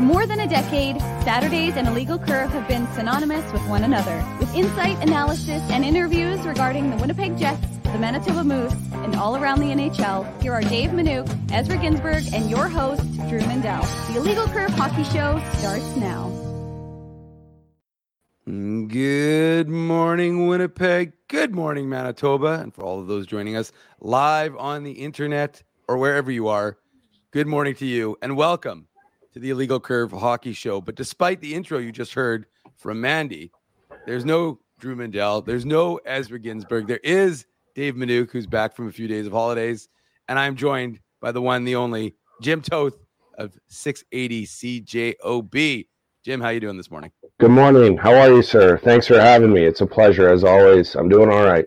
For more than a decade, Saturdays and Illegal Curve have been synonymous with one another. With insight, analysis, and interviews regarding the Winnipeg Jets, the Manitoba Moose, and all around the NHL, here are Dave Manuk, Ezra Ginsberg, and your host, Drew Mandel. The Illegal Curve Hockey Show starts now. Good morning, Winnipeg. Good morning, Manitoba. And for all of those joining us live on the internet or wherever you are, good morning to you and welcome to the Illegal Curve Hockey Show. But despite the intro you just heard from Mandy, there's no Drew Mandel, there's no Ezra Ginsburg, there is Dave Minuk, who's back from a few days of holidays, and I'm joined by the one, the only Jim Toth of 680 CJOB. Jim, how you doing this morning? Good morning. How are you, sir? Thanks for having me. It's a pleasure as always. I'm doing all right.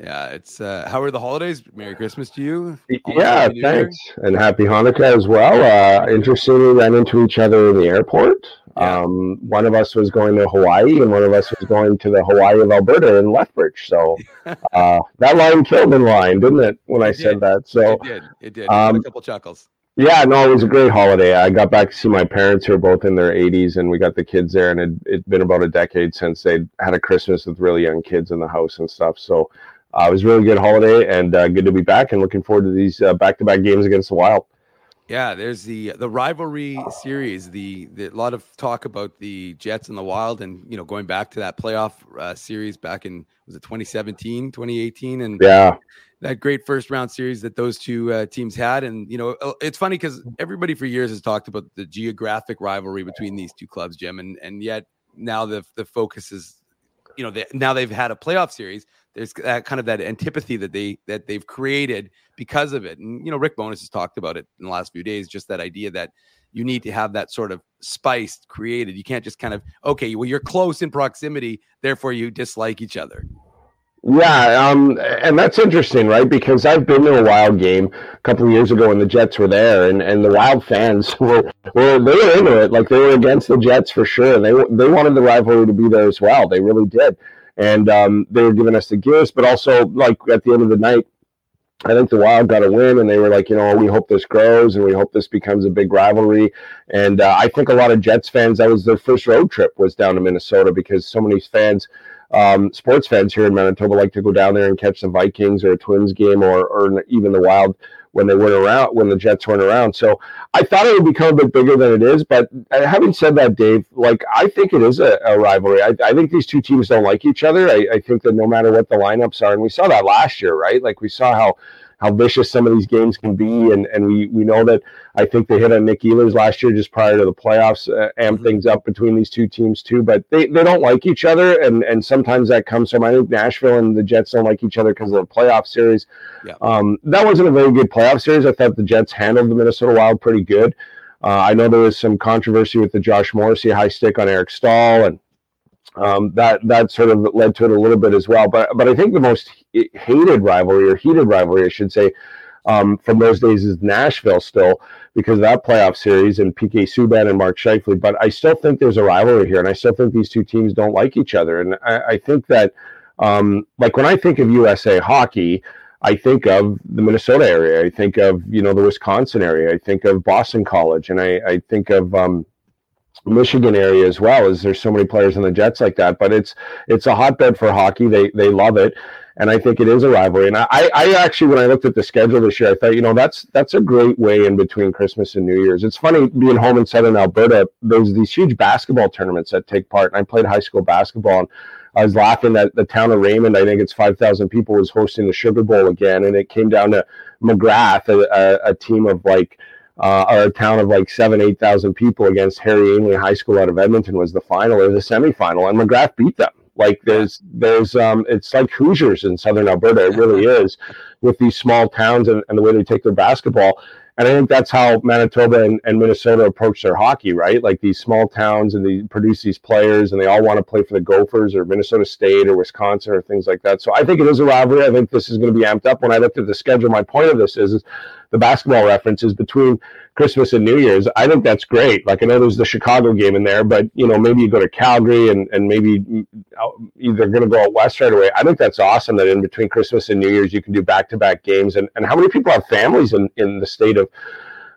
Yeah, it's uh how are the holidays? Merry Christmas to you. yeah, thanks. And happy Hanukkah as well. Uh interestingly ran into each other in the airport. Yeah. Um one of us was going to Hawaii and one of us was going to the Hawaii of Alberta in Lethbridge. So uh that line killed in line, didn't it, when I it said did. that? So it did. It did. Um, a couple chuckles. Yeah, no, it was a great holiday. I got back to see my parents who are both in their 80s, and we got the kids there. And it, it'd been about a decade since they'd had a Christmas with really young kids in the house and stuff. So it was a really good holiday and uh, good to be back and looking forward to these uh, back-to-back games against the Wild. Yeah, there's the the rivalry series. The, the a lot of talk about the Jets and the Wild, and you know going back to that playoff uh, series back in was it 2017, 2018, and yeah, that great first round series that those two uh, teams had. And you know, uh, it's funny because everybody for years has talked about the geographic rivalry between these two clubs, Jim, and and yet now the the focus is, you know, they, now they've had a playoff series there's that kind of that antipathy that they that they've created because of it. And you know, Rick Bowness has talked about it in the last few days, just that idea that you need to have that sort of spice created. You can't just kind of okay, well, you're close in proximity, therefore you dislike each other. Yeah, um, and that's interesting, right? Because I've been to a Wild game a couple of years ago when the Jets were there, and, and the Wild fans were, were they were into it, like they were against the Jets for sure. They they wanted the rivalry to be there as well. They really did and um, they were giving us the gifts, but also like at the end of the night, I think the Wild got a win, and they were like, you know, we hope this grows, and we hope this becomes a big rivalry. And uh, I think a lot of Jets fans, that was their first road trip, was down to Minnesota because so many fans, um, sports fans here in Manitoba, like to go down there and catch the Vikings or a Twins game, or or even the Wild when they weren't around, when the Jets weren't around. So I thought it would become a bit bigger than it is. But uh, having said that, Dave, like I think it is a, a rivalry. I, I, think these two teams don't like each other. I, I think that no matter what the lineups are, and we saw that last year, right? Like we saw how how vicious some of these games can be. And and we we know that I think they hit on Nick Ehlers last year just prior to the playoffs, uh, amp mm-hmm. things up between these two teams too. But they, they don't like each other, and and sometimes that comes from I think Nashville and the Jets don't like each other because of the playoff series. Yeah. Um, that wasn't a very good playoff series. I thought the Jets handled the Minnesota Wild pretty good. Uh, I know there was some controversy with the Josh Morrissey high stick on Eric Staal, and um, that that sort of led to it a little bit as well. But but I think the most hated rivalry or heated rivalry, I should say, um, from those days is Nashville still because of that playoff series and PK Subban and Mark Scheifele. But I still think there's a rivalry here, and I still think these two teams don't like each other. And I, I think that, um, like when I think of USA hockey. I think of the Minnesota area. I think of you know the Wisconsin area. I think of Boston College, and I, I think of um, Michigan area as well, as there's so many players in the Jets like that. But it's it's a hotbed for hockey. They they love it, and I think it is a rivalry. And I I actually when I looked at the schedule this year, I thought you know that's that's a great way in between Christmas and New Year's. It's funny being home in Southern Alberta. There's these huge basketball tournaments that take part, and I played high school basketball. And I was laughing that the town of Raymond, I think it's 5,000 people, was hosting the Sugar Bowl again. And it came down to Magrath, a, a, a team of like uh, or a town of like seven, eight thousand people against Harry Ainlay High School out of Edmonton was the final or the semifinal, and Magrath beat them. Like there's there's um it's like Hoosiers in Southern Alberta. It really is with these small towns and, and the way they take their basketball. And I think that's how Manitoba and, and, Minnesota approach their hockey, right? Like these small towns and they produce these players and they all want to play for the Gophers or Minnesota State or Wisconsin or things like that. So I think it is a rivalry. I think this is going to be amped up. When I looked at the schedule, my point of this is, is the basketball references between Christmas and New Year's. I think that's great. Like I know there's the Chicago game in there, but you know maybe you go to Calgary and and maybe mm, either going to go out west right away. I think that's awesome that in between Christmas and New Year's you can do back to back games. And and how many people have families in in the state of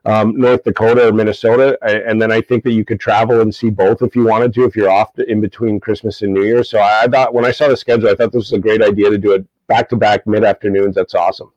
um, North Dakota or Minnesota, and then I think that you could travel and see both if you wanted to, if you're off in between Christmas and New Year. So I, I thought when I saw the schedule, I thought this was a great idea to do it back to back mid afternoons. That's awesome.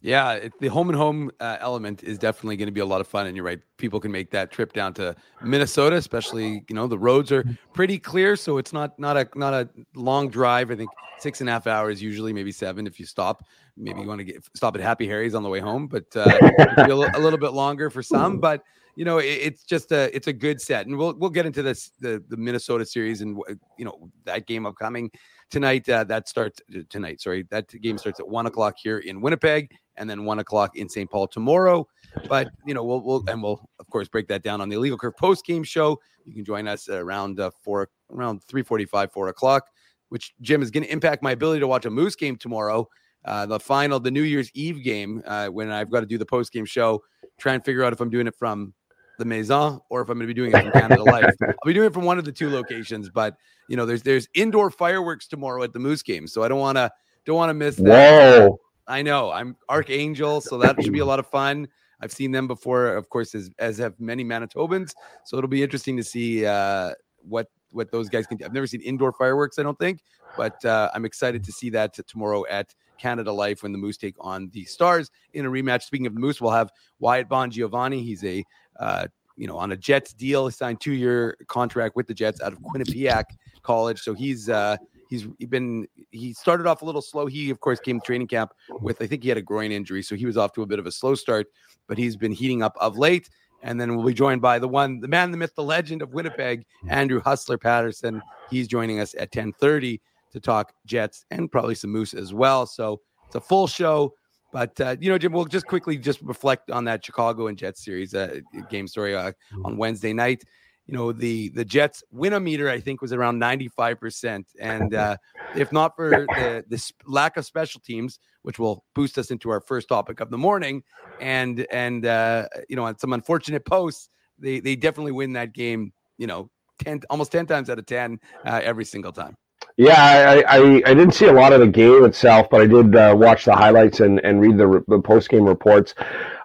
Yeah, it, the home and home uh, element is definitely going to be a lot of fun, and you're right. People can make that trip down to Minnesota, especially you know the roads are pretty clear, so it's not not a not a long drive. I think six and a half hours usually, maybe seven if you stop. Maybe you want to get stop at Happy Harry's on the way home, but uh, a, a little bit longer for some. But you know, it, it's just a it's a good set, and we'll we'll get into this the the Minnesota series and you know that game upcoming tonight. Uh, that starts tonight. Sorry, that game starts at one o'clock here in Winnipeg, and then one o'clock in St. Paul tomorrow. But you know, we'll we'll and we'll of course break that down on the Illegal Curve post game show. You can join us around uh, four around three forty five, four o'clock. Which Jim is going to impact my ability to watch a Moose game tomorrow. Uh, the final, the New Year's Eve game, uh, when I've got to do the post game show, try and figure out if I'm doing it from the Maison or if I'm going to be doing it from Canada Life. I'll be doing it from one of the two locations, but you know, there's there's indoor fireworks tomorrow at the Moose game, so I don't want to don't want to miss that. Whoa. I know I'm Archangel, so that should be a lot of fun. I've seen them before, of course, as, as have many Manitobans. So it'll be interesting to see uh, what what those guys can do. I've never seen indoor fireworks, I don't think, but uh, I'm excited to see that tomorrow at Canada Life when the Moose take on the Stars in a rematch. Speaking of the Moose, we'll have Wyatt Bongiovanni. He's a uh, you know on a Jets deal. He signed two year contract with the Jets out of Quinnipiac College, so he's uh, he's been he started off a little slow. He of course came to training camp with I think he had a groin injury, so he was off to a bit of a slow start, but he's been heating up of late. And then we'll be joined by the one, the man, the myth, the legend of Winnipeg, Andrew Hustler Paterson. He's joining us at 10:30 to talk Jets and probably some Moose as well. So it's a full show. But uh, you know, Jim, we'll just quickly just reflect on that Chicago and Jets series uh, game story uh, on Wednesday night you know the the Jets win a meter I think was around 95%, and uh, if not for the this lack of special teams, which will boost us into our first topic of the morning, and and uh, you know on some unfortunate posts, they they definitely win that game. You know, ten almost ten times out of ten uh, every single time. Yeah, I, I, I didn't see a lot of the game itself, but I did uh, watch the highlights and, and read the, the post game reports.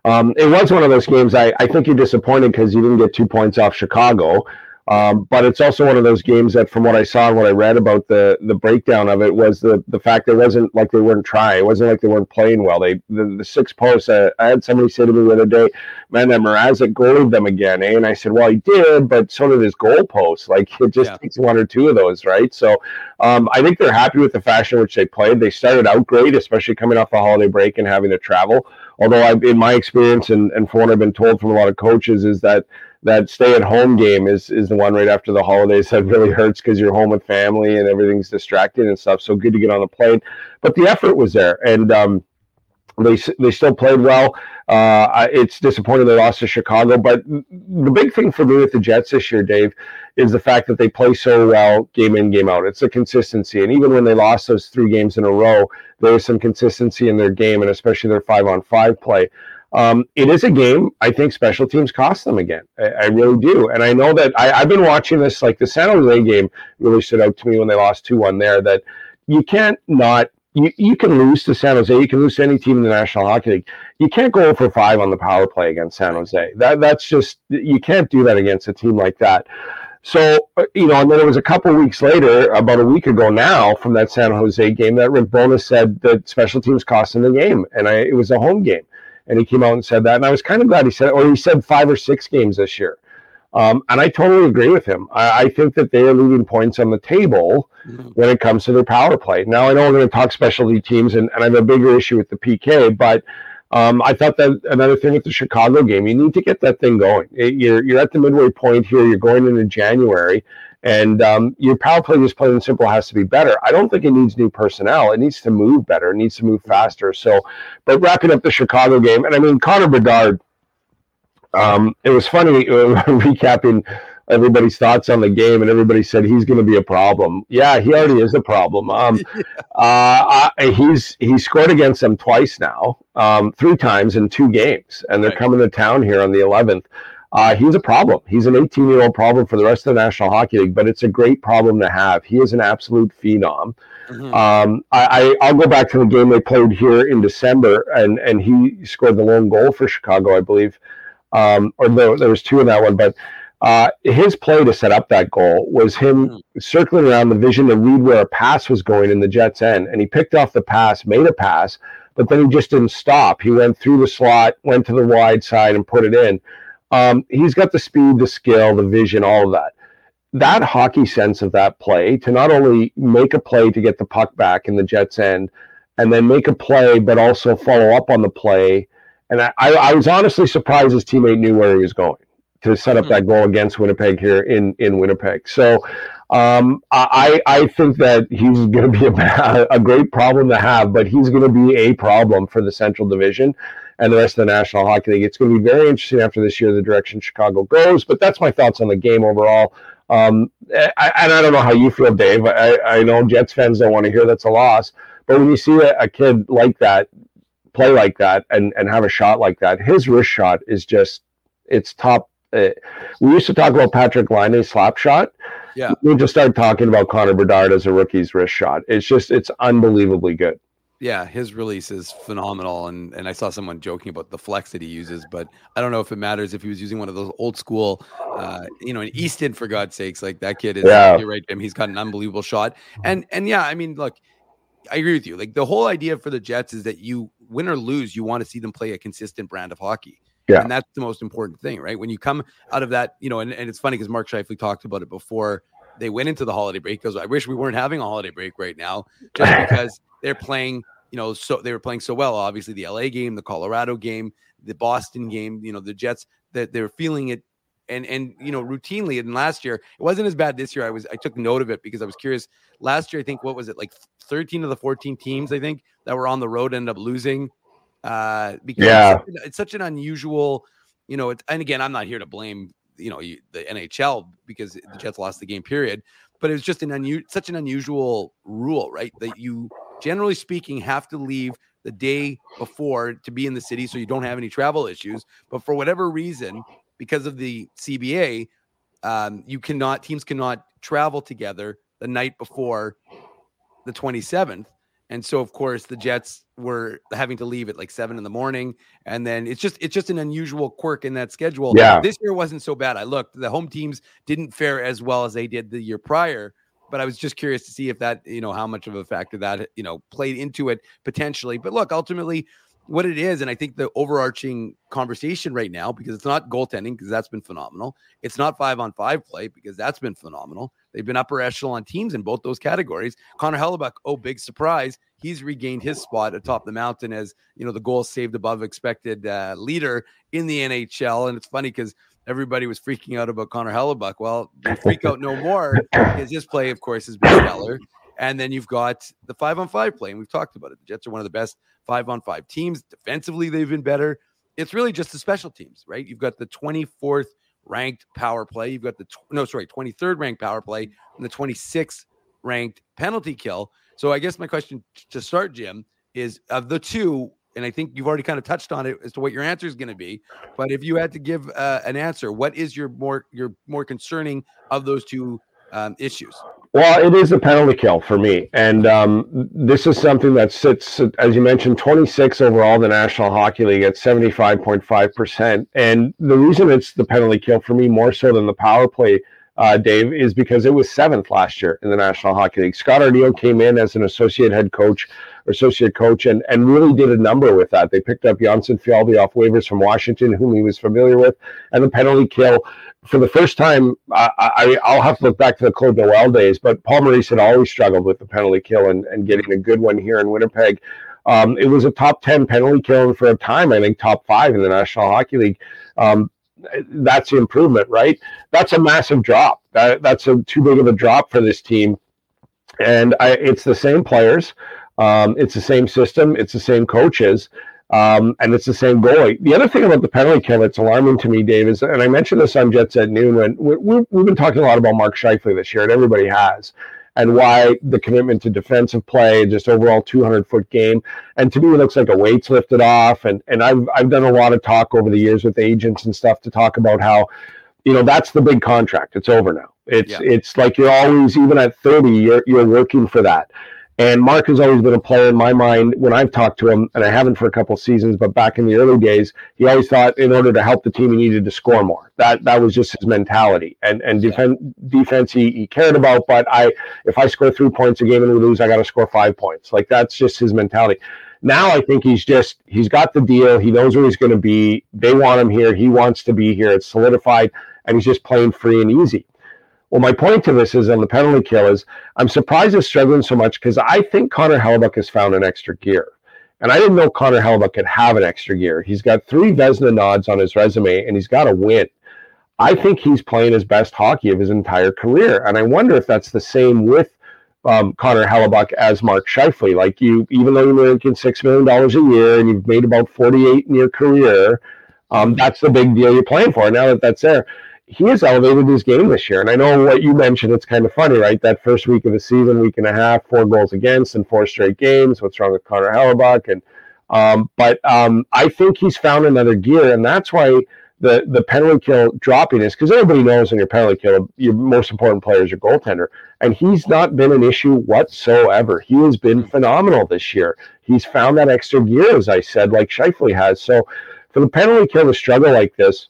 Um, it was one of those games. I, I think you're disappointed because you didn't get two points off Chicago. Um, but it's also one of those games that, from what I saw and what I read about the the breakdown of it, was the the fact that it wasn't like they weren't trying. It wasn't like they weren't playing well. They the, the six posts. Uh, I had somebody say to me the other day, "Man, that Mrazek goaled them again." Eh? And I said, "Well, he did, but so did his goal posts. Like it just yeah. takes one or two of those, right?" So um, I think they're happy with the fashion in which they played. They started out great, especially coming off the holiday break and having to travel. Although, I, in my experience and and from what I've been told from a lot of coaches, is that that stay at home game is is the one right after the holidays that really hurts because you're home with family and everything's distracted and stuff. So good to get on the plane, but the effort was there, and um, they they still played well. Uh, it's disappointing they lost to Chicago, but the big thing for me with the Jets this year, Dave, is the fact that they play so well game in game out. It's the consistency, and even when they lost those three games in a row, there was some consistency in their game, and especially their five on five play. Um, it is a game. I think special teams cost them again. I, I really do. And I know that I, have been watching this, like the San Jose game really stood out to me when they lost 2 1 there, that you can't not. You, you can lose to San Jose. You can lose to any team in the National Hockey League. You can't go for five on the power play against San Jose. That that's just you can't do that against a team like that. So, uh, you know, and then it was a couple weeks later, about a week ago now, from that San Jose game, that Rick Bowness said that special teams cost him the game, and I, it was a home game and he came out and said that, and I was kind of glad he said it. Or he said five or six games this year, um, and I totally agree with him. I, I, think that they are leaving points on the table mm-hmm. when it comes to their power play. Now I know we're going to talk specialty teams, and, and I have a bigger issue with the PK, but. Um, I thought that another thing with the Chicago game, you need to get that thing going. It, you're you're at the midway point here. You're going into January, and um, your power play, just plain and simple, has to be better. I don't think it needs new personnel. It needs to move better. It needs to move faster. So, but wrapping up the Chicago game, and I mean Connor Bedard. Um, it was funny recapping everybody's thoughts on the game, and everybody said he's going to be a problem. Yeah, he already is a problem. Um, uh, he's he scored against them twice now, um, three times in two games, and they're right. coming to town here on the 11th uh, he's a problem. He's an 18 year old problem for the rest of the National Hockey League, but it's a great problem to have. He is an absolute phenom. Mm-hmm. Um, I, I, will go back to the game they played here in December, and, and he scored the lone goal for Chicago, I believe. um, or no, there was two in that one, but uh, his play to set up that goal was him mm-hmm. circling around the vision to read where a pass was going in the Jets' end, and he picked off the pass, made a pass, but then he just didn't stop. He went through the slot, went to the wide side, and put it in. Um, he's got the speed, the skill, the vision, all of that. That hockey sense of that play to not only make a play to get the puck back in the Jets' end, and then make a play, but also follow up on the play. And I, I was honestly surprised his teammate knew where he was going to set up hmm. that goal against Winnipeg here in in Winnipeg. So um, I I think that he's going to be a, a great problem to have, but he's going to be a problem for the Central Division and the rest of the National Hockey League. It's going to be very interesting after this year the direction Chicago goes. But that's my thoughts on the game overall. Um, I, and I don't know how you feel, Dave. I, I know Jets fans don't want to hear that's a loss, but when you see a, a kid like that play like that and, and have a shot like that, his wrist shot is just it's top uh, we used to talk about Patrick Laine's slap shot. Yeah. We just started talking about Connor Bedard as a rookie's wrist shot. It's just it's unbelievably good. Yeah, his release is phenomenal, and and I saw someone joking about the flex that he uses, but I don't know if it matters if he was using one of those old school, uh, you know, an Easton for God's sakes, like that kid is. Yeah. You're right, Jim. He's got an unbelievable shot, and and yeah, I mean, look, I agree with you. Like the whole idea for the Jets is that you win or lose, you want to see them play a consistent brand of hockey. Yeah. And that's the most important thing, right? When you come out of that, you know, and, and it's funny because Mark Scheifele talked about it before they went into the holiday break because I wish we weren't having a holiday break right now, just because they're playing, you know, so they were playing so well. Obviously, the LA game, the Colorado game, the Boston game, you know, the Jets that they're feeling it and and you know routinely and last year it wasn't as bad this year i was i took note of it because i was curious last year i think what was it like 13 of the 14 teams i think that were on the road ended up losing uh, because yeah. it's, such, it's such an unusual, you know, it's, and again, I'm not here to blame, you know, the NHL because the Jets lost the game period, but it was just an unusual, such an unusual rule, right? That you generally speaking have to leave the day before to be in the city so you don't have any travel issues. But for whatever reason, because of the CBA, um, you cannot, teams cannot travel together the night before the 27th. And so, of course, the Jets were having to leave at like seven in the morning, and then it's just it's just an unusual quirk in that schedule. Yeah, this year wasn't so bad. I looked; the home teams didn't fare as well as they did the year prior, but I was just curious to see if that you know how much of a factor that you know played into it potentially. But look, ultimately, what it is, and I think the overarching conversation right now, because it's not goaltending, because that's been phenomenal. It's not five on five play, because that's been phenomenal. They've been upper echelon teams in both those categories. Connor Hellebuyck, oh, big surprise. He's regained his spot atop the mountain as, you know, the goal saved above expected uh, leader in the NHL. And it's funny because everybody was freaking out about Connor Hellebuyck. Well, they freak out no more because his play, of course, has been stellar. And then you've got the five on five play, and we've talked about it. The Jets are one of the best five on five teams. Defensively, they've been better. It's really just the special teams, right? You've got the 24th ranked power play. You've got the tw- no, sorry, 23rd ranked power play and the 26th ranked penalty kill. So I guess my question to start, Jim, is of the two, and I think you've already kind of touched on it as to what your answer is going to be. But if you had to give uh, an answer, what is your more your more concerning of those two um, issues? Well, it is a penalty kill for me. And um, this is something that sits, as you mentioned, 26 overall the National Hockey League at 75.5%. And the reason it's the penalty kill for me more so than the power play, uh, Dave, is because it was seventh last year in the National Hockey League. Scott Arniel came in as an associate head coach or associate coach and, and really did a number with that. They picked up Jonsson Fjallby off waivers from Washington, whom he was familiar with, and the penalty kill for the first time, I, I, will have to look back to the Claude Noel days, but Paul Maurice had always struggled with the penalty kill and, and getting a good one here in Winnipeg. Um, it was a top 10 penalty kill for a time, I think top five in the National Hockey League. Um, that's the improvement, right? That's a massive drop. That, that's a, too big of a drop for this team. And I, it's the same players, um, it's the same system, it's the same coaches. Um, and it's the same goalie. The other thing about the penalty kill that's alarming to me, Dave, is, and I mentioned this on Jets at noon, when we, we've been talking a lot about Mark Scheifele this year, and everybody has, and why the commitment to defensive play, just overall 200 foot game. And to me, it looks like a weight's lifted off. And, and I've, I've done a lot of talk over the years with agents and stuff to talk about how, you know, that's the big contract. It's over now. It's, yeah. it's like you're always, even at 30, you're, you're working for that And Mark has always been a player in my mind when I've talked to him, and I haven't for a couple seasons, but back in the early days, he always thought in order to help the team, he needed to score more. That that was just his mentality. And and defense defense he, he cared about, but I if I score three points a game and we lose, I got to score five points. Like that's just his mentality. Now I think he's just he's got the deal. He knows where he's going to be. They want him here. He wants to be here. It's solidified, and he's just playing free and easy. Well, my point to this is on the penalty kill is I'm surprised he's struggling so much because I think Connor Hellebuyck has found an extra gear. And I didn't know Connor Hellebuyck could have an extra gear. He's got three Vezina nods on his resume and he's got a win. I think he's playing his best hockey of his entire career. And I wonder if that's the same with um, Connor Hellebuyck as Mark Scheifele. Like you, even though you're making $6 million a year and you've made about 48 in your career, um, that's the big deal you're playing for. Now that that's there, he has elevated his game this year. And I know what you mentioned, it's kind of funny, right? That first week of the season, week and a half, four goals against in four straight games. What's wrong with Connor Hellebuyck? And um, but um, I think he's found another gear, and that's why the the penalty kill dropping is because everybody knows in your penalty kill, your most important player is your goaltender, and he's not been an issue whatsoever. He has been phenomenal this year. He's found that extra gear, as I said, like Scheifele has. So for the penalty kill to struggle like this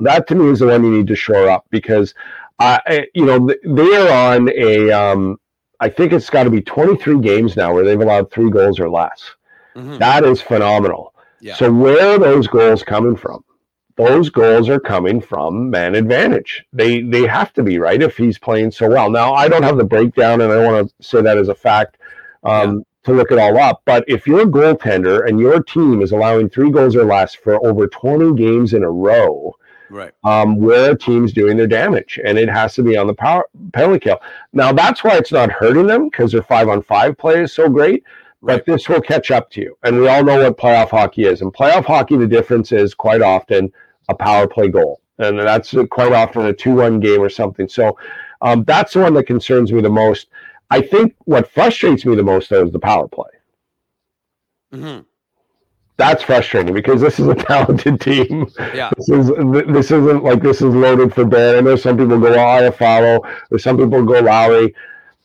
that to me is the one you need to shore up because, uh, you know, they are on a. Um, I think it's got to be 23 games now where they've allowed three goals or less. Mm-hmm. That is phenomenal. Yeah. So where are those goals coming from? Those goals are coming from man advantage. They they have to be right if he's playing so well. Now I don't have the breakdown, and I want to say that as a fact. Um, yeah to look it all up. But if you're a goaltender and your team is allowing three goals or less for over 20 games in a row, right? Um, where a team's doing their damage, and it has to be on the power penalty kill. Now that's why it's not hurting them because their five on five play is so great. Right. But this will catch up to you, and we all know what playoff hockey is. And playoff hockey, the difference is quite often a power play goal, and that's quite often a two-one game or something. So um, that's the one that concerns me the most. I think what frustrates me the most though is the power play. Mm-hmm that's frustrating because this is a talented team. Yeah. This is this isn't like this is loaded for bear. I know some people go oh, follow, or some people go Lowry.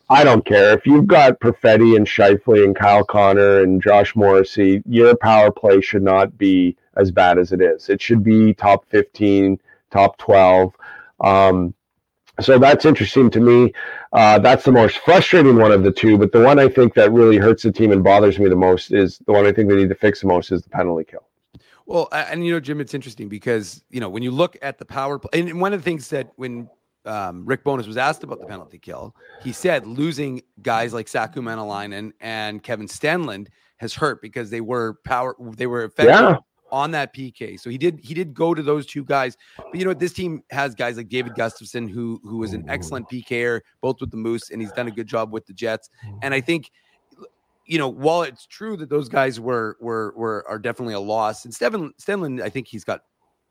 I don't care if you've got Perfetti and Scheifele and Kyle Connor and Josh Morrissey. Your power play should not be as bad as it is. It should be top fifteen, top twelve. Um, so that's interesting to me. Uh, that's the most frustrating one of the two, but the one I think that really hurts the team and bothers me the most is the one I think they need to fix the most is the penalty kill. Well, and you know, Jim, it's interesting because you know when you look at the power play, and one of the things that when um, Rick Bowness was asked about the penalty kill, he said losing guys like Saku Maenalanen and Kevin Stenlund has hurt because they were power, they were effective yeah on that PK. So he did he did go to those two guys. But you know this team has guys like David Gustafsson, who who is an mm-hmm. excellent PKer both with the Moose and he's done a good job with the Jets. Mm-hmm. And I think you know while it's true that those guys were were were are definitely a loss and Steven Stenlund I think he's got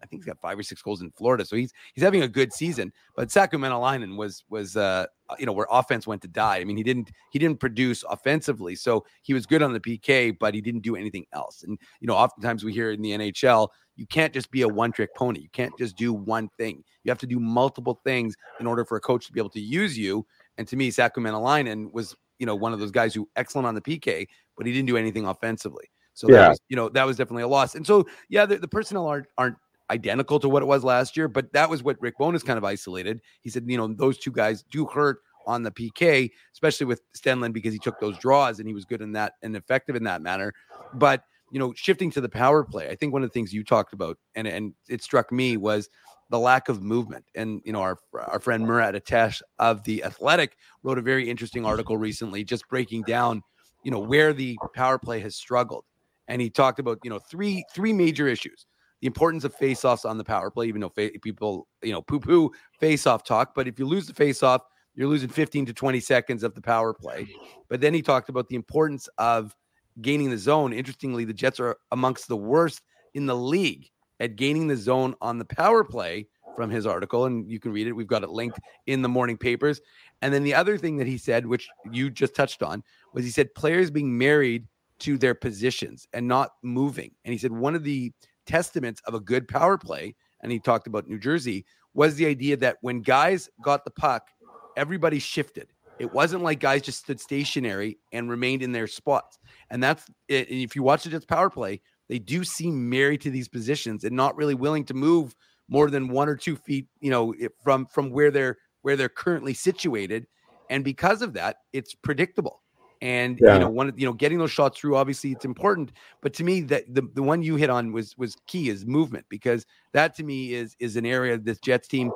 I think he's got five or six goals in Florida, so he's he's having a good season. But Saku Maenalanen was was uh you know where offense went to die. I mean, he didn't he didn't produce offensively, so he was good on the PK, but he didn't do anything else. And you know, oftentimes we hear in the NHL, you can't just be a one trick pony. You can't just do one thing. You have to do multiple things in order for a coach to be able to use you. And to me, Saku Maenalanen was you know one of those guys who excellent on the PK, but he didn't do anything offensively. So yeah. that was, you know, that was definitely a loss. And so, yeah, the, the personnel aren't aren't identical to what it was last year, but that was what Rick Bowness kind of isolated. He said, you know, those two guys do hurt on the PK, especially with Stenlund because he took those draws and he was good in that and effective in that manner. But you know, shifting to the power play, I think one of the things you talked about and and it struck me was the lack of movement. And you know, our our friend Murat Ates of the Athletic wrote a very interesting article recently, just breaking down, you know, where the power play has struggled. And he talked about you know three three major issues the importance of faceoffs on the power play, even though fa- people, you know, poo poo faceoff talk. But if you lose the faceoff, you're losing 15 to 20 seconds of the power play. But then he talked about the importance of gaining the zone. Interestingly, the Jets are amongst the worst in the league at gaining the zone on the power play from his article. And you can read it. We've got it linked in the morning papers. And then the other thing that he said, which you just touched on, was he said players being married to their positions and not moving. And he said one of the testaments of a good power play, and he talked about New Jersey, was the idea that when guys got the puck, everybody shifted. It wasn't like guys just stood stationary and remained in their spots. And that's it. And If you watch the Jets power play, they do seem married to these positions and not really willing to move more than one or two feet, you know, from from where they're where they're currently situated. And because of that, it's predictable. And yeah. you know, one you know, getting those shots through, obviously it's important. But to me, that the, the one you hit on was was key is movement, because that to me is is an area of this Jets team.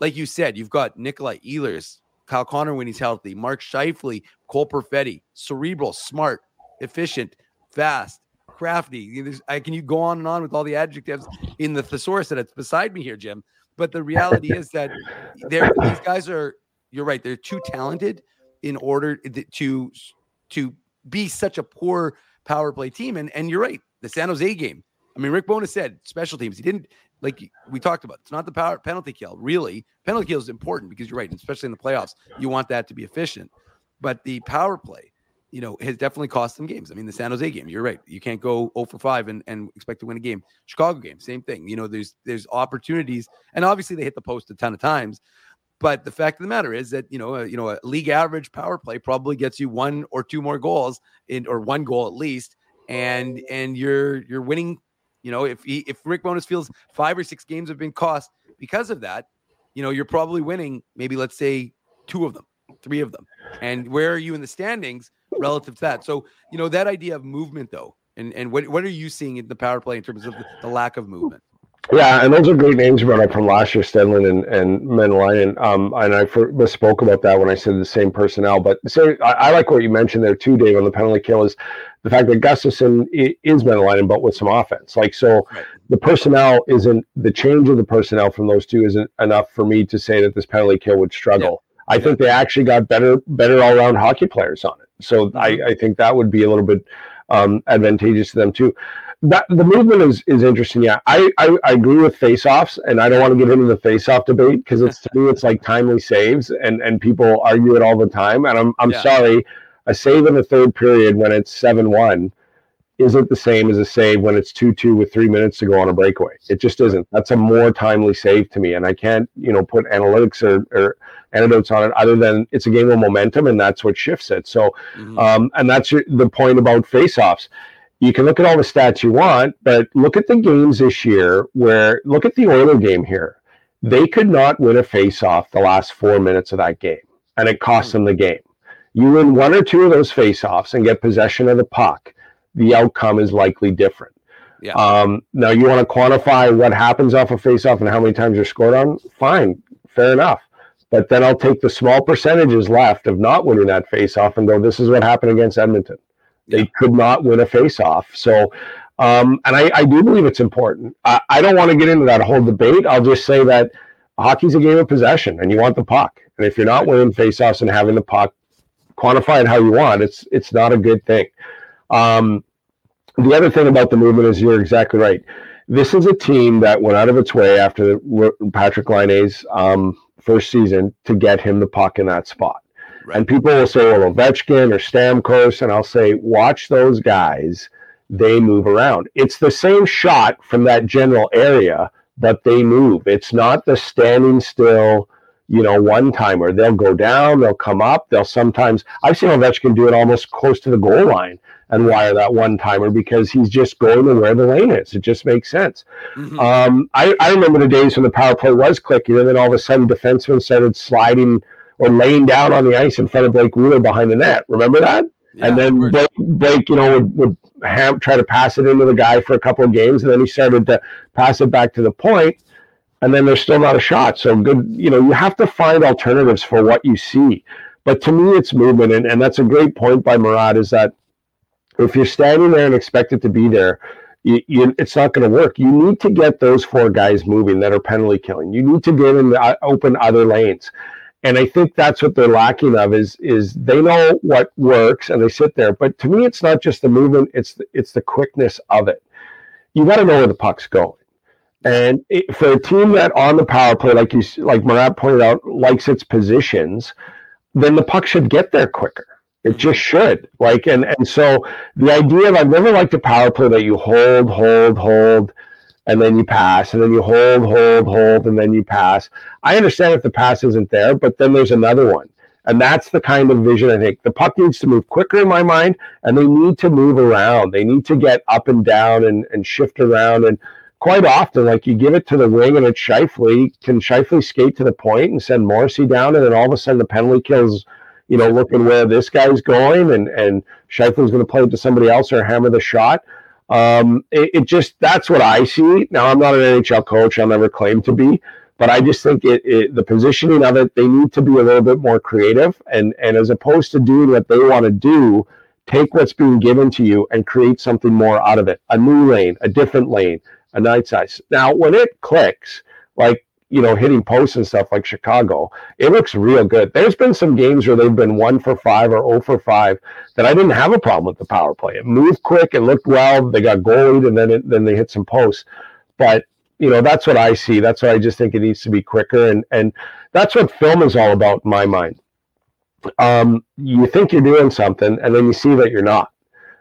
Like you said, you've got Nikolai Ehlers, Kyle Connor when he's healthy, Mark Scheifele, Cole Perfetti, cerebral, smart, efficient, fast, crafty. There's, I can you go on and on with all the adjectives in the thesaurus that's beside me here, Jim. But the reality is that these guys are. You're right. They're too talented in order to to be such a poor power play team. And and you're right. The San Jose game. I mean, Rick Bowness said special teams. He didn't like we talked about. It's not the power penalty kill. Really, penalty kill is important because you're right, especially in the playoffs. You want that to be efficient. But the power play, you know, has definitely cost them games. I mean, the San Jose game, you're right. You can't go 0 for 5 and, and expect to win a game. Chicago game, same thing. You know, there's there's opportunities, and obviously they hit the post a ton of times. But the fact of the matter is that you know, a, you know, a league average power play probably gets you one or two more goals in, or one goal at least, and and you're you're winning. You know, if he, if Rick Bowness feels five or six games have been cost because of that, you know, you're probably winning maybe let's say two of them, three of them, and where are you in the standings relative to that? So you know that idea of movement though, and and what what are you seeing in the power play in terms of the, the lack of movement? Yeah, and those are great names brought up from last year, Stenlund and and Maenalanen. Um, and I misspoke about that when I said the same personnel. But so I, I, like what you mentioned there too, Dave, on the penalty kill is the fact that Gustafsson is Maenalanen, but with some offense. Like so, right. the personnel isn't the change of the personnel from those two isn't enough for me to say that this penalty kill would struggle. Yeah. I think they actually got better better all around hockey players on it. So mm-hmm. I, I think that would be a little bit um, advantageous to them too that the movement is is interesting. Yeah, I I, I agree with face-offs, and I don't want to get into the face-off debate because it's to me it's like timely saves, and and people argue it all the time. And I'm I'm yeah. sorry, a save in the third period when it's seven one isn't the same as a save when it's two two with three minutes to go on a breakaway. It just isn't. That's a more timely save to me, and I can't you know put analytics or, or anecdotes on it other than it's a game of momentum, and that's what shifts it. So, mm-hmm. um, and that's the point about face-offs you can look at all the stats you want, but look at the games this year where look at the Oiler game here. They could not win a face-off the last four minutes of that game, and it cost them the game. You win one or two of those face-offs and get possession of the puck, the outcome is likely different. Yeah. Um, now you want to quantify what happens off a face-off and how many times you're scored on? Fine, fair enough. But then I'll take the small percentages left of not winning that face-off and go, this is what happened against Edmonton. They could not win a face-off. So, um, and I, I, do believe it's important. I, I don't want to get into that whole debate. I'll just say that hockey's a game of possession, and you want the puck. And if you're not winning face-offs and having the puck, quantify it how you want. It's it's not a good thing. Um, the other thing about the movement is you're exactly right. This is a team that went out of its way after Patrick Laine's um, first season to get him the puck in that spot. Right. And people will say, well, Ovechkin or Stamkos, and I'll say, watch those guys. They move around. It's the same shot from that general area, but they move. It's not the standing still, you know, one timer. They'll go down, they'll come up, they'll sometimes. I've seen Ovechkin do it almost close to the goal line and wire that one timer because he's just going to where the lane is. It just makes sense. Mm-hmm. Um, I, I remember the days when the power play was clicking, and then all of a sudden defensemen started sliding or laying down on the ice in front of Blake Wheeler behind the net. Remember that? Yeah, and then Blake, Blake, you know, would, would have, try to pass it into the guy for a couple of games, and then he started to pass it back to the point, and then there's still not a shot. So good, you know, you have to find alternatives for what you see. But to me, it's movement, and, and that's a great point by Murat. Is that if you're standing there and expect it to be there, you, you, it's not going to work. You need to get those four guys moving that are penalty killing. You need to get in the, uh, open other lanes and I think that's what they're lacking of is is they know what works and they sit there. But to me, it's not just the movement; it's the, it's the quickness of it. You got to know where the puck's going. And it, for a team that on the power play, like you like Murat pointed out, likes its positions, then the puck should get there quicker. It just should. Like and and so the idea of I've never liked a power play that you hold, hold, hold and then you pass, and then you hold, hold, hold, and then you pass. I understand if the pass isn't there, but then there's another one. And that's the kind of vision I think. The puck needs to move quicker in my mind, and they need to move around. They need to get up and down and, and shift around. And quite often, like you give it to the wing and it's Scheifele, can Scheifele skate to the point and send Morrissey down, and then all of a sudden the penalty kills, you know, looking where this guy's going, and and Scheifele's going to play it to somebody else or hammer the shot. Um, it, it, just that's what I see. Now I'm not an NHL coach. I'll never claim to be, but I just think it, it, the positioning of it. They need to be a little bit more creative, and and as opposed to doing what they want to do, take what's being given to you and create something more out of it. A new lane, a different lane, a night size. Now when it clicks, like you know, hitting posts and stuff like Chicago, it looks real good. There's been some games where they've been one for five or 0 for five that I didn't have a problem with the power play. It moved quick, it looked well. They got goalied, and then it, then they hit some posts. But you know, that's what I see. That's why I just think it needs to be quicker, and and that's what film is all about in my mind. Um, you think you're doing something, and then you see that you're not.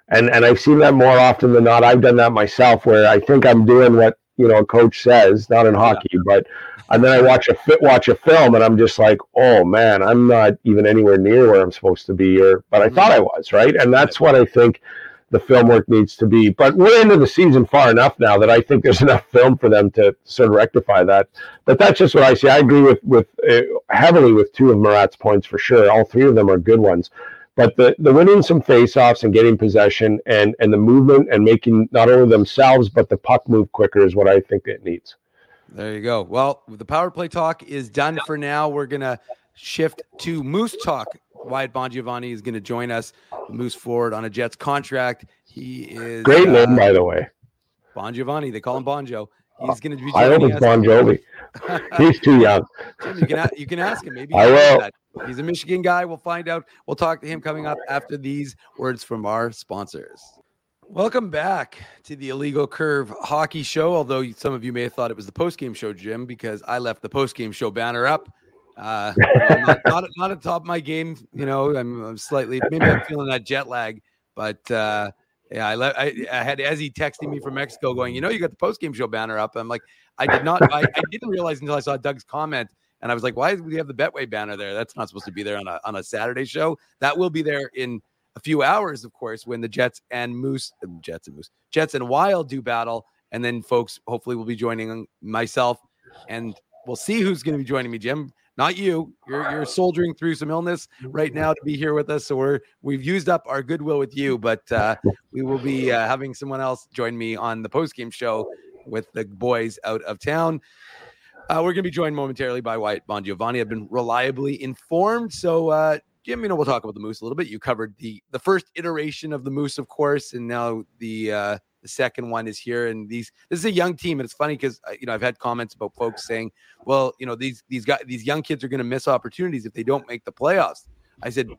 And and I've seen that more often than not. I've done that myself, where I think I'm doing what you know a coach says, not in hockey, yeah. but and then I watch a fit watch a film and I'm just like, oh man, I'm not even anywhere near where I'm supposed to be, or but I thought I was, right? And that's what I think the film work needs to be. But we're into the season far enough now that I think there's enough film for them to sort of rectify that. But that's just what I see. I agree with with uh, heavily with two of Murat's points for sure. All three of them are good ones. But the, the winning some faceoffs and getting possession and, and the movement and making not only themselves but the puck move quicker is what I think it needs. There you go. Well, the power play talk is done for now. We're gonna shift to Moose talk. Wyatt Bongiovanni is going to join us. Moose forward on a Jets contract. He is great name, uh, by the way. Bongiovanni. They call him Bonjo. He's going to be. I hope it's Bon Jovi. He's too young. you can you can ask him. Maybe I will. He's a Michigan guy. We'll find out. We'll talk to him coming up after these words from our sponsors. Welcome back to the Illegal Curve Hockey Show. Although some of you may have thought it was the post game show, Jim, because I left the post game show banner up. Uh, not, not, not at top of my game. You know, I'm, I'm, slightly maybe I'm feeling that jet lag, but uh, yeah, I, left. I, I had Ezzy texting me from Mexico, going, you know, you got the post game show banner up. I'm like, I did not. I, I didn't realize until I saw Doug's comment. And I was like, why do we have the Betway banner there? That's not supposed to be there on a on a Saturday show. That will be there in a few hours, of course, when the Jets and Moose, Jets and Moose, Jets and Wild do battle. And then folks hopefully will be joining myself and we'll see who's going to be joining me, Jim. Not you. You're you're soldiering through some illness right now to be here with us. So we're we've used up our goodwill with you, but uh, we will be uh, having someone else join me on the post game show with the boys out of town. Uh, we're going to be joined momentarily by Wyatt Bongiovanni. I've been reliably informed. So, uh, Jim, you know, we'll talk about the Moose a little bit. You covered the the first iteration of the Moose, of course, and now the uh, the second one is here. And these this is a young team, and it's funny because uh, you know I've had comments about folks saying, well, you know, these these guys these young kids are going to miss opportunities if they don't make the playoffs. I said,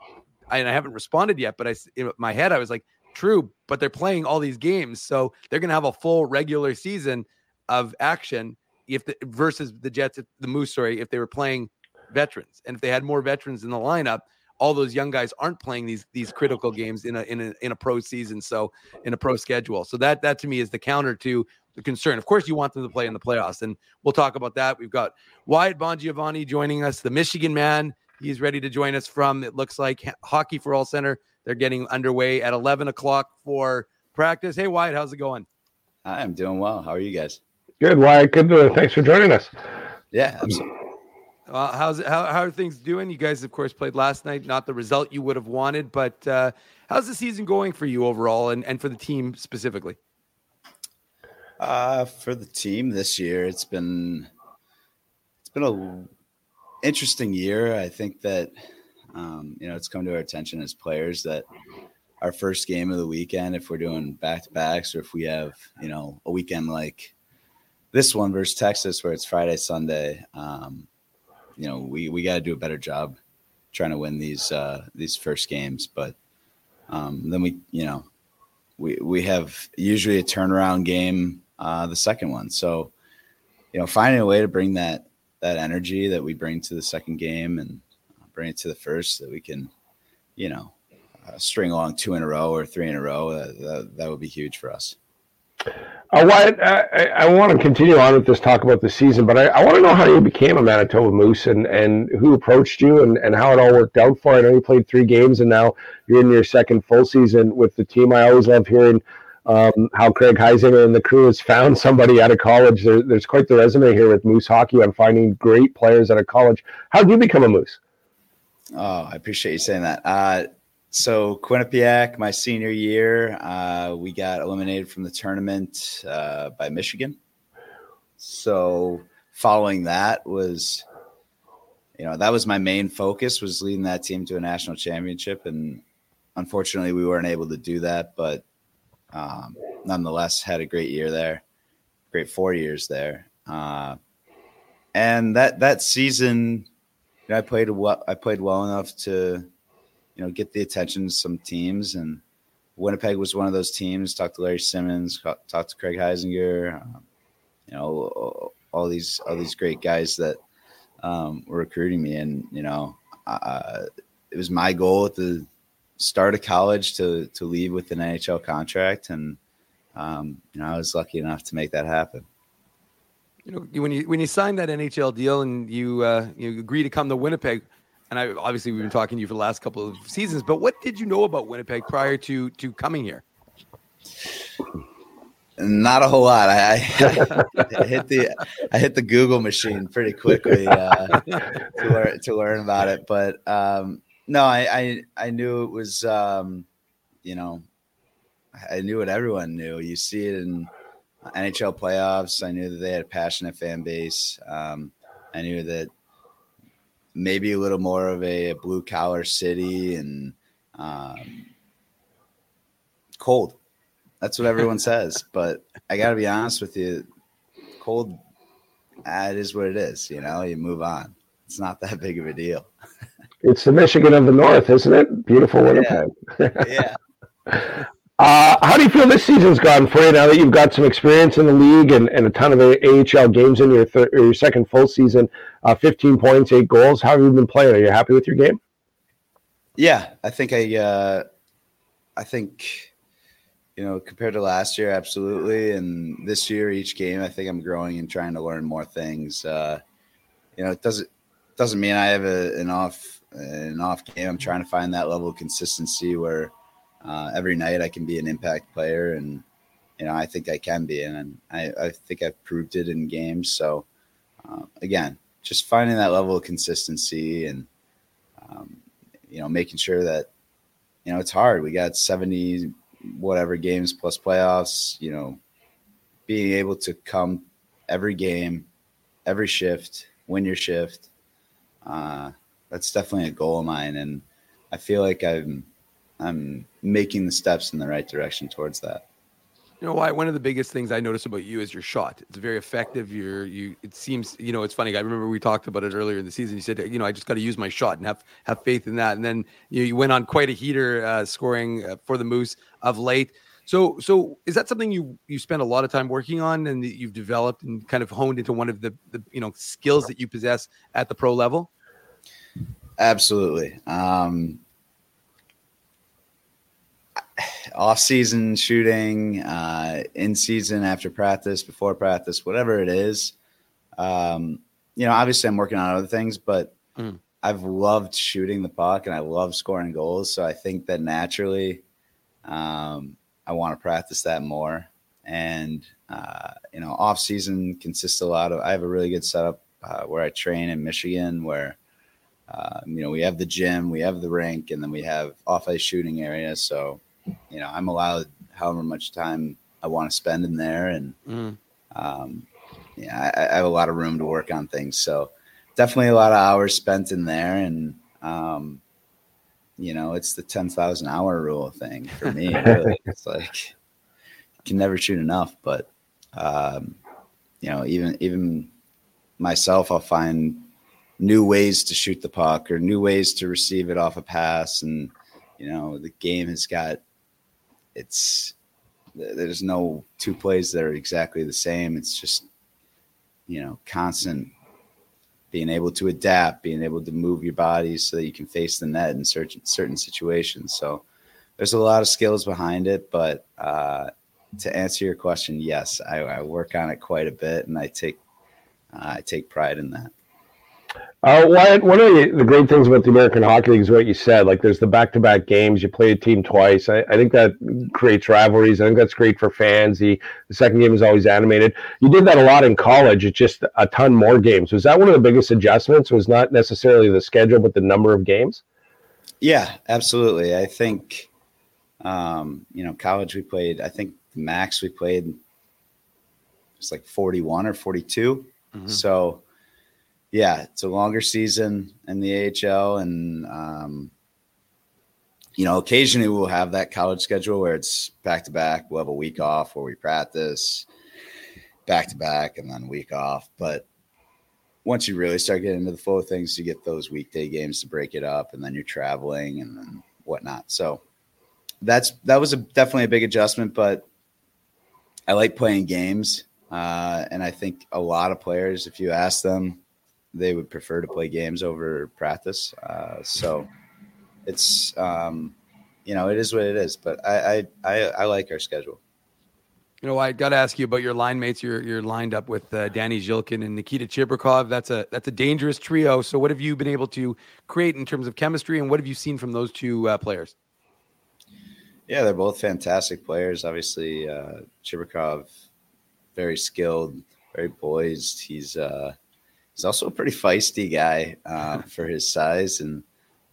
I, and I haven't responded yet, but I in my head I was like, true, but they're playing all these games, so they're going to have a full regular season of action if the, versus the Jets, the Moose, sorry, if they were playing veterans and if they had more veterans in the lineup all those young guys aren't playing these these critical games in a in a in a pro season, so in a pro schedule. So that that to me is the counter to the concern. Of course, you want them to play in the playoffs, and we'll talk about that. We've got Wyatt Bongiovanni joining us, the Michigan man. He's ready to join us from it looks like Hockey for All Center. They're getting underway at 11 o'clock for practice. Hey Wyatt, how's it going? Hi, I'm doing well. How are you guys? Good, Wyatt. Good. To, thanks for joining us. Yeah, absolutely. Uh, how's how, how are things doing? You guys, of course, played last night. Not the result you would have wanted, but uh, how's the season going for you overall, and, and for the team specifically? Uh, for the team this year, it's been it's been a interesting year. I think that um, you know it's come to our attention as players that our first game of the weekend, if we're doing back to backs, or if we have you know a weekend like this one versus Texas, where it's Friday Sunday. Um, you know we we got to do a better job trying to win these uh, these first games. But um, then we you know we we have usually a turnaround game uh, the second one. So you know finding a way to bring that that energy that we bring to the second game and bring it to the first that we can you know uh, string along two in a row or three in a row that, that, that would be huge for us Uh, Wyatt, I, I want to continue on with this talk about the season, but I, I want to know how you became a Manitoba Moose and, and who approached you and, and how it all worked out for you. I know you played three games and now you're in your second full season with the team. I always love hearing um, how Craig Heisinger and the crew has found somebody out of college. There, there's quite the resume here with Moose Hockey on finding great players out of college. How did you become a Moose? Oh, I appreciate you saying that. Uh, so Quinnipiac, my senior year, uh, we got eliminated from the tournament uh, by Michigan. So following that was, you know, that was my main focus was leading that team to a national championship, and unfortunately, we weren't able to do that. But um, nonetheless, had a great year there, great four years there, uh, and that that season, you know, I played well. I played well enough to you know, get the attention of some teams. And Winnipeg was one of those teams. Talked to Larry Simmons, talked to Craig Heisinger, um, you know, all these all these great guys that um, were recruiting me. And you know, uh, it was my goal at the start of college to to leave with an NHL contract, and um, you know, I was lucky enough to make that happen. You know, when you when you signed that NHL deal and you uh, you agree to come to Winnipeg, and I obviously we've been talking to you for the last couple of seasons, but what did you know about Winnipeg prior to to coming here? Not a whole lot. I, I, hit the I hit the Google machine pretty quickly uh, to learn to learn about it, but um, no, I, I, I knew it was um, you know I knew what everyone knew. You see it in NHL playoffs. I knew that they had a passionate fan base. Um, I knew that maybe a little more of a, blue collar city and um, cold. That's what everyone says. But I got to be honest with you, cold. Ah, it is what it is. You know, you move on. It's not that big of a deal. it's the Michigan of the North, isn't it? Beautiful Winnipeg. Yeah. yeah. Uh, how do you feel this season's gone for you now that you've got some experience in the league and, and a ton of AHL games in your th- your second full season? Uh, 15 points, eight goals. How have you been playing? Are you happy with your game? Yeah, I think I, uh, I think, you know, compared to last year, absolutely. And this year, each game, I think I'm growing and trying to learn more things. Uh, you know, it doesn't doesn't mean I have a, an off an off game. I'm trying to find that level of consistency where uh, every night I can be an impact player, and you know I think I can be, and I, I think I've proved it in games. So uh, again, just finding that level of consistency, and um, you know making sure that you know it's hard. We got seventy whatever games plus playoffs. You know, being able to come every game, every shift, win your shift. Uh, that's definitely a goal of mine, and I feel like I'm I'm making the steps in the right direction towards that. You know why? One of the biggest things I notice about you is your shot. It's very effective. You're you. It seems you know. It's funny. I remember we talked about it earlier in the season. You said you know I just got to use my shot and have have faith in that. And then you, know, you went on quite a heater uh, scoring uh, for the Moose of late. So so is that something you you spend a lot of time working on and that you've developed and kind of honed into one of the the you know skills that you possess at the pro level? Absolutely. Um, off season shooting, uh, in season after practice, before practice, whatever it is. Um, you know, obviously I'm working on other things, but mm. I've loved shooting the puck and I love scoring goals. So I think that naturally, um, I want to practice that more. And uh, you know, off season consists a lot of. I have a really good setup uh, where I train in Michigan, where uh, you know we have the gym, we have the rink, and then we have off ice shooting areas. So you know, I'm allowed however much time I want to spend in there, and mm. um, yeah, I, I, have a lot of room to work on things. So definitely a lot of hours spent in there, and um, you know, it's the ten thousand hour rule thing for me. Really. it's like you can never shoot enough, but um, you know, even even myself, I'll find new ways to shoot the puck or new ways to receive it off a pass and you know the game has got it's there's no two plays that are exactly the same. It's just you know constant being able to adapt, being able to move your body so that you can face the net in certain certain situations. So there's a lot of skills behind it, but uh, to answer your question, yes, I, I work on it quite a bit, and I take uh, I take pride in that. Uh, Wyatt, one of the, the, great things about the American Hockey League is what you said. Like, there's the back-to-back games. You play a team twice. I, I, think that creates rivalries. I think that's great for fans. The, the second game is always animated. You did that a lot in college. It's just a ton more games. Was that one of the biggest adjustments? Was not necessarily the schedule, but the number of games? Yeah, absolutely. I think, um, you know, college we played. I think max we played it's like 41 or 42. Mm-hmm. So yeah, it's a longer season in the AHL, and um, you know, occasionally we'll have that college schedule where it's back to back. We'll have a week off where we practice back to back, and then week off. But once you really start getting into the flow of things, you get those weekday games to break it up, and then you're traveling and then whatnot. So that's that was a, definitely a big adjustment, but I like playing games, uh, and I think a lot of players, if you ask them they would prefer to play games over practice. Uh, so it's um, you know it is what it is. But I I I, I like our schedule. You know, I got to ask you about your line mates. You're you're lined up with uh, Danny Zhilkin and Nikita Chibrikov. That's a that's a dangerous trio. So, what have you been able to create in terms of chemistry, and what have you seen from those two uh, players? Yeah, they're both fantastic players. Obviously, uh, Chibrikov, very skilled, very poised. He's uh, he's also a pretty feisty guy uh, for his size, and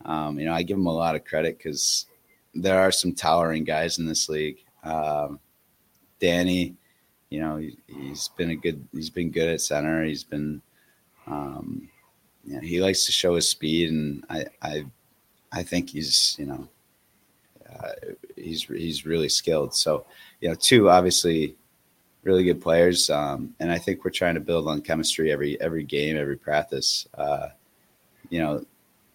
um, you know I give him a lot of credit because there are some towering guys in this league. Um, Danny, you know, he, has been a good he's been good at center. He's been um, you know, he likes to show his speed, and I I I think he's you know uh, he's he's really skilled. So you know, two obviously really good players, um, and I think we're trying to build on chemistry every every game, every practice. Uh, you know,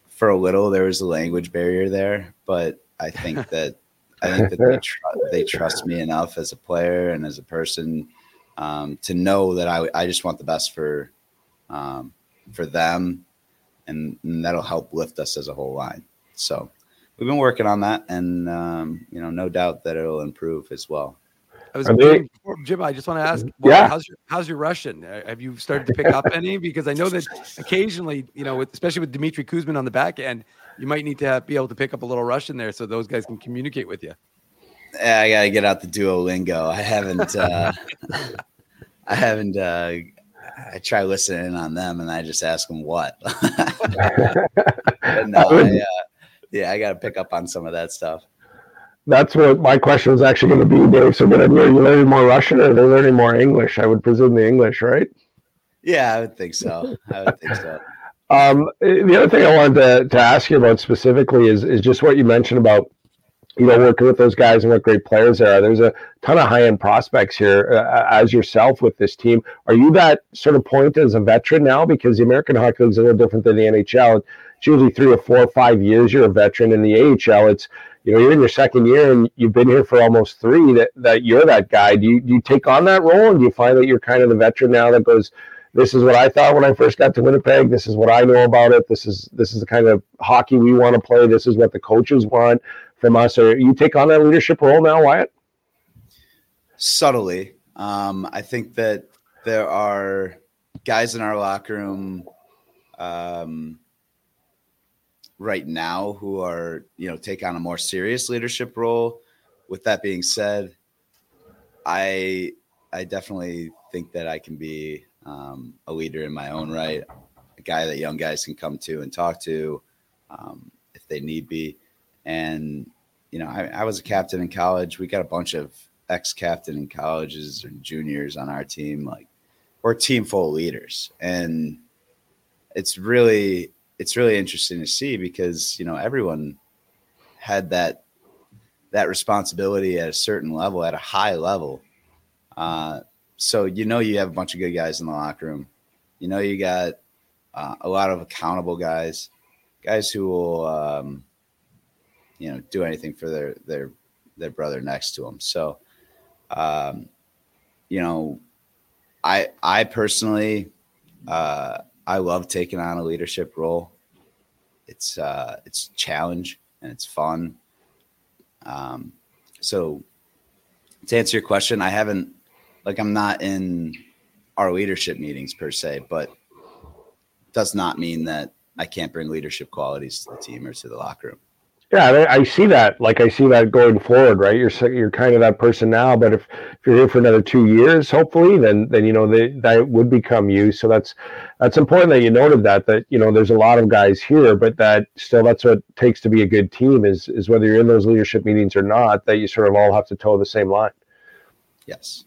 for a little there was a language barrier there, but I think that I think that they, tr- they trust me enough as a player and as a person um, to know that I I just want the best for um, for them, and, and, that'll help lift us as a whole line. So we've been working on that, and um, you know, no doubt that it'll improve as well. I was Jim, Jim, I just want to ask, well, yeah. how's your how's your Russian? Uh, have you started to pick up any? Because I know that occasionally, you know, with, especially with Dmitry Kuzmin on the back end, you might need to have, be able to pick up a little Russian there so those guys can communicate with you. Yeah, I got to get out the Duolingo. I haven't, uh, I haven't, uh, I try listening on them and I just ask them what. no, I, uh, yeah, I got to pick up on some of that stuff that's what my question was actually going to be, Dave. So, but are you learning more Russian or they're learning more English? I would presume the English, right? Yeah, I would think so. I would think so. Um, the other thing I wanted to, to ask you about specifically is is just what you mentioned about you know working with those guys and what great players there are. There's a ton of high end prospects here uh, as yourself with this team. Are you that sort of point as a veteran now? Because the American Hockey League is a little different than the NHL. It's usually three or four or five years you're a veteran. In the AHL, it's you know you're in your second year and you've been here for almost three that, that you're that guy. Do you, do you take on that role and do you find that you're kind of the veteran now that goes this is what i thought when i first got to winnipeg. This is what i know about it. This is this is the kind of hockey we want to play. This is what the coaches want from us. Or you take on that leadership role now wyatt? Subtly. Um, i think that there are guys in our locker room um, right now who are you know take on a more serious leadership role. With that being said, I I definitely think that I can be um, a leader in my own right, a guy that young guys can come to and talk to um, if they need be. And you know, I, I was a captain in college. We got a bunch of ex-captain in colleges and juniors on our team. Like we're a team full of leaders, and it's really it's really interesting to see because you know everyone had that that responsibility at a certain level, at a high level. Uh, so you know you have a bunch of good guys in the locker room. You know you got uh, a lot of accountable guys, guys who will um, you know do anything for their their their brother next to them. So um, you know, I I personally uh, I love taking on a leadership role. It's uh, it's challenge and it's fun. Um, so to answer your question, I haven't like I'm not in our leadership meetings per se, but does not mean that I can't bring leadership qualities to the team or to the locker room. Yeah, I see that. Like I see that going forward, right? You're you're kind of that person now, but if, if you're here for another two years, hopefully, then then you know they, that would become you. So that's that's important that you noted that that you know there's a lot of guys here, but that still that's what takes to be a good team is is whether you're in those leadership meetings or not, that you sort of all have to toe the same line. Yes.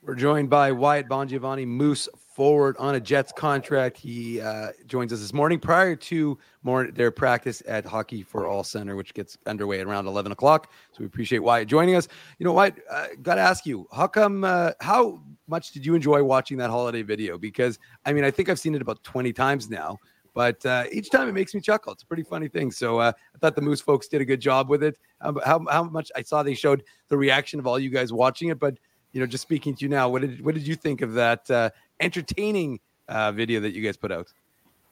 We're joined by Wyatt Bongiovanni, Moose forward on a Jets contract. He uh, joins us this morning prior to more their practice at Hockey for All Center, which gets underway at around 11 o'clock. So we appreciate Wyatt joining us. You know, Wyatt, uh, got to ask you, how come, uh, how much did you enjoy watching that holiday video? Because, I mean, I think I've seen it about 20 times now. But uh, each time it makes me chuckle. It's a pretty funny thing. So uh, I thought the Moose folks did a good job with it. How, how, how much I saw they showed the reaction of all you guys watching it, but you know, just speaking to you now, what did what did you think of that uh, entertaining uh, video that you guys put out?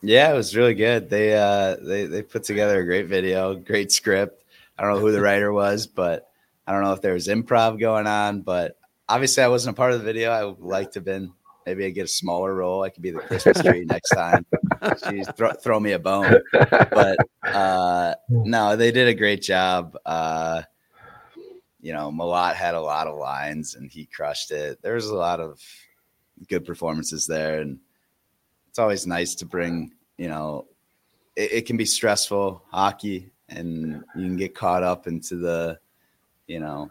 Yeah, it was really good. They uh, they they put together a great video, great script. I don't know who the writer was, but I don't know if there was improv going on. But obviously, I wasn't a part of the video. I would like to have been. Maybe I get a smaller role. I could be the Christmas tree next time. Jeez, throw, throw me a bone. But uh, no, they did a great job. Uh, you know, Malott had a lot of lines and he crushed it. There was a lot of good performances there. And it's always nice to bring, you know, it, it, can be stressful hockey and you can get caught up into the, you know,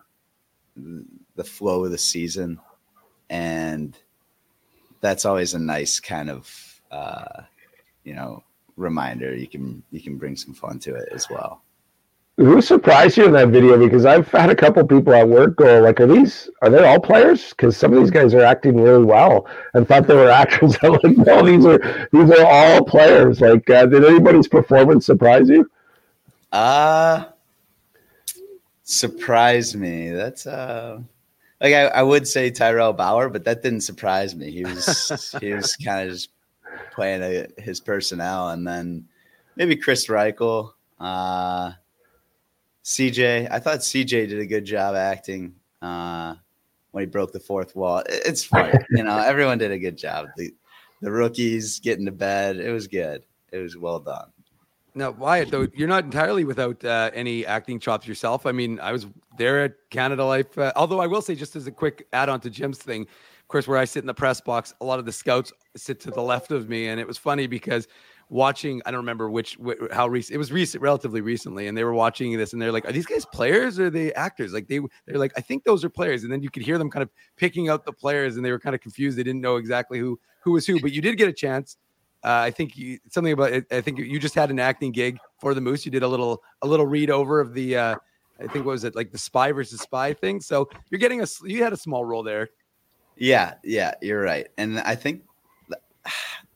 the flow of the season. And that's always a nice kind of, uh, you know, reminder. You can, you can bring some fun to it as well. Who surprised you in that video? Because I've had a couple people at work go, like, "Are these? Are they all players?" Because some of these guys are acting really well, and thought they were actors. I'm like, "No, these are these are all players." Like, uh, did anybody's performance surprise you? Uh surprise me. That's uh like I, I would say Tyrel Bauer, but that didn't surprise me. He was he was kind of just playing a, his personnel, and then maybe Chris Reichel. Uh, CJ, I thought CJ did a good job acting uh, when he broke the fourth wall. It's funny, you know. Everyone did a good job. The the rookies getting to bed. It was good. It was well done. Now, Wyatt, though, you're not entirely without uh, any acting chops yourself. I mean, I was there at Canada Life. Uh, although I will say, just as a quick add-on to Jim's thing, of course, where I sit in the press box, a lot of the scouts sit to the left of me, and it was funny because watching. I don't remember which how recent it was recent, relatively recently, and they were watching this, and they're like, "Are these guys players or are they actors?" Like they they're like, "I think those are players," and then you could hear them kind of picking out the players, and they were kind of confused. They didn't know exactly who who was who, but you did get a chance. Uh, I think you, something about it. I think you just had an acting gig for the Moose. You did a little a little read over of the. Uh, I think what was it like the spy versus spy thing. So you're getting a you had a small role there. Yeah, yeah, you're right, and I think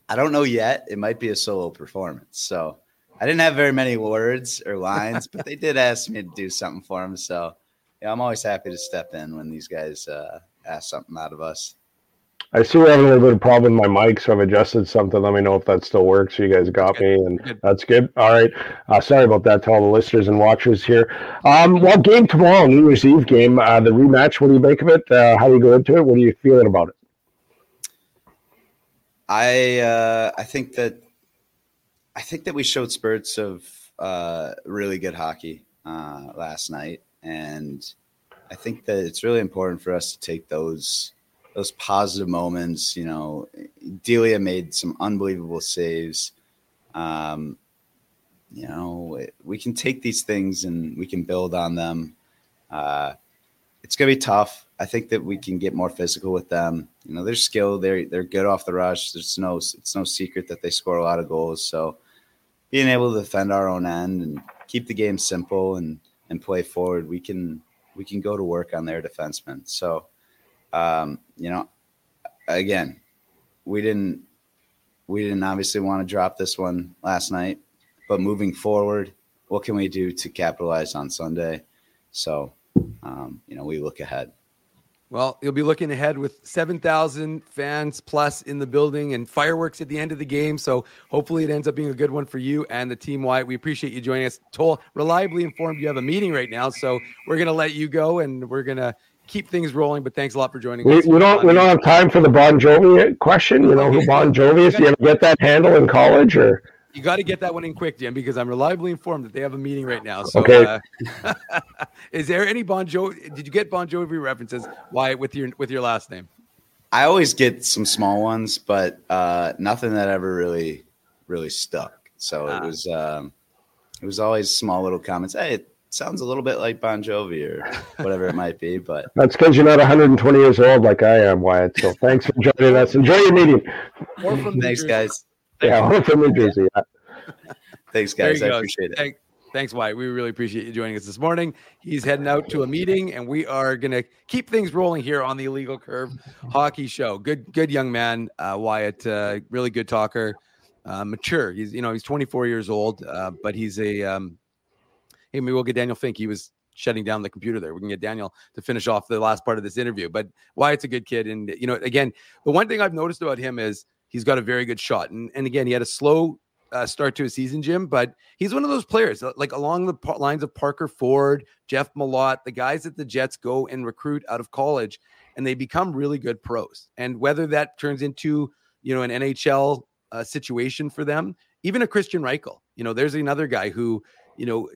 I don't know yet. It might be a solo performance. So I didn't have very many words or lines, but they did ask me to do something for them. So yeah, I'm always happy to step in when these guys uh, ask something out of us. I see we're having a little bit of problem with my mic, so I've adjusted something. Let me know if that still works. You guys got me, and that's good. All right. Uh, sorry about that to all the listeners and watchers here. Um, well, game tomorrow, New Year's Eve game, uh, the rematch. What do you make of it? Uh, how do you go into it? What are you feeling about it? I uh, I think that I think that we showed spurts of uh, really good hockey uh, last night, and I think that it's really important for us to take those those positive moments. You know, Delia made some unbelievable saves. Um, you know, we can take these things and we can build on them. Uh, it's going to be tough. I think that we can get more physical with them. You know, they're skilled. They're they're good off the rush. There's no it's no secret that they score a lot of goals. So being able to defend our own end and keep the game simple and and play forward, we can we can go to work on their defensemen. So um, you know, again, we didn't we didn't obviously want to drop this one last night, but moving forward, what can we do to capitalize on Sunday? So um, you know, we look ahead. Well, you'll be looking ahead with 7,000 fans plus in the building and fireworks at the end of the game. So hopefully it ends up being a good one for you and the team Wyatt. We appreciate you joining us. Toll, reliably informed you have a meeting right now. So we're going to let you go and we're going to keep things rolling. But thanks a lot for joining we, us. We don't, we don't have time for the Bon Jovi question. You know who Bon Jovi is? Do you ever get that handle in college or? You got to get that one in quick, Jim, because I'm reliably informed that they have a meeting right now. So, okay. Uh, is there any Bon Jovi? Did you get Bon Jovi references? Why with your with your last name? I always get some small ones, but uh, nothing that ever really really stuck. So ah. it was um, it was always small little comments. Hey, it sounds a little bit like Bon Jovi or whatever it might be. But that's because you're not 120 years old like I am, Wyatt. So thanks for joining us. Enjoy your meeting. Thanks, guys. Yeah, we're from New Jersey. Yeah. Thanks, guys. I appreciate it. Thank, thanks, Wyatt. We really appreciate you joining us this morning. He's heading out to a meeting, and we are going to keep things rolling here on the Illegal Curve Hockey Show. Good, good young man, uh, Wyatt. Uh, really good talker, uh, mature. He's, you know, he's 24 years old, uh, but he's a. Um, hey, maybe we'll get Daniel Fink. He was shutting down the computer there. We can get Daniel to finish off the last part of this interview. But Wyatt's a good kid, and you know, again, the one thing I've noticed about him is he's got a very good shot. And, and again, he had a slow uh, start to a season, Jim, but he's one of those players uh, like along the lines of Parker Ford, Jeff Malott, the guys that the Jets go and recruit out of college, and they become really good pros. And whether that turns into you know an NHL uh, situation for them, even a Kristian Reichel, you know, there's another guy who you know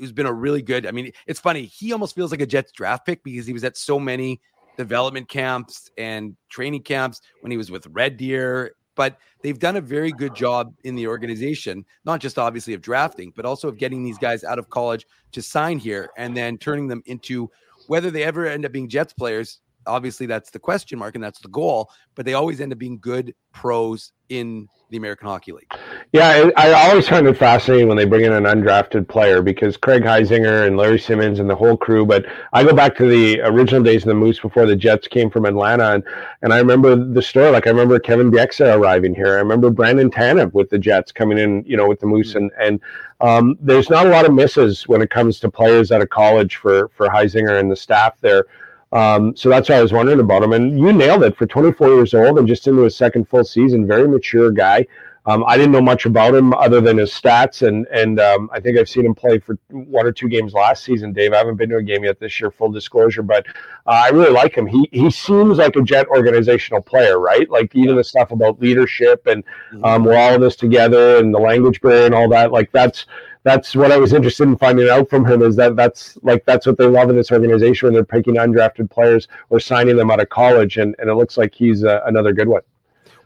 who's been a really good. I mean, it's funny. He almost feels like a Jets draft pick because he was at so many development camps and training camps when he was with Red Deer. But they've done a very good job in the organization, not just obviously of drafting, but also of getting these guys out of college to sign here and then turning them into whether they ever end up being Jets players. Obviously, that's the question mark and that's the goal, but they always end up being good pros in the American Hockey League. Yeah, I, I, always find it fascinating when they bring in an undrafted player because Craig Heisinger and Larry Simmons and the whole crew. But I go back to the original days of the Moose before the Jets came from Atlanta, and, and I remember the story. Like I remember Kevin Bieksa arriving here. I remember Brandon Tanev with the Jets coming in, you know, with the Moose, mm-hmm. and and um, there's not a lot of misses when it comes to players out of college for for Heisinger and the staff there. Um, so that's why I was wondering about him. And you nailed it for 24 years old and just into his second full season. Very mature guy. Um, I didn't know much about him other than his stats, and and um, I think I've seen him play for one or two games last season. Dave, I haven't been to a game yet this year, full disclosure, but uh, I really like him. He he seems like a Jet organizational player, right? Like even the stuff about leadership and mm-hmm. um, we're all in this together, and the language barrier and all that. Like that's that's what I was interested in finding out from him is that that's like that's what they love in this organization when they're picking undrafted players or signing them out of college, and, and it looks like he's uh, another good one.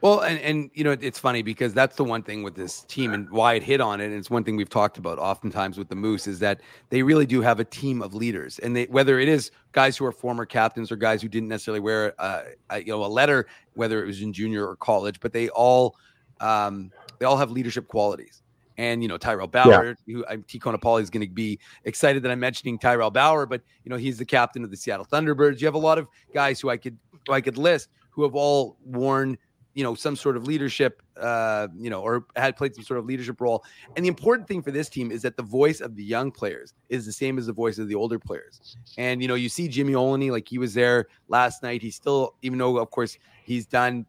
Well, and, and you know it's funny because that's the one thing with this team and why it hit on it. And it's one thing we've talked about oftentimes with the Moose is that they really do have a team of leaders, and they whether it is guys who are former captains or guys who didn't necessarily wear a, a you know a letter, whether it was in junior or college, but they all um, they all have leadership qualities. And you know Tyrel Bauer, yeah. who I'm T. Conopoli is going to be excited that I'm mentioning Tyrel Bauer, but you know he's the captain of the Seattle Thunderbirds. You have a lot of guys who I could who I could list who have all worn you know some sort of leadership uh you know or had played some sort of leadership role and the important thing for this team is that the voice of the young players is the same as the voice of the older players and you know you see jimmy Oligny like he was there last night he still even though of course he's done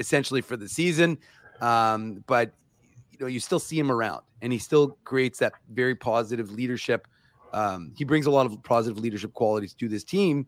essentially for the season um but know you still see him around, and he still creates that very positive leadership. Um, he brings a lot of positive leadership qualities to this team.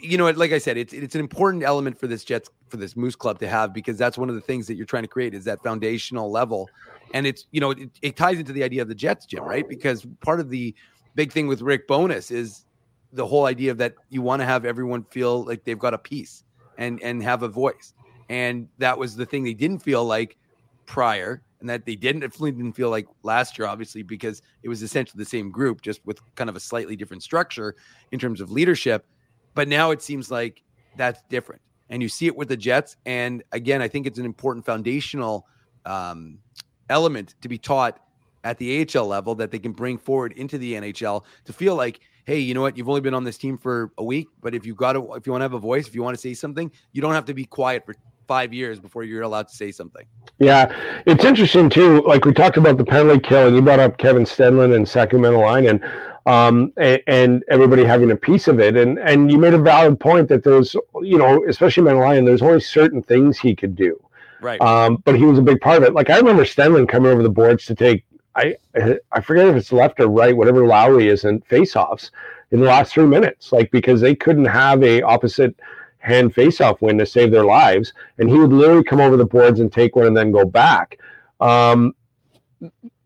You know, like I said, it's it's an important element for this Jets for this Moose Club to have because that's one of the things that you're trying to create is that foundational level, and it's you know it, it ties into the idea of the Jets, Jim, right? Because part of the big thing with Rick Bowness is the whole idea of that you want to have everyone feel like they've got a piece and and have a voice, and that was the thing they didn't feel like prior and that they didn't definitely didn't feel like last year, obviously, because it was essentially the same group, just with kind of a slightly different structure in terms of leadership. But now it seems like that's different. And you see it with the Jets. And again, I think it's an important foundational um, element to be taught at the AHL level that they can bring forward into the NHL to feel like, hey, you know what? You've only been on this team for a week, but if you've got to, if you want to have a voice, if you want to say something, you don't have to be quiet for five years before you're allowed to say something. Yeah, it's interesting too. Like we talked about the penalty kill, and you brought up Kevin Stenlund and Saku Maenalanen. um, and, and, everybody having a piece of it. And and you made a valid point that there's, you know, especially Matt Lyon, there's only certain things he could do. Right. Um, but he was a big part of it. Like I remember Stenlund coming over the boards to take I I forget if it's left or right, whatever Lowry is in faceoffs in the last three minutes, like because they couldn't have a opposite hand faceoff win to save their lives, and he would literally come over the boards and take one and then go back. Um,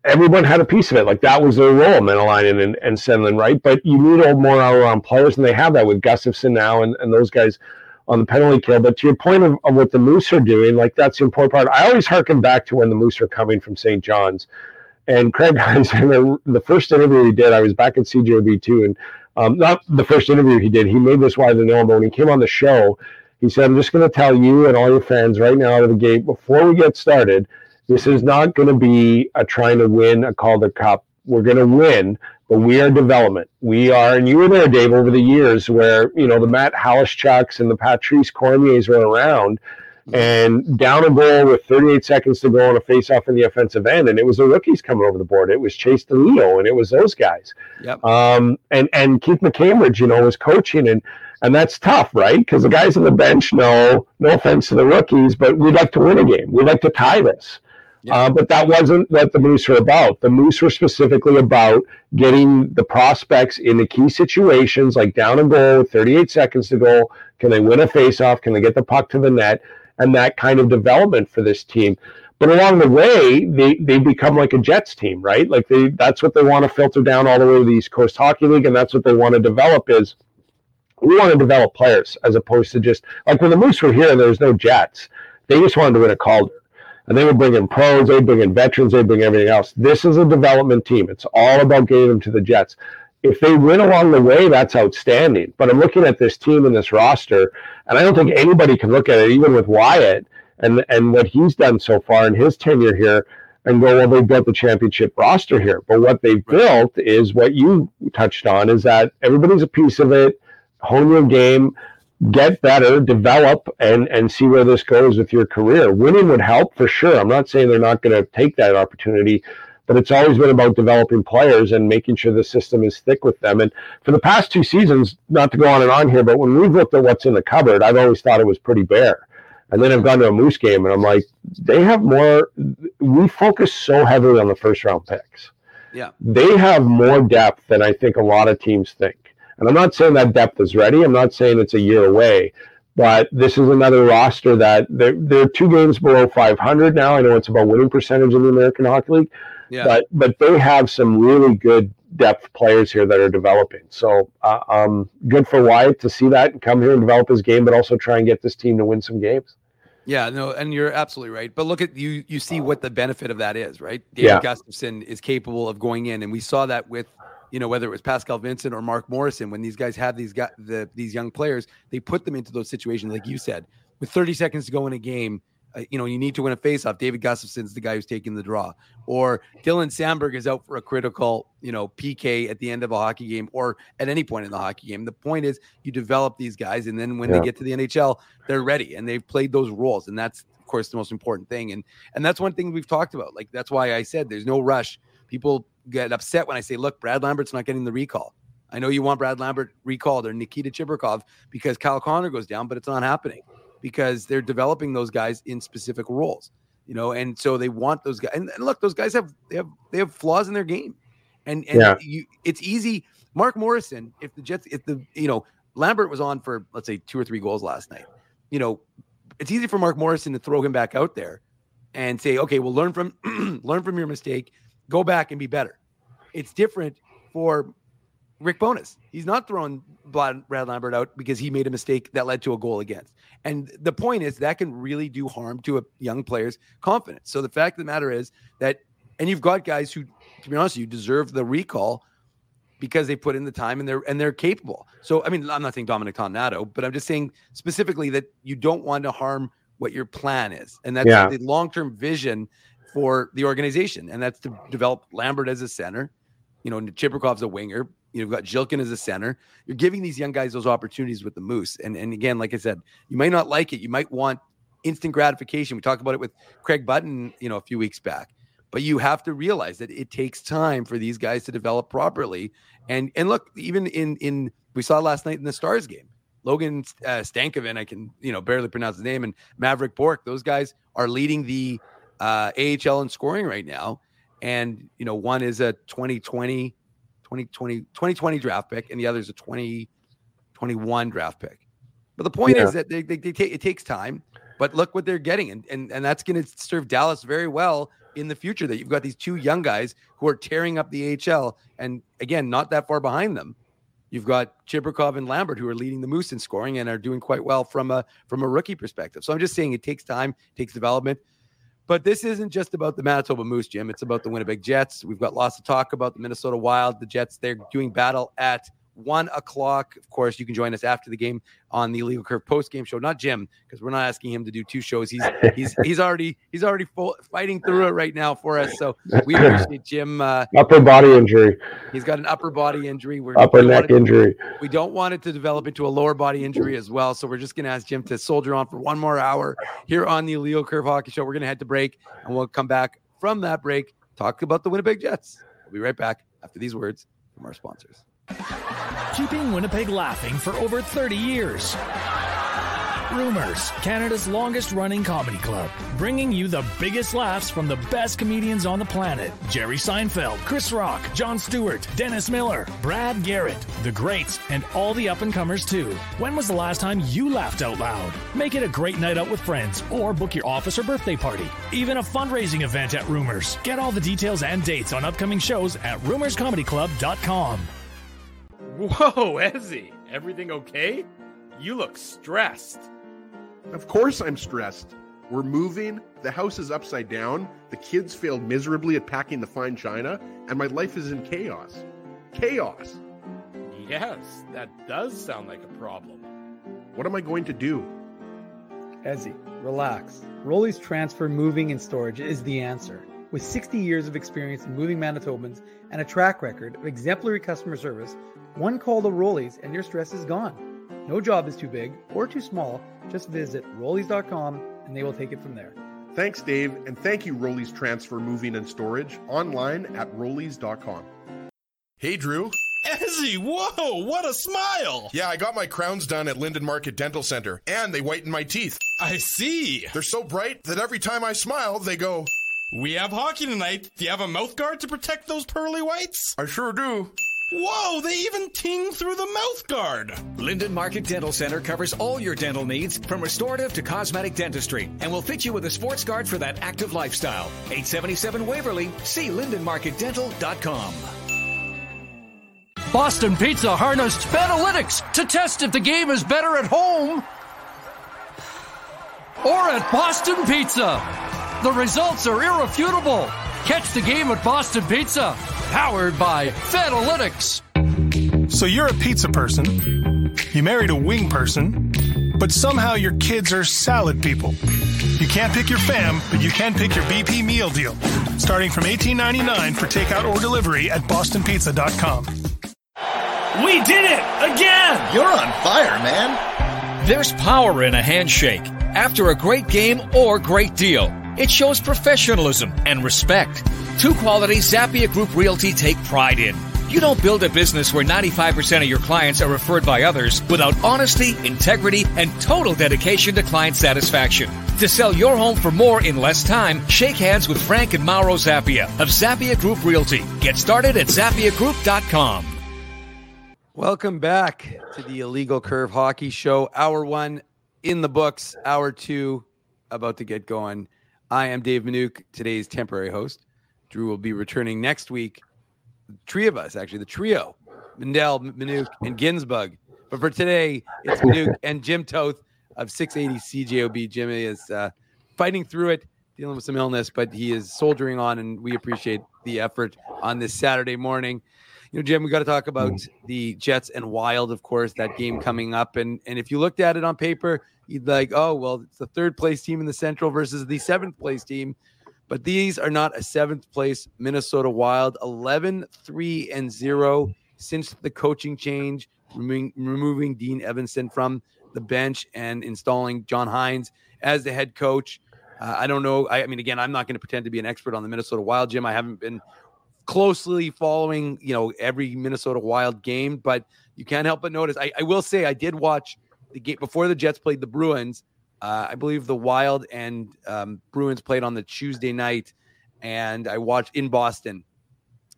everyone had a piece of it. Like that was their role, Maenalanen and, and Stenlund, right? But you need old more all around players, and they have that with Gustafsson now and, and those guys on the penalty kill. But to your point of, of what the Moose are doing, like that's the important part. I always harken back to when the Moose are coming from St. John's. And Craig Heisen, the first interview he did, I was back at CJOB2, and um, not the first interview he did, he made this widely known, but when he came on the show, he said, I'm just going to tell you and all your fans right now out of the gate, before we get started, this is not going to be a trying to win a Calder Cup. We're going to win, but we are development. We are, and you were there, Dave, over the years where, you know, the Matt Halischuk's and the Patrice Cormiers were around and down a goal with 38 seconds to go on a face-off in the offensive end, and it was the rookies coming over the board. It was Chase DeLeo, and it was those guys. Yep. Um, and and Keith McCambridge, you know, was coaching, and and that's tough, right? Because the guys on the bench know, no offense to the rookies, but we'd like to win a game. We'd like to tie this. Uh, but that wasn't what the Moose were about. The Moose were specifically about getting the prospects in the key situations, like down a goal, 38 seconds to go. Can they win a faceoff? Can they get the puck to the net? And that kind of development for this team. But along the way, they, they become like a Jets team, right? Like they that's what they want to filter down all the way to the East Coast Hockey League, and that's what they want to develop is we want to develop players as opposed to just like when the Moose were here, there was no Jets. They just wanted to win a Calder and they would bring in pros, they'd bring in veterans, they'd bring everything else. This is a development team. It's all about getting them to the Jets. If they win along the way, that's outstanding. But I'm looking at this team and this roster, and I don't think anybody can look at it, even with Wyatt and and what he's done so far in his tenure here, and go, well, they've built the championship roster here. But what they've built is what you touched on is that everybody's a piece of it. Hone your game get better, develop, and and see where this goes with your career. Winning would help for sure. I'm not saying they're not going to take that opportunity, but it's always been about developing players and making sure the system is thick with them. And for the past two seasons, not to go on and on here, but when we've looked at what's in the cupboard, I've always thought it was pretty bare. And then I've gone to a Moose game and I'm like, they have more. We focus so heavily on the first round picks. Yeah. They have more depth than I think a lot of teams think. And I'm not saying that depth is ready. I'm not saying it's a year away, but this is another roster that they're, they're two games below 500 now. I know it's about winning percentage in the American Hockey League, yeah. but but they have some really good depth players here that are developing. So uh, um, good for Wyatt to see that and come here and develop his game, but also try and get this team to win some games. Yeah, no, and you're absolutely right. But look at you you see what the benefit of that is, right? David yeah. Gustafsson is capable of going in, and we saw that with you know, whether it was Pascal Vincent or Mark Morrison, when these guys have these got the, these young players, they put them into those situations, like you said, with 30 seconds to go in a game. Uh, you know, you need to win a faceoff. David Gustafsson's the guy who's taking the draw, or Dylan Samberg is out for a critical, you know, PK at the end of a hockey game or at any point in the hockey game. The point is, you develop these guys, and then when yeah. they get to the NHL, they're ready and they've played those roles, and that's of course the most important thing. And and that's one thing we've talked about. Like that's why I said there's no rush. People get upset when I say, look, Brad Lambert's not getting the recall. I know you want Brad Lambert recalled or Nikita Chibrikov because Kyle Connor goes down, but it's not happening because they're developing those guys in specific roles, you know, and so they want those guys. And, and look, those guys have they have they have flaws in their game, and and yeah. you, it's easy. Mark Morrison, if the Jets, if the you know Lambert was on for let's say two or three goals last night, you know, it's easy for Mark Morrison to throw him back out there and say, okay, well, learn from learn from your mistake, go back and be better. It's different for Rick Bowness. He's not throwing Brad Lambert out because he made a mistake that led to a goal against. And the point is that can really do harm to a young player's confidence. So the fact of the matter is that, and you've got guys who, to be honest, you deserve the recall because they put in the time and they're and they're capable. So I mean, I'm not saying Dominic Toninato, but I'm just saying specifically that you don't want to harm what your plan is, and that's yeah. the long term vision for the organization, and that's to develop Lambert as a center. You know, Chibrikov's a winger. You've got Zhilkin as a center. You're giving these young guys those opportunities with the Moose. And and again, like I said, you might not like it. You might want instant gratification. We talked about it with Craig Button, you know, a few weeks back. but you have to realize that it takes time for these guys to develop properly. And and look, even in in we saw last night in the Stars game, Logan uh, Stankoven, I can you know barely pronounce his name, and Mavrik Bourque. those guys are leading the uh, AHL in scoring right now. And you know, one is a 2020, 2020, 2020 draft pick, and the other is a 2021 draft pick. But the point yeah. is that they, they, they take, it takes time. But look what they're getting, and and, and that's going to serve Dallas very well in the future. That you've got these two young guys who are tearing up the AHL, and again, not that far behind them. You've got Chibrikov and Lambert who are leading the Moose in scoring and are doing quite well from a from a rookie perspective. So I'm just saying it takes time, takes development. But this isn't just about the Manitoba Moose, Jim. It's about the Winnipeg Jets. We've got lots to talk about. The Minnesota Wild, the Jets, they're doing battle at one o'clock. Of course, you can join us after the game on the Legal Curve post game show. Not Jim, because we're not asking him to do two shows. He's he's he's already he's already full, fighting through it right now for us. So we appreciate Jim. Uh, upper body injury. He's got an upper body injury. We're, upper we neck injury. we don't want it to develop into a lower body injury as well. So we're just going to ask Jim to soldier on for one more hour here on the Illegal Curve Hockey Show. We're going to head to break, and we'll come back from that break talk about the Winnipeg Jets. We'll be right back after these words from our sponsors. Keeping Winnipeg laughing for over 30 years. Rumors, Canada's longest running comedy club, bringing you the biggest laughs from the best comedians on the planet Jerry Seinfeld, Chris Rock, Jon Stewart, Dennis Miller, Brad Garrett, the greats, and all the up and comers too. When was the last time you laughed out loud? Make it a great night out with friends or book your office or birthday party. Even a fundraising event at Rumors. Get all the details and dates on upcoming shows at rumorscomedyclub.com. Whoa, Ezzy, everything okay? You look stressed. Of course I'm stressed. We're moving, the house is upside down, the kids failed miserably at packing the fine china, and my life is in chaos. Chaos! Yes, that does sound like a problem. What am I going to do? Ezzy, relax. Rolly's Transfer Moving and Storage is the answer. With 60 years of experience in moving Manitobans and a track record of exemplary customer service, one call to Rollies and your stress is gone. No job is too big or too small. Just visit rollies.com and they will take it from there. Thanks, Dave, and thank you, Rollies Transfer Moving and Storage, online at rollies.com. Hey, Drew. Ezzy, whoa, what a smile! Yeah, I got my crowns done at Linden Market Dental Center, and they whiten my teeth. I see. They're so bright that every time I smile, they go. We have hockey tonight. Do you have a mouth guard to protect those pearly whites? I sure do. Whoa, they even ting through the mouth guard. Linden Market Dental Center covers all your dental needs from restorative to cosmetic dentistry and will fit you with a sports guard for that active lifestyle. 877 Waverley, see lindenmarketdental.com. Boston Pizza harnessed Fanalytics to test if the game is better at home or at Boston Pizza. The results are irrefutable. Catch the game at Boston Pizza powered by Fanalytics. So you're a pizza person, you married a wing person, but somehow your kids are salad people. You can't pick your fam, but you can pick your BP meal deal, starting from $18.99 for takeout or delivery at bostonpizza.com. We did it again! You're on fire, man. There's power in a handshake after a great game or great deal. It shows professionalism and respect. Two qualities Zappia Group Realty take pride in. You don't build a business where 95% of your clients are referred by others without honesty, integrity, and total dedication to client satisfaction. To sell your home for more in less time, shake hands with Frank and Mauro Zappia of Zappia Group Realty. Get started at zappiagroup.com. Welcome back to the Illegal Curve Hockey Show. Hour one in the books, hour two about to get going. I am Dave Minuk, today's temporary host. Drew will be returning next week. The three of us, actually, the trio, Mendel, Minuk, and Ginsburg. But for today, it's Minuk and Jim Toth of 680 CJOB. Jimmy is uh, fighting through it, dealing with some illness, but he is soldiering on, and we appreciate the effort on this Saturday morning. You know, Jim, we got to talk about the Jets and Wild, of course, that game coming up. And and if you looked at it on paper, you'd like, oh, well, it's the third place team in the Central versus the seventh place team. But these are not a seventh place Minnesota Wild, 11 3 and 0 since the coaching change, removing, removing Dean Evason from the bench and installing John Hynes as the head coach. Uh, I don't know. I, I mean, again, I'm not going to pretend to be an expert on the Minnesota Wild, Jim. I haven't been closely following, you know, every Minnesota Wild game, but you can't help but notice. I, I will say I did watch the game before the Jets played the Bruins. Uh, I believe the Wild and um, Bruins played on the Tuesday night, and I watched in Boston.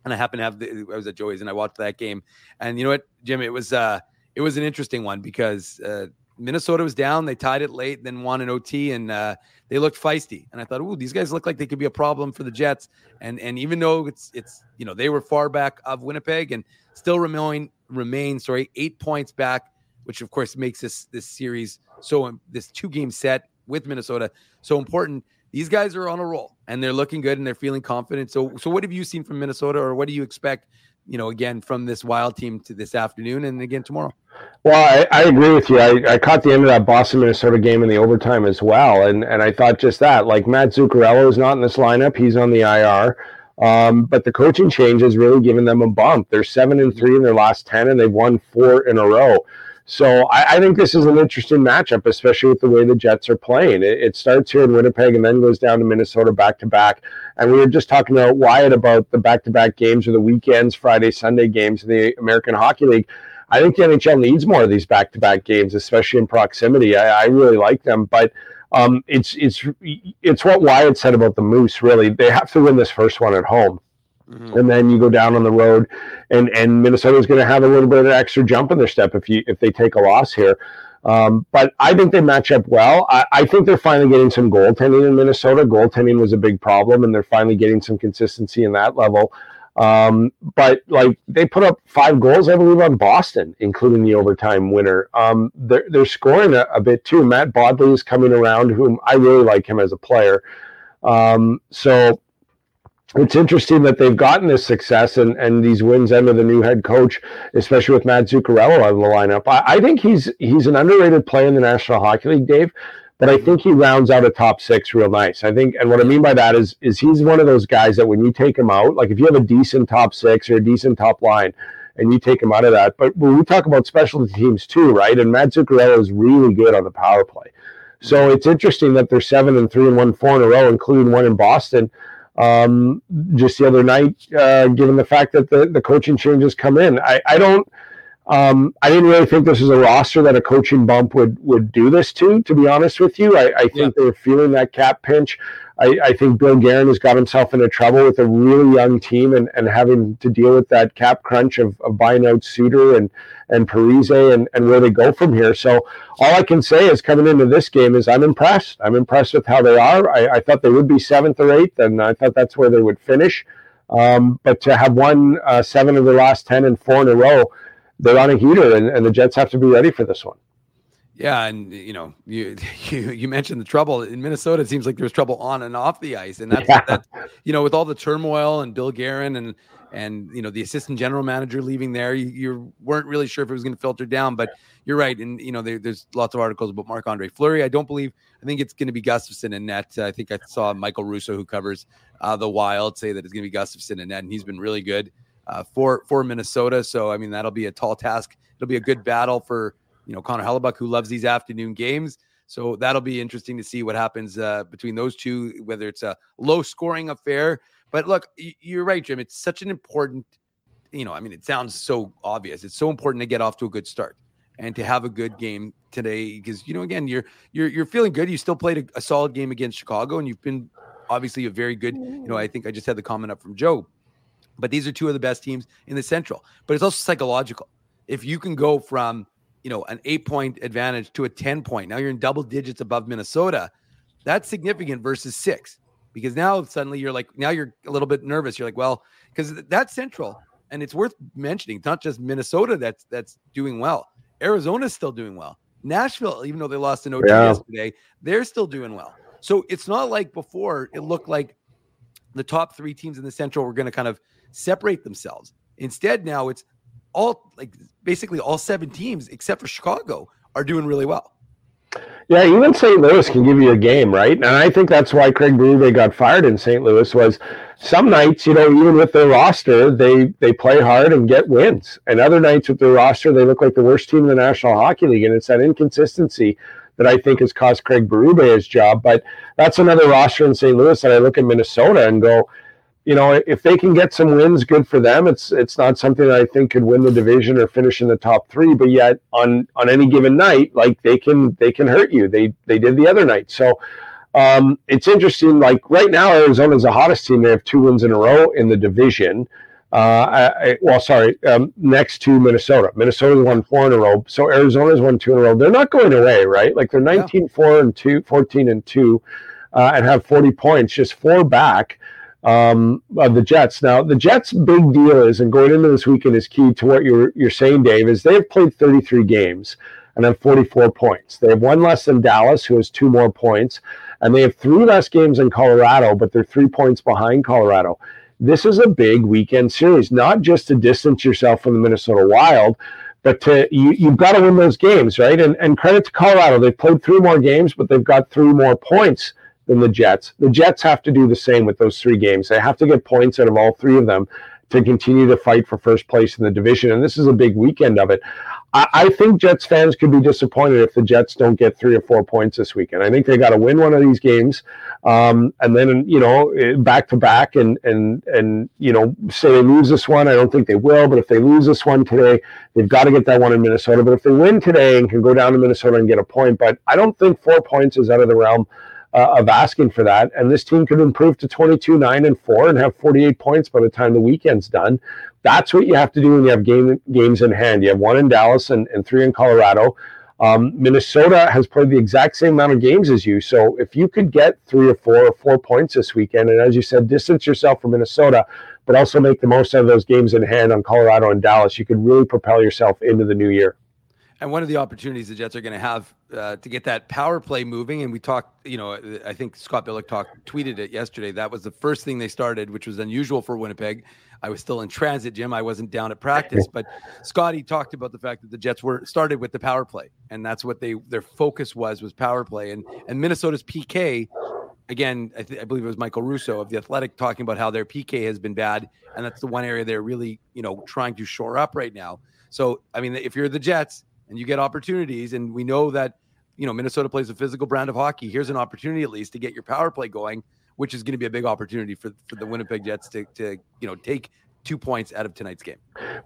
And I happened to have the I was at Joey's and I watched that game. And you know what, Jim? It was uh it was an interesting one because uh, Minnesota was down. They tied it late, then won an OT, and uh, they looked feisty. And I thought, ooh, these guys look like they could be a problem for the Jets. And and even though it's it's you know they were far back of Winnipeg and still remain remain sorry eight points back, which of course makes this this series so this two game set with Minnesota so important. These guys are on a roll and they're looking good and they're feeling confident. So so what have you seen from Minnesota, or what do you expect? You know, again from this Wild team to this afternoon and again tomorrow. Well, I, I, agree with you. I, I caught the end of that Boston Minnesota game in the overtime as well, and and I thought just that. Like Matt Zuccarello is not in this lineup; he's on the IR. Um, but the coaching change has really given them a bump. They're seven and three in their last ten, and they've won four in a row. So I, I think this is an interesting matchup, especially with the way the Jets are playing. It, it starts here in Winnipeg and then goes down to Minnesota back to back. And we were just talking about Wyatt about the back to back games or the weekends, Friday, Sunday games in the American Hockey League. I think the NHL needs more of these back to back games, especially in proximity. I, I really like them, but um, it's it's it's what Wyatt said about the Moose. Really, they have to win this first one at home. Mm-hmm. And then you go down on the road, and and Minnesota is going to have a little bit of an extra jump in their step if you if they take a loss here. Um, but I think they match up well. I, I, think they're finally getting some goaltending in Minnesota. Goaltending was a big problem, and they're finally getting some consistency in that level. Um, but like they put up five goals, I believe, on Boston, including the overtime winner. Um, they're, they're scoring a, a, bit too. Matt Boldy is coming around, whom I really like him as a player. Um, so it's interesting that they've gotten this success and, and these wins under the new head coach, especially with Matt Zuccarello on the lineup. I, I think he's he's an underrated player in the National Hockey League, Dave but I think he rounds out a top six real nice. I think, and what I mean by that is, is he's one of those guys that when you take him out, like if you have a decent top six or a decent top line, and you take him out of that, but when we talk about specialty teams too, right? And Matt Zuccarello is really good on the power play. So it's interesting that they're seven and three and one four in a row, including one in Boston. Um, just the other night, uh, given the fact that the, the coaching changes come in, I, I don't um, I didn't really think this was a roster that a coaching bump would would do this to. To be honest with you, I, I think yeah. they're feeling that cap pinch. I, I, think Bill Guerin has got himself into trouble with a really young team and, and having to deal with that cap crunch of, of buying out Suter and and Parise and, and where they go from here. So all I can say is coming into this game is I'm impressed. I'm impressed with how they are. I, I thought they would be seventh or eighth, and I thought that's where they would finish. Um, but to have won uh, seven of the last ten and four in a row they're on a heater, and, and the Jets have to be ready for this one. Yeah, and you know, you you, you mentioned the trouble in Minnesota. It seems like there's trouble on and off the ice, and that's yeah. that. You know, with all the turmoil and Bill Guerin and and you know the assistant general manager leaving there, you, you weren't really sure if it was going to filter down. But you're right, and you know there, there's lots of articles about Marc Andre Fleury. I don't believe. I think it's going to be Gustafsson and net. I think I saw Michael Russo, who covers uh, the Wild, say that it's going to be Gustafsson and net, and he's been really good uh, for for Minnesota. So I mean that'll be a tall task. It'll be a good battle for you know Connor Hellebuyck, who loves these afternoon games. So that'll be interesting to see what happens uh, between those two, whether it's a low scoring affair. But look, you're right, Jim. It's such an important, you know, I mean, it sounds so obvious. It's so important to get off to a good start and to have a good game today because you know, again, you're you're you're feeling good. You still played a, a solid game against Chicago, and you've been obviously a very good. You know, I think I just had the comment up from Joe but these are two of the best teams in the Central. But it's also psychological. If you can go from, you know, an eight point advantage to a 10 point, now you're in double digits above Minnesota, that's significant versus six. Because now suddenly you're like, now you're a little bit nervous. You're like, well, because that's Central. And it's worth mentioning, it's not just Minnesota that's that's doing well. Arizona's still doing well. Nashville, even though they lost an OT yeah. yesterday, they're still doing well. So it's not like before it looked like the top three teams in the Central were going to kind of separate themselves. Instead, now it's all like basically all seven teams except for Chicago are doing really well. Yeah, even St. Louis can give you a game, right? And I think that's why Craig Berube got fired in St. Louis was some nights, you know, even with their roster, they they play hard and get wins. And other nights with their roster, they look like the worst team in the National Hockey League. And it's that inconsistency that I think has cost Craig Berube his job. But that's another roster in St. Louis that I look at Minnesota and go, you know, if they can get some wins, good for them. It's it's not something that I think could win the division or finish in the top three, but yet on on any given night, like they can they can hurt you. They they did the other night. So um, it's interesting. Like right now, Arizona's the hottest team. They have two wins in a row in the division. Uh, I, well, sorry, um, next to Minnesota. Minnesota's won four in a row. So Arizona's won two in a row. They're not going away, right? Like they're 19 yeah. 4 and 2, 14 and 2, uh, and have 40 points, just four back um, of the Jets. Now, the Jets' big deal is, and going into this weekend is key to what you're you're saying, Dave, is they have played 33 games and have 44 points. They have one less than Dallas, who has two more points, and they have three less games in Colorado, but they're three points behind Colorado. This is a big weekend series, not just to distance yourself from the Minnesota Wild, but to you, you've got to win those games, right? And and credit to Colorado, they've played three more games, but they've got three more points than the Jets. The Jets have to do the same with those three games. They have to get points out of all three of them to continue to fight for first place in the division. And this is a big weekend of it. I, I think Jets fans could be disappointed if the Jets don't get three or four points this weekend. I think they got to win one of these games, um, and then you know back to back, and and and you know say they lose this one. I don't think they will, but if they lose this one today, they've got to get that one in Minnesota. But if they win today and can go down to Minnesota and get a point, but I don't think four points is out of the realm uh, of asking for that. And this team could improve to 22, 9, and 4 and have 48 points by the time the weekend's done. That's what you have to do when you have game, games in hand. You have one in Dallas and, and three in Colorado. Um, Minnesota has played the exact same amount of games as you. So if you could get three or four or four points this weekend, and as you said, distance yourself from Minnesota, but also make the most out of those games in hand on Colorado and Dallas, you could really propel yourself into the new year. And one of the opportunities the Jets are going to have uh, to get that power play moving, and we talked, you know, I think Scott Billeck talked, tweeted it yesterday. That was the first thing they started, which was unusual for Winnipeg. I was still in transit, Jim. I wasn't down at practice, but Scotty talked about the fact that the Jets were started with the power play, and that's what they their focus was was power play. And and Minnesota's PK, again, I, th- I believe it was Michael Russo of the Athletic talking about how their PK has been bad, and that's the one area they're really, you know, trying to shore up right now. So, I mean, if you're the Jets and you get opportunities. And we know that, you know, Minnesota plays a physical brand of hockey. Here's an opportunity at least to get your power play going, which is going to be a big opportunity for, for the Winnipeg Jets to, to, you know, take two points out of tonight's game.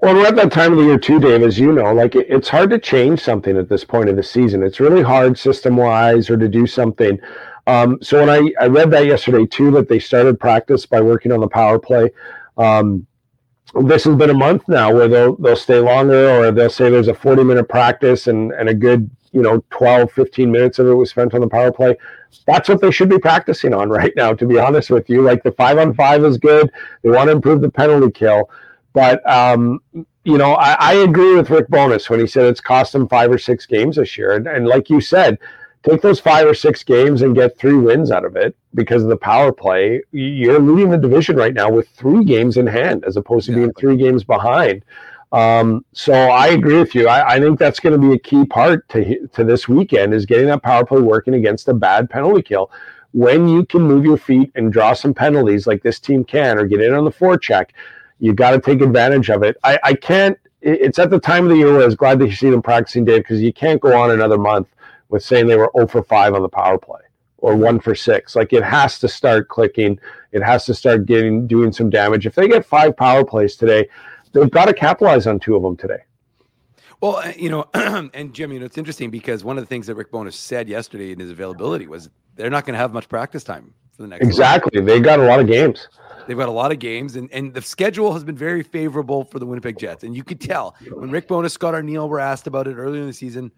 Well, we're at that time of the year too, Dave, as you know, like it, it's hard to change something at this point of the season. It's really hard system wise or to do something. Um, so when I, I read that yesterday too, that they started practice by working on the power play. Um, this has been a month now where they'll they'll stay longer or they'll say there's a 40 minute practice and and a good you know 12 15 minutes of it was spent on the power play. That's what they should be practicing on right now to be honest with you. Like the five on five is good. They want to improve the penalty kill. But um, you know I, I agree with Rick Bowness when he said it's cost them five or six games this year. And, and like you said take those five or six games and get three wins out of it because of the power play. You're leading the division right now with three games in hand as opposed to being three games behind. Um, so I agree with you. I, I think that's going to be a key part to to this weekend is getting that power play working against a bad penalty kill. When you can move your feet and draw some penalties like this team can, or get in on the forecheck, You've got to take advantage of it. I, I can't. It's at the time of the year where I was glad to see them practicing, Dave, because you can't go on another month with saying they were 0 for 5 on the power play or 1 for 6. Like it has to start clicking. It has to start getting doing some damage. If they get five power plays today, they've got to capitalize on two of them today. Well, uh, you know, and Jim, you know, it's interesting because one of the things that Rick Bowness said yesterday in his availability was they're not going to have much practice time for the next. Exactly, they got a lot of games. They've got a lot of games, and, and the schedule has been very favorable for the Winnipeg Jets. And you could tell when Rick Bowness, Scott Arniel were asked about it earlier in the season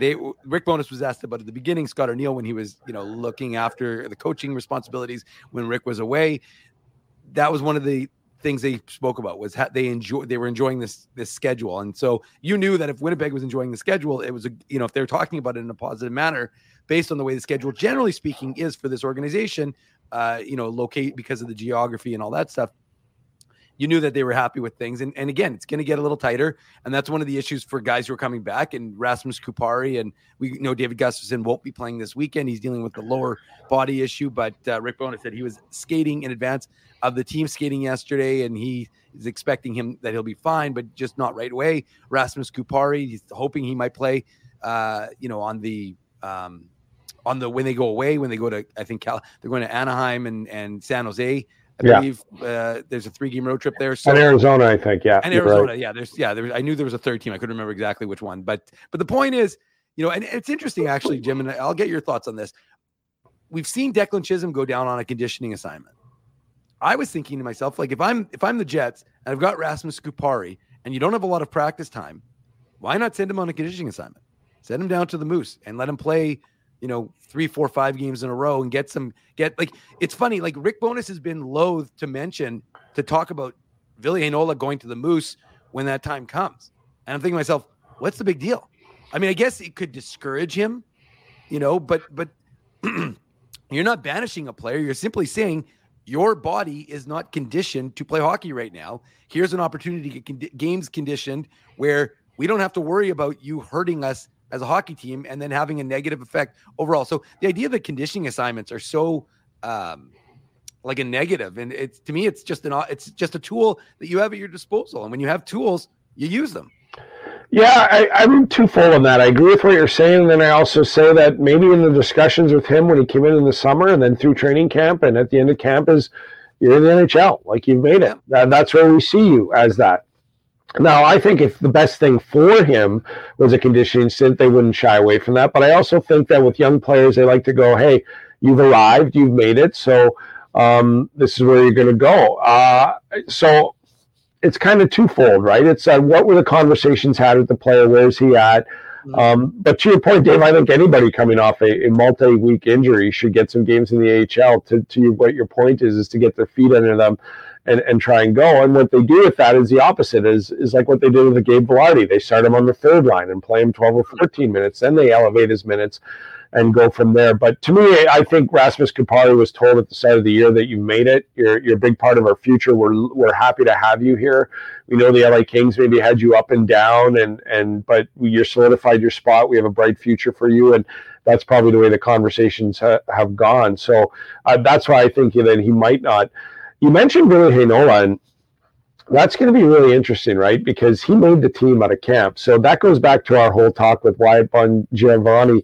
they Rick Bowness was asked about at the beginning Scott Arniel, when he was you know looking after the coaching responsibilities when Rick was away. That was one of the things they spoke about was how they enjoy they were enjoying this this schedule and so you knew that if Winnipeg was enjoying the schedule it was a you know if they're talking about it in a positive manner based on the way the schedule generally speaking is for this organization uh you know locate because of the geography and all that stuff you knew that they were happy with things. And, and again, it's going to get a little tighter. And that's one of the issues for guys who are coming back. And Rasmus Kupari and we know David Gustafsson won't be playing this weekend. He's dealing with the lower body issue. But uh, Rick Bowness said he was skating in advance of the team skating yesterday, and he is expecting him that he'll be fine, but just not right away. Rasmus Kupari, he's hoping he might play, uh, you know, on the um, on the when they go away, when they go to I think Cal, they're going to Anaheim and and San Jose. I Yeah. believe uh, there's a three game road trip there. So And Arizona, I think. Yeah. and Arizona, right. yeah. There's yeah, there was, I knew there was a third team. I couldn't remember exactly which one, but but the point is, you know, and it's interesting actually, Jim, and I'll get your thoughts on this. We've seen Declan Chisholm go down on a conditioning assignment. I was thinking to myself, like, if I'm if I'm the Jets and I've got Rasmus Kupari and you don't have a lot of practice time, why not send him on a conditioning assignment? Send him down to the Moose and let him play, you know, three, four, five games in a row and get some get like it's funny. Like Rick Bowness has been loath to mention to talk about Ville Heinola going to the Moose when that time comes. And I'm thinking to myself, what's the big deal? I mean, I guess it could discourage him, you know, but but you're not banishing a player. You're simply saying your body is not conditioned to play hockey right now. Here's an opportunity to get condi- games conditioned where we don't have to worry about you hurting us as a hockey team and then having a negative effect overall. So the idea that conditioning assignments are so um, like a negative, and it's to me, it's just an it's just a tool that you have at your disposal. And when you have tools, you use them. Yeah, I, I'm twofold on that. I agree with what you're saying. And then I also say that maybe in the discussions with him when he came in in the summer and then through training camp and at the end of camp is you're in the NHL. Like you've made it. That, that's where we see you as that. Now, I think if the best thing for him was a conditioning stint, they wouldn't shy away from that. But I also think that with young players, they like to go, hey, you've arrived, you've made it. So um, this is where you're going to go. Uh, so it's kind of twofold, right? It's uh, what were the conversations had with the player? Where's he at? Um, but to your point, Dave, I think anybody coming off a, a multi-week injury should get some games in the AHL. To to what your point is, is to get their feet under them and, and try and go. And what they do with that is the opposite. Is is like what they did with the Gabe Vilardi. They start him on the third line and play him twelve or fourteen minutes. Then they elevate his minutes and go from there. But to me, I think Rasmus Kupari was told at the start of the year that you made it. You're you're a big part of our future. We're we're happy to have you here. We know the LA Kings maybe had you up and down, and and but you're solidified your spot. We have a bright future for you, and that's probably the way the conversations ha- have gone. So uh, that's why I think that he might not. You mentioned Ville Heinola, and that's going to be really interesting, right? Because he made the team out of camp. So that goes back to our whole talk with Wyatt Bongiovanni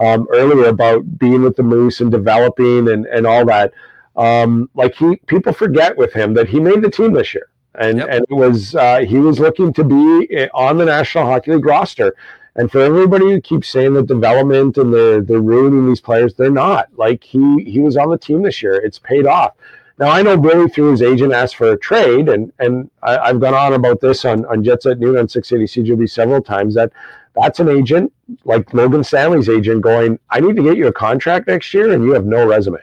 um, earlier about being with the Moose and developing and, and all that. Um, like he, people forget with him that he made the team this year, and and it was uh, he was looking to be eh, on the National Hockey League roster. And for everybody who keeps saying that development and they're they're ruining these players, they're not. Like he he was on the team this year. It's paid off. Now I know Ville through his agent asked for a trade, and and I, I've gone on about this on on Jets at Noon on 680 CJOB several times that that's an agent like Logan Stanley's agent going, I need to get you a contract next year, and you have no resume.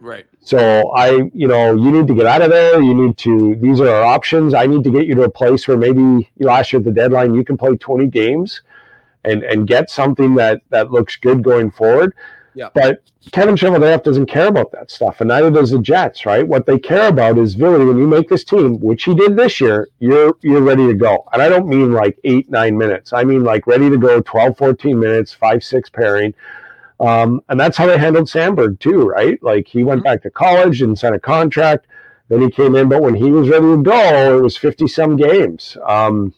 Right. So I, you know, you need to get out of there. You need to. These are our options. I need to get you to a place where maybe last year at the deadline you can play 20 games, and and get something that that looks good going forward. Yeah. But Kevin Cheveldayoff doesn't care about that stuff, and neither does the Jets, right? What they care about is Ville. When you make this team, which he did this year, you're you're ready to go. And I don't mean like eight nine minutes. I mean like ready to go 12, 14 minutes, five six pairing. Um, and that's how they handled Samberg too, right? Like he went back to college and signed a contract. Then he came in, but when he was ready to go, it was fifty some games. Um,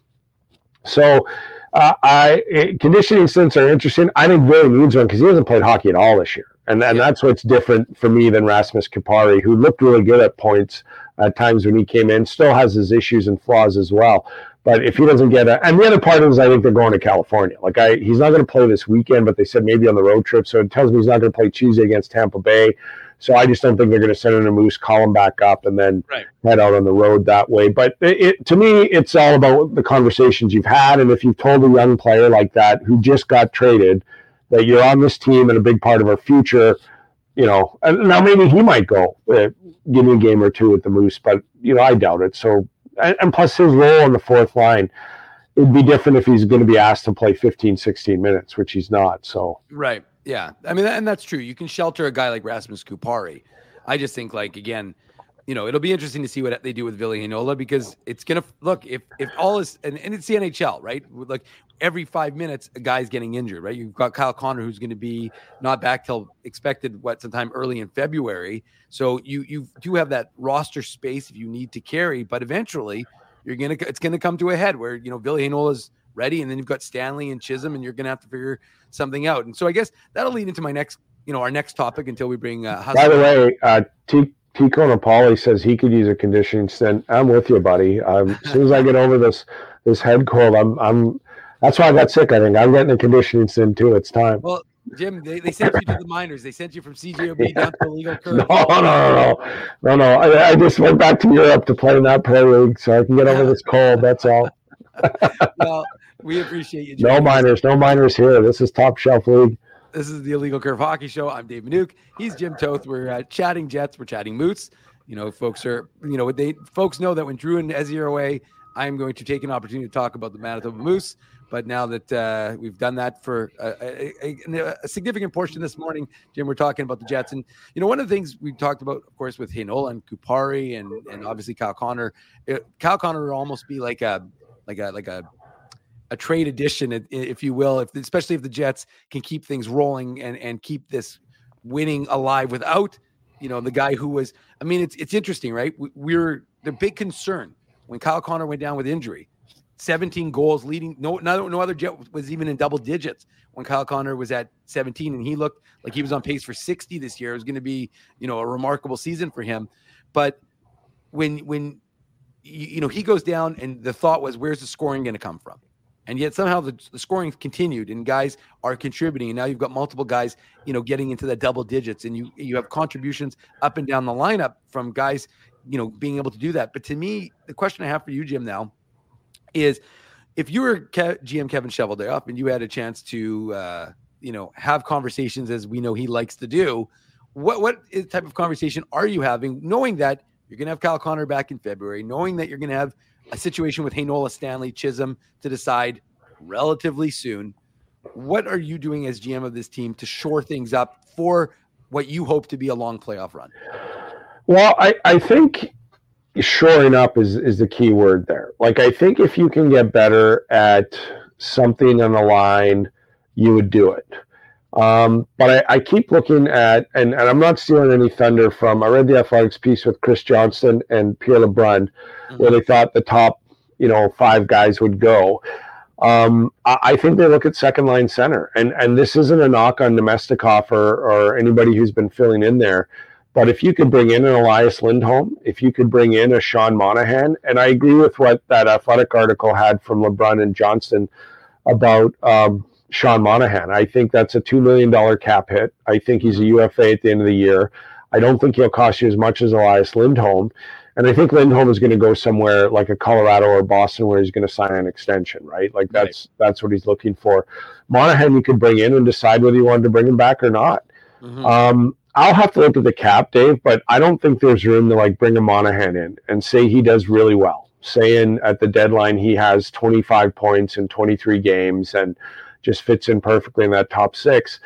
so uh, I eh, conditioning stints are interesting. I think Ville needs one because he hasn't played hockey at all this year, and and that's what's different for me than Rasmus Kupari, who looked really good at points at times when he came in. Still has his issues and flaws as well. But if he doesn't get a, and the other part is I think they're going to California. Like I, he's not going to play this weekend, but they said maybe on the road trip. So it tells me he's not going to play Tuesday against Tampa Bay. So I just don't think they're going to send in a moose, call him back up, and then Right. head out on the road that way. But it, it, to me, it's all about the conversations you've had, and if you've told a young player like that who just got traded that you're on this team and a big part of our future, you know, and now maybe he might go uh, give me a game or two with the Moose, but you know, I doubt it. So, and, and plus his role on the fourth line, it'd be different if he's going to be asked to play 15, 16 minutes, which he's not. So, Right. Yeah. I mean, and that's true. You can shelter a guy like Rasmus Kupari. I just think, like, again, you know, it'll be interesting to see what they do with Ville Heinola because it's gonna look if if all is and, and it's the NHL, right? Like every five minutes, a guy's getting injured, right? You've got Kyle Connor who's going to be not back till expected what sometime early in February. So you you do have that roster space if you need to carry, but eventually you're gonna it's gonna come to a head where you know Ville Heinola's ready, and then you've got Stanley and Chisholm, and you're going to have to figure something out. And so I guess that'll lead into my next, you know, our next topic until we bring. Uh, By the way, uh, T. Tico Napoli says he could use a conditioning stint. I'm with you, buddy. Um, as soon as I get over this this head cold, I'm I'm. That's why I got sick. I think I'm getting a conditioning stint too. It's time. Well, Jim, they, they sent you to the minors. They sent you from CJOB down to the legal curve. No, no, no, no, no, no. I, I just went back to Europe to play in that pro league, so I can get over this cold. That's all. well, we appreciate you. No minors, no minors here. This is top shelf league. This is the Illegal Curve Hockey Show. I'm Dave Minuk. He's Jim Toth. We're uh, chatting Jets. We're chatting Moots. You know, folks are, you know, they folks know that when Drew and Ezzy are away, I'm going to take an opportunity to talk about the Manitoba Moose. But now that uh, we've done that for a, a, a, significant portion this morning, Jim, we're talking about the Jets. And, you know, one of the things we talked about, of course, with Heinola and Kupari and, and obviously Kyle Connor, it, Kyle Connor would almost be like a, like a, like a, a trade addition, if you will, if especially if the Jets can keep things rolling and and keep this winning alive without, you know, the guy who was. I mean, it's it's interesting, right? We, we're the big concern when Kyle Connor went down with injury. 17 goals leading no, no no other jet was even in double digits when Kyle Connor was at 17 and he looked like he was on pace for 60 this year. It was going to be, you know, a remarkable season for him. But when when you, you know he goes down and the thought was where's the scoring going to come from? And yet somehow the, the scoring continued and guys are contributing. And now you've got multiple guys you know getting into the double digits and you you have contributions up and down the lineup from guys you know being able to do that. But to me the question i have for you jim now is if you were Ke- gm kevin Cheveldayoff and you had a chance to uh, you know have conversations as we know he likes to do what what type of conversation are you having knowing that you're going to have kyle connor back in february knowing that you're going to have a situation with Heinola, Stanley, Chisholm to decide relatively soon. What are you doing as GM of this team to shore things up for what you hope to be a long playoff run? Well, I, I think shoring up is, is the key word there. Like, I think if you can get better at something on the line, you would do it. Um, but I, I, keep looking at, and, and I'm not stealing any thunder from, I read the athletics piece with Chris Johnston and Pierre LeBrun, mm-hmm. where they thought the top, you know, five guys would go. Um, I, I, think they look at second line center, and and this isn't a knock on Namestnikov or, or anybody who's been filling in there. But if you could bring in an Elias Lindholm, if you could bring in a Sean Monahan, and I agree with what that athletic article had from LeBrun and Johnston about um, Sean Monahan. I think that's a $2 million cap hit. I think he's a UFA at the end of the year. I don't think he'll cost you as much as Elias Lindholm. And I think Lindholm is going to go somewhere like a Colorado or Boston where he's going to sign an extension, right? Like that's right. that's what he's looking for. Monahan you could bring in and decide whether you wanted to bring him back or not. Mm-hmm. Um, I'll have to look at the cap, Dave, but I don't think there's room to like bring a Monahan in and say he does really well. Saying at the deadline he has 25 points in 23 games and just fits in perfectly in that top six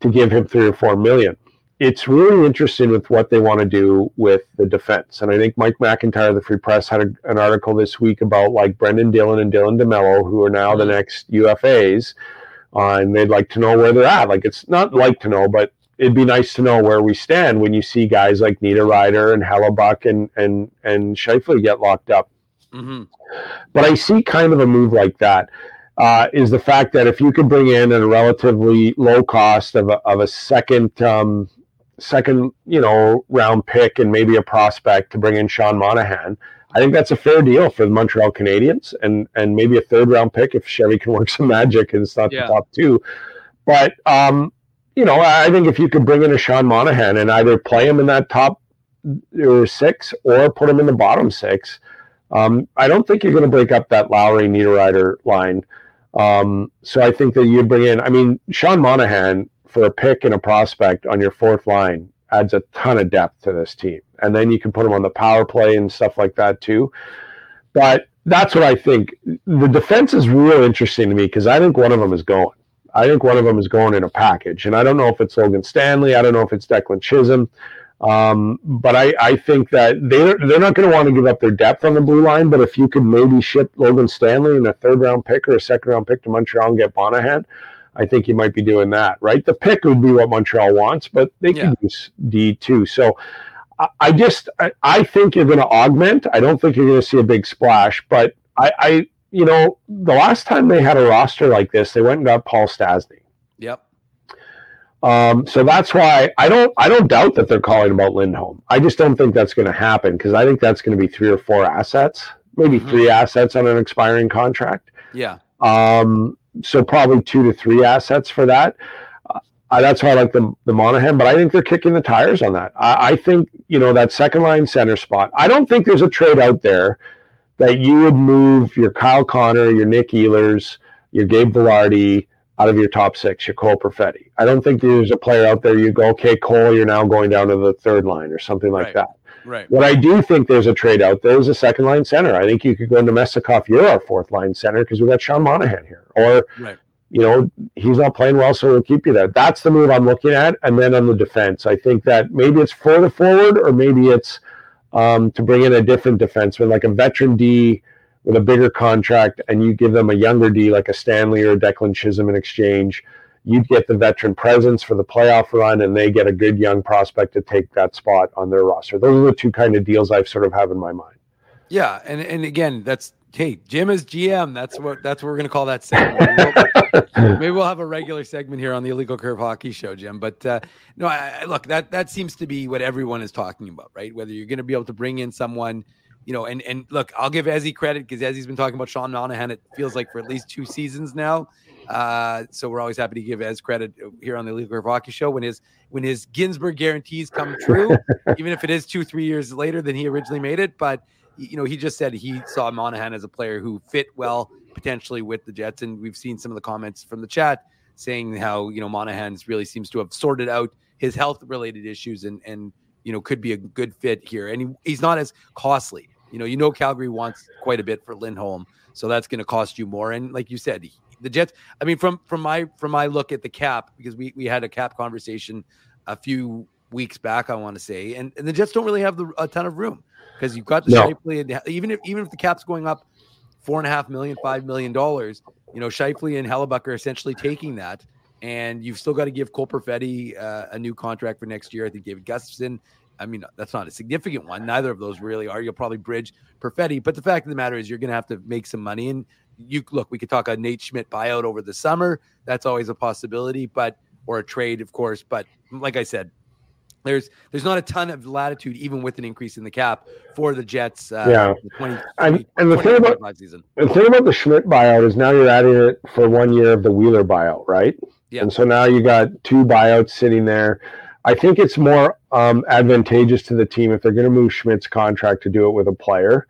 to give him three or four million. It's really interesting with what they want to do with the defense. And I think Mike McIntyre, of the Free Press, had a, an article this week about like Brendan Dillon and Dylan DeMelo, who are now the mm-hmm. next UFAs. Uh, and they'd like to know where they're at. Like it's not like to know, but it'd be nice to know where we stand when you see guys like Niederreiter and Hellebuyck and and and Scheifele get locked up. Mm-hmm. But I see kind of a move like that uh, is the fact that if you could bring in at a relatively low cost of a, of a second um, second you know round pick and maybe a prospect to bring in Sean Monahan, I think that's a fair deal for the Montreal Canadiens and and maybe a third round pick if Chevy can work some magic and it's not yeah. the top two. But um, you know, I think if you could bring in a Sean Monahan and either play him in that top or six or put him in the bottom six, um, I don't think you're going to break up that Lowry Niederreiter line. Um, so I think that you bring in, I mean, Sean Monahan for a pick and a prospect on your fourth line adds a ton of depth to this team. And then you can put him on the power play and stuff like that too. But that's what I think. The defense is real interesting to me because I think one of them is going. I think one of them is going in a package. And I don't know if it's Logan Stanley. I don't know if it's Declan Chisholm. Um, but I, I think that they're, they're not going to want to give up their depth on the blue line. But if you could maybe ship Logan Stanley in a third round pick or a second round pick to Montreal and get Monahan, I think you might be doing that, right? The pick would be what Montreal wants, but they yeah. can use D too. So I, I just, I, I, think you're going to augment. I don't think you're going to see a big splash, but I, I, you know, the last time they had a roster like this, they went and got Paul Stastny. Yep. Um, so that's why I don't I don't doubt that they're calling about Lindholm. I just don't think that's going to happen because I think that's going to be three or four assets, maybe mm-hmm. three assets on an expiring contract. Yeah. Um, so probably two to three assets for that. Uh, that's why I like the the Monahan, but I think they're kicking the tires on that. I, I think you know that second line center spot. I don't think there's a trade out there that you would move your Kyle Connor, your Nick Ehlers, your Gabe Vilardi out of your top six, your Cole Perfetti. I don't think there's a player out there you go, okay, Cole, you're now going down to the third line or something like right. that. Right. What I do think there's a trade out there is a second line center. I think you could go into Namestnikov, you're our fourth line center because we got Sean Monahan here. Or, right. you know, he's not playing well, so we'll keep you there. That's the move I'm looking at. And then on the defense, I think that maybe it's further forward or maybe it's um, to bring in a different defenseman, like a veteran D with a bigger contract and you give them a younger D like a Stanley or a Declan Chisholm in exchange, you'd get the veteran presence for the playoff run and they get a good young prospect to take that spot on their roster. Those are the two kind of deals I've sort of have in my mind. Yeah, and and again, that's hey, Jim is GM. That's what that's what we're gonna call that segment. Maybe we'll have a regular segment here on the Illegal Curve Hockey Show, Jim. But uh, no, I, I, look that that seems to be what everyone is talking about, right? Whether you're going to be able to bring in someone you know, and and look, I'll give Ezzy credit because Ezzy's been talking about Sean Monahan. It feels like for at least two seasons now. Uh, so we're always happy to give Ez credit here on the Legal Curve Hockey Show when his when his Ginsburg guarantees come true, even if it is two three years later than he originally made it. But you know, he just said he saw Monahan as a player who fit well potentially with the Jets, and we've seen some of the comments from the chat saying how you know Monahan's really seems to have sorted out his health related issues and and you know could be a good fit here, and he, he's not as costly. You know, you know Calgary wants quite a bit for Lindholm, so that's going to cost you more. And like you said, the Jets. I mean, from from my from my look at the cap, because we we had a cap conversation a few weeks back, I want to say, and, and the Jets don't really have the, a ton of room because you've got the no. Scheifele, and even if even if the cap's going up four and a half million, five million dollars, you know, Scheifele and Hellebuyck are essentially taking that. And you've still got to give Cole Perfetti uh, a new contract for next year. I think David Gustafsson I mean, that's not a significant one. Neither of those really are. You'll probably bridge Perfetti, but the fact of the matter is, you're going to have to make some money. And you look, we could talk a Nate Schmidt buyout over the summer. That's always a possibility, but or a trade, of course. But like I said, there's there's not a ton of latitude, even with an increase in the cap for the Jets. Uh, yeah, 20, 20, and, and the thing about season. the thing about the Schmidt buyout is now you're adding it for one year of the Wheeler buyout, right? Yeah. And so now you got two buyouts sitting there. I think it's more um, advantageous to the team if they're going to move Schmidt's contract to do it with a player.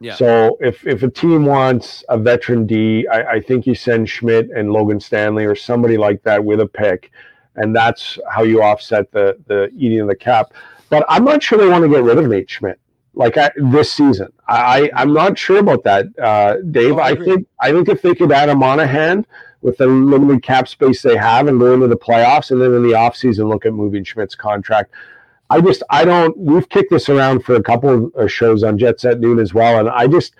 Yeah. So if if a team wants a veteran D, I, I think you send Schmidt and Logan Stanley or somebody like that with a pick, and that's how you offset the the eating of the cap. But I'm not sure they want to get rid of Nate Schmidt like I, this season. I I'm not sure about that, uh, Dave. Oh, I, I think I think if they could add a Monahan with the limited cap space they have and go into the playoffs and then in the offseason look at moving Schmidt's contract. I just I don't we've kicked this around for a couple of shows on Jets at Noon as well. And I just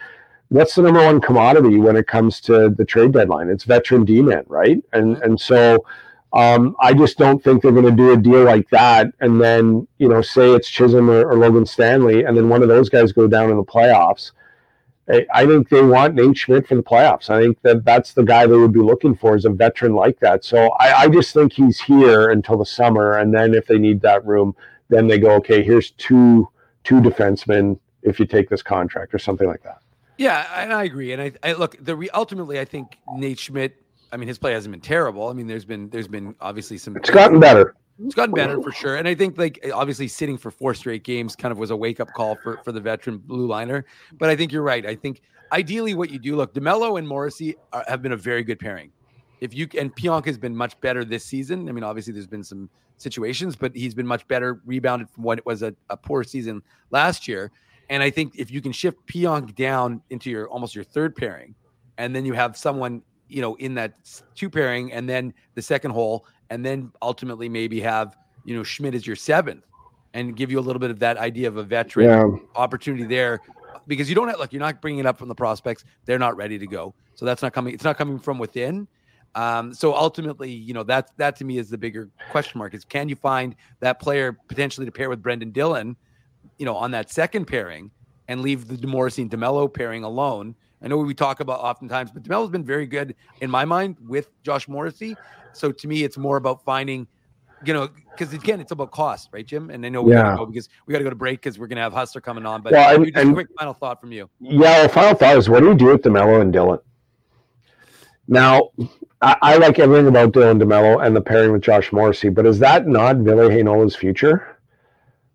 what's the number one commodity when it comes to the trade deadline? It's veteran D man, right? And and so um, I just don't think they're going to do a deal like that and then you know say it's Chisholm or, or Logan Stanley and then one of those guys go down in the playoffs I think they want Nate Schmidt for the playoffs. I think that that's the guy they would be looking for is a veteran like that. So I, I just think he's here until the summer, and then if they need that room, then they go, okay, here's two two defensemen if you take this contract or something like that. Yeah, and I agree. And I, I look the re, ultimately, I think Nate Schmidt. I mean, his play hasn't been terrible. I mean, there's been there's been obviously some. It's gotten better. It's gotten better for sure. And I think like eh, obviously sitting for four straight games kind of was a wake up call for, for the veteran blue liner. But I think you're right. I think ideally what you do look, DeMelo and Morrissey are, have been a very good pairing. If you and Pionk has been much better this season. I mean, obviously there's been some situations, but he's been much better rebounded from what it was a, a poor season last year. And I think if you can shift Pionk down into your almost your third pairing, and then you have someone you know in that two pairing, and then the second hole, and then ultimately maybe have you know Schmidt as your seventh and give you a little bit of that idea of a veteran yeah. opportunity there. Because you don't have like you're not bringing it up from the prospects. They're not ready to go. So that's not coming it's not coming from within. Um, so ultimately you know that that to me is the bigger question mark is can you find that player potentially to pair with Brendan Dillon you know on that second pairing and leave the Morrissey and DeMelo pairing alone I know we talk about oftentimes, but DeMelo's been very good in my mind with Josh Morrissey. So to me, it's more about finding, you know, because again, it's about cost, right, Jim? And I know we Yeah. gotta go because we got to go to break because we're gonna have Hustler coming on. But Well, and- a and- quick final thought from you. Yeah, well, final thought is what do you do with DeMelo and Dillon? Now, I, I like everything about Dylan DeMelo and the pairing with Josh Morrissey, but is that not Ville Heinola's future?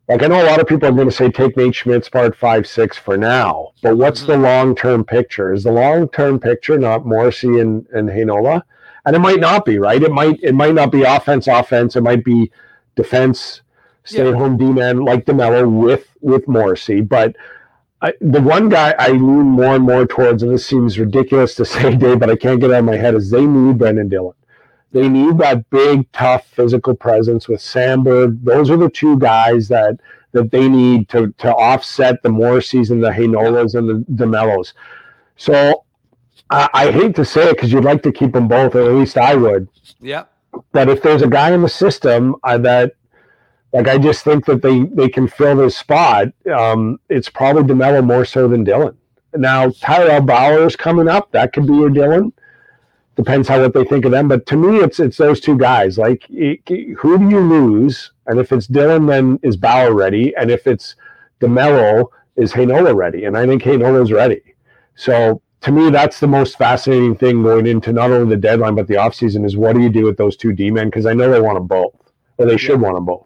Like, I know a lot of people are going to say take Nate Schmidt's part five, six for now, but what's the mm-hmm. long term picture? Is the long term picture not Morrissey and, and Heinola? And it might not be, right? It might it might not be offense, offense. It might be defense, stay at home D man like DeMelo with with Morrissey, but I, the one guy I lean more and more towards, and this seems ridiculous to say, Dave, but I can't get it out of my head, is they need Brendan Dillon. They need that big, tough physical presence with Samberg. Those are the two guys that that they need to to offset the Morrisseys and the Heinolas and the DeMelos. So I, I hate to say it because you'd like to keep them both, or at least I would. Yeah. But if there's a guy in the system uh, that, like, I just think that they they can fill this spot, um, it's probably Demelo more so than Dillon. Now Tyrel Bauer is coming up. That could be your Dillon. Depends how what they think of them. But to me, it's it's those two guys. Like, who do you lose? And if it's Dillon, then is Bauer ready? And if it's Demelo, is Heinola ready? And I think Heinola's ready. So to me, that's the most fascinating thing going into not only the deadline but the offseason is what do you do with those two D men? Because I know they want them both, or they should want them both.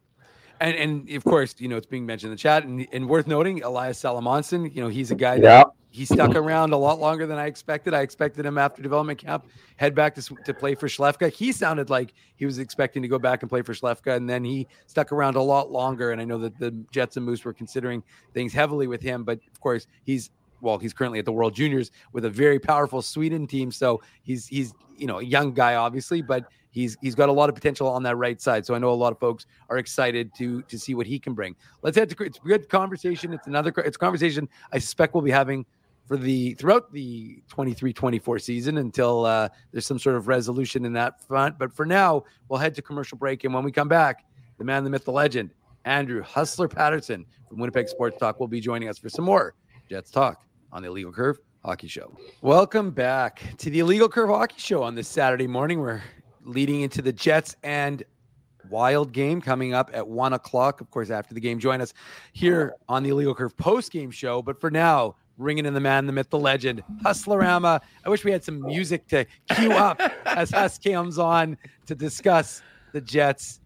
And and of course, you know, it's being mentioned in the chat. And, and worth noting, Elias Salomonsson, you know, he's a guy that Yeah. He stuck around a lot longer than I expected. I expected him after development camp head back to, to play for Schlefka. He sounded like he was expecting to go back and play for Schlefka, and then he stuck around a lot longer. And I know that the Jets and Moose were considering things heavily with him, but of course, he's well, he's currently at the World Juniors with a very powerful Sweden team. So he's he's you know a young guy, obviously, but he's he's got a lot of potential on that right side. So I know a lot of folks are excited to to see what he can bring. Let's head to it's a good conversation. It's another it's a conversation I suspect we'll be having for the throughout the 23-24 season until uh, there's some sort of resolution in that front. But for now, we'll head to commercial break, and when we come back, the man, the myth, the legend, Andrew Hustler Paterson from Winnipeg Sports Talk will be joining us for some more Jets talk on the Illegal Curve Hockey Show. Welcome back to the Illegal Curve Hockey Show on this Saturday morning. We're leading into the Jets and Wild game coming up at one o'clock. Of course, after the game, join us here on the Illegal Curve post game show. But for now, bringing in the man, the myth, the legend, Hustlerama. I wish we had some music to cue up as Hus comes on to discuss the Jets.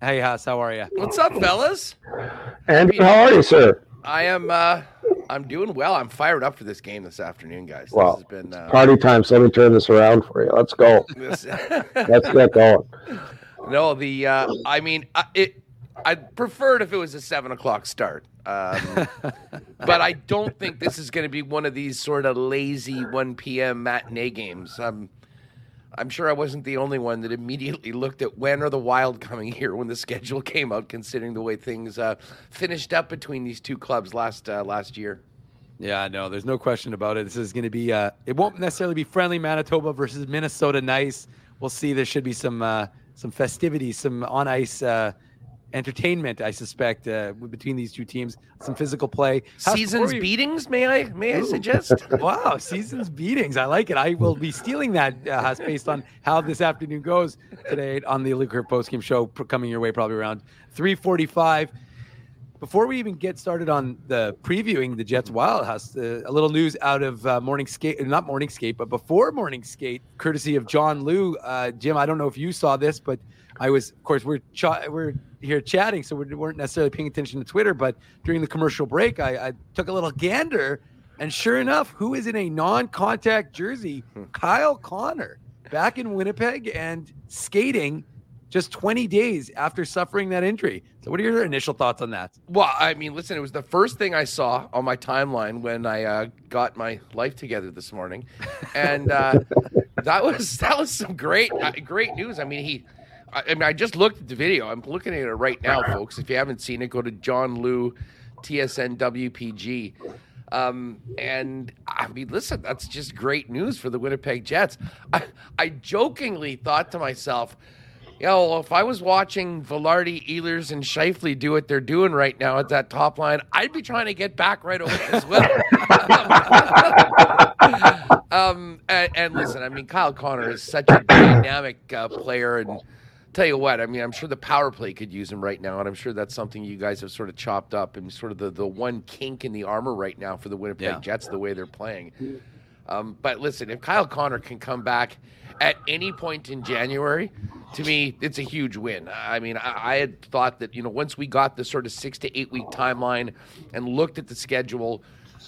Hey, Hus, how are you? What's up, fellas? Andrew, how are you, sir? I am. uh I'm doing well. I'm fired up for this game this afternoon, guys. Well, this has been uh, Party time. So let me turn this around for you. Let's go. this- Let's get going. no, the. uh I mean, I, it. I'd prefer it if it was a seven o'clock start. Um, but I don't think this is going to be one of these sort of lazy 1 p.m. matinee games. I'm, I'm sure I wasn't the only one that immediately looked at when are the Wild coming here when the schedule came out, considering the way things uh, finished up between these two clubs last uh, last year. Yeah, no, there's no question about it. This is going to be, uh, it won't necessarily be friendly Manitoba versus Minnesota nice. We'll see. There should be some, uh, some festivities, some on ice, uh, entertainment, I suspect, uh, between these two teams. Some physical play. Seasons beatings, may I may I suggest? wow, seasons beatings. I like it. I will be stealing that uh, based on how this afternoon goes today on the Liquor Post Game Show, coming your way probably around 3:45. Before we even get started on the previewing the Jets Wild House, uh, a little news out of uh, Morning Skate, not Morning Skate, but before Morning Skate, courtesy of John Lu. Uh, Jim, I don't know if you saw this, but I was, of course, we're ch- we're here chatting, so we weren't necessarily paying attention to Twitter. But during the commercial break, I, I took a little gander, and sure enough, who is in a non-contact jersey? Kyle Connor, back in Winnipeg and skating just 20 days after suffering that injury. So, what are your initial thoughts on that? Well, I mean, listen, it was the first thing I saw on my timeline when I uh, got my life together this morning, and uh, that was that was some great uh, great news. I mean, he. I mean, I just looked at the video. I'm looking at it right now, folks. If you haven't seen it, go to John Lu, TSN WPG. Um, and I mean, listen, that's just great news for the Winnipeg Jets. I, I jokingly thought to myself, you know, if I was watching Vilardi, Ehlers, and Scheifele do what they're doing right now at that top line, I'd be trying to get back right away as well. and listen, I mean, Kyle Connor is such a dynamic uh, player, and tell you what, I mean, I'm sure the power play could use him right now, and I'm sure that's something you guys have sort of chopped up and sort of the, the one kink in the armor right now for the Winnipeg Yeah. Jets, the way they're playing. Um, but listen, if Kyle Connor can come back at any point in January, to me, it's a huge win. I mean, I, I had thought that, you know, once we got the sort of six to eight week timeline and looked at the schedule,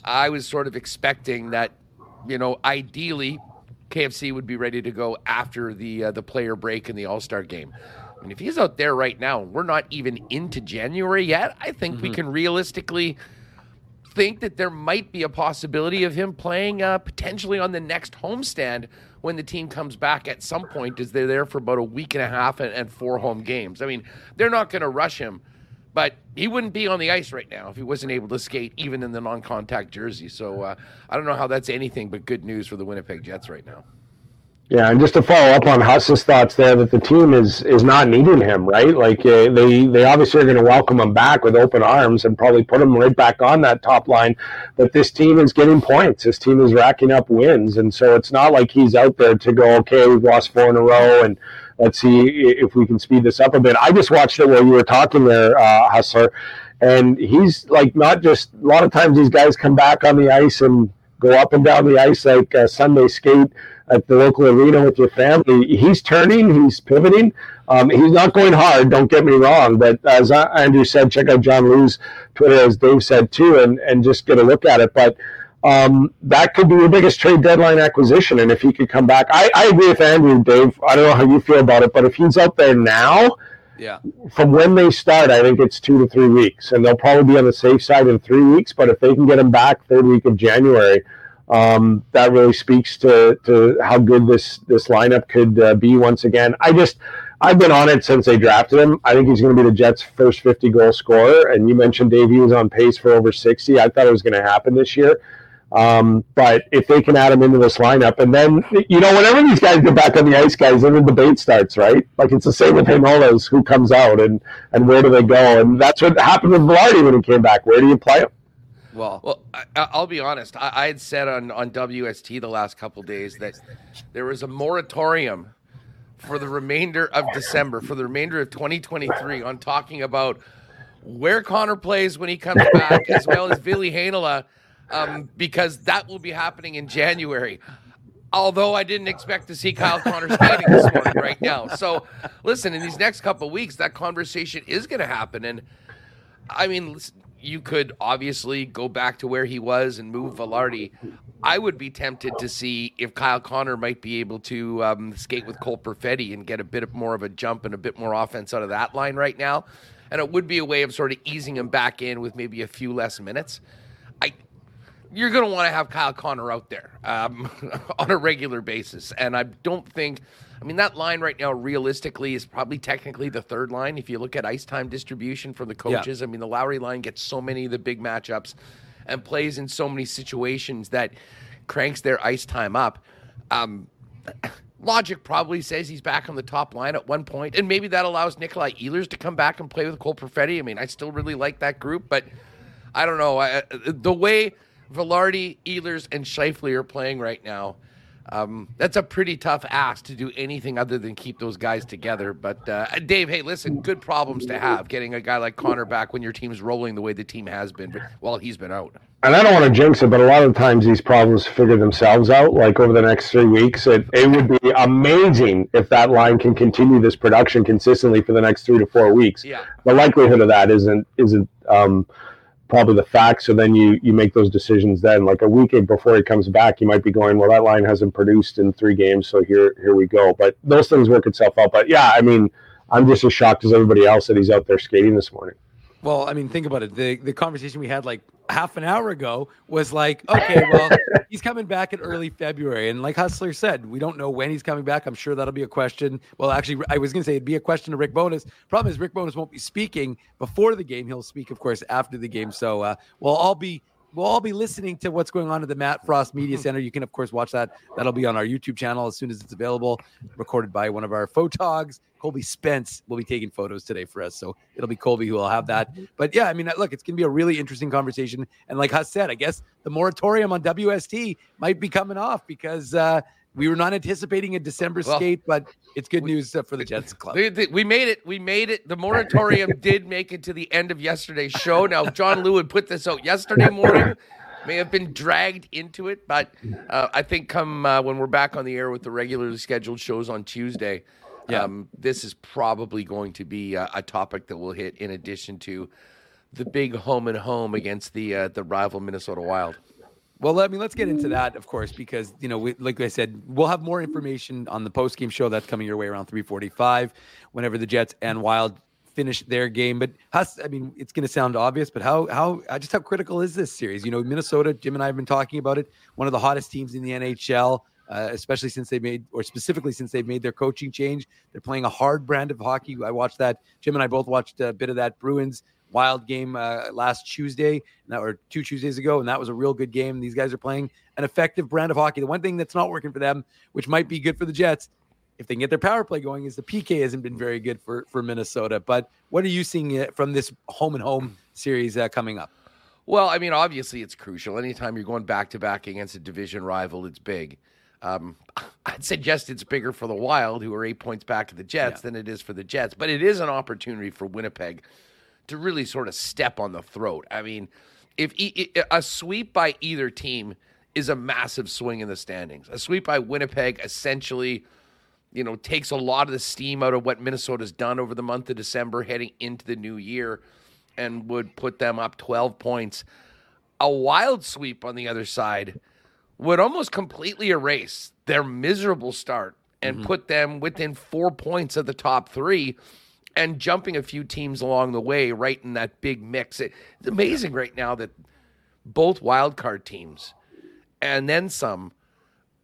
I was sort of expecting that, you know, ideally KFC would be ready to go after the uh, the player break in the All Star game. I mean, if he's out there right now, and we're not even into January yet. I think we can realistically think that there might be a possibility of him playing uh, potentially on the next homestand when the team comes back at some point, is they're there for about a week and a half and, and four home games. I mean, they're not going to rush him, but he wouldn't be on the ice right now if he wasn't able to skate even in the non-contact jersey. So uh, I don't know how that's anything but good news for the Winnipeg Jets right now. Yeah, and just to follow up on Huss's thoughts there, that the team is is not needing him, right? Like uh, they they obviously are going to welcome him back with open arms and probably put him right back on that top line. But this team is getting points. This team is racking up wins, and so it's not like he's out there to go, okay, we've lost four in a row, and let's see if we can speed this up a bit. I just watched it while you were talking there, uh, Hustler, and he's like not just a lot of times these guys come back on the ice and go up and down the ice like a Sunday skate at the local arena with your family. He's turning, he's pivoting. Um, he's not going hard, don't get me wrong, but as Andrew said, check out John Lu's Twitter, as Dave said too, and, and just get a look at it. But um, that could be your biggest trade deadline acquisition. And if he could come back, I, I agree with Andrew, Dave. I don't know how you feel about it, but if he's out there now, Yeah. from when they start, I think it's two to three weeks, and they'll probably be on the safe side in three weeks. But if they can get him back third week of January, um, that really speaks to, to how good this this lineup could uh, be once again. I just I've been on it since they drafted him. I think he's going to be the Jets' first 50 goal scorer. And you mentioned Dave, he was on pace for over 60. I thought it was going to happen this year. Um, but if they can add him into this lineup, and then you know, whenever these guys get back on the ice, guys, then the debate starts, right? Like it's the same with Heinolas, who comes out and and where do they go? And that's what happened with Vilardi when he came back. Where do you play him? Well, well, I, I'll be honest. I, I had said on on WST the last couple days that there was a moratorium for the remainder of December, for the remainder of 2023, on talking about where Connor plays when he comes back, as well as Ville Heinola, um, because that will be happening in January. Although I didn't expect to see Kyle Connor skating this morning right now. So, listen, in these next couple weeks, that conversation is going to happen. And I mean, listen, you could obviously go back to where he was and move Vilardi. I would be tempted to see if Kyle Connor might be able to um, skate with Cole Perfetti and get a bit more of a jump and a bit more offense out of that line right now. And it would be a way of sort of easing him back in with maybe a few less minutes. I, you're going to want to have Kyle Connor out there um, on a regular basis. And I don't think, I mean, that line right now, realistically, is probably technically the third line. If you look at ice time distribution from the coaches, I mean, the Lowry line gets so many of the big matchups and plays in so many situations that cranks their ice time up. Um, logic probably says he's back on the top line at one point, and maybe that allows Nikolai Ehlers to come back and play with Cole Perfetti. I mean, I still really like that group, but I don't know. I, the way Vilardi, Ehlers, and Scheifele are playing right now, um, that's a pretty tough ask to do anything other than keep those guys together. But uh, Dave, hey, listen, good problems to have getting a guy like Connor back when your team's rolling the way the team has been while he's been out. and I don't want to jinx it, but a lot of times these problems figure themselves out. Like over the next three weeks, it, it would be amazing if that line can continue this production consistently for the next three to four weeks. Yeah. The likelihood of that isn't isn't um, probably the facts. So then you you make those decisions then. Like a week before he comes back, you might be going, well, that line hasn't produced in three games, so here here we go. But those things work itself out. But yeah, I mean, I'm just as shocked as everybody else that he's out there skating this morning. Well, I mean, think about it. The the conversation we had like half an hour ago was like, okay, well, he's coming back in early February, and like Hustler said, we don't know when he's coming back. I'm sure that'll be a question. Well, actually, I was going to say it'd be a question to Rick Bowness. Problem is, Rick Bowness won't be speaking before the game. He'll speak, of course, after the game. So uh, we'll all be we'll all be listening to what's going on at the Matt Frost Media Center. You can, of course, watch that. That'll be on our YouTube channel as soon as it's available. Recorded by one of our photogs, Colby Spence, will be taking photos today for us. So it'll be Colby who will have that. But yeah, I mean, look, it's going to be a really interesting conversation. And like Huss said, I guess the moratorium on WST might be coming off because uh, we were not anticipating a December Well, skate, but it's good news uh, for the Jets club. They- they- we made it. We made it. The moratorium did make it to the end of yesterday's show. Now, John Lewin put this out yesterday morning. May have been dragged into it, but uh, I think come uh, when we're back on the air with the regularly scheduled shows on Tuesday, um, this is probably going to be a, a topic that we'll hit in addition to the big home and home against the uh, the rival Minnesota Wild. Well, I mean, let's get into mm. that, of course, because you know, we, like I said, we'll have more mm. information on the post game show that's coming your way around three forty-five, whenever the Jets and mm. Wild finish their game. But I mean, it's going to sound obvious, but how how just how critical is this series? You know, Minnesota. Jim and I have been talking about it. One of the hottest teams in the NHL. Uh, especially since they made, or specifically since they've made their coaching change, they're playing a hard brand of hockey. I watched that. Jim and I both watched a bit of that Bruins Wild game uh, last Tuesday, and that or two Tuesdays ago, and that was a real good game. These guys are playing an effective brand of hockey. The one thing that's not working for them, which might be good for the Jets, if they can get their power play going, is the PK hasn't been very good for for Minnesota. But what are you seeing uh, from this home and home series uh, coming up? Well, I mean, obviously it's crucial. Anytime you're going back to back against a division rival, it's big. Um, I'd suggest it's bigger for the Wild, who are eight points back of the Jets, than it is for the Jets. But it is an opportunity for Winnipeg to really sort of step on the throat. I mean, if e- a sweep by either team is a massive swing in the standings, a sweep by Winnipeg essentially, you know, takes a lot of the steam out of what Minnesota's done over the month of December, heading into the new year, and would put them up 12 points. A wild sweep on the other side would almost completely erase their miserable start and mm-hmm. put them within four points of the top three and jumping a few teams along the way right in that big mix. It- it's amazing right now that both wild card teams and then some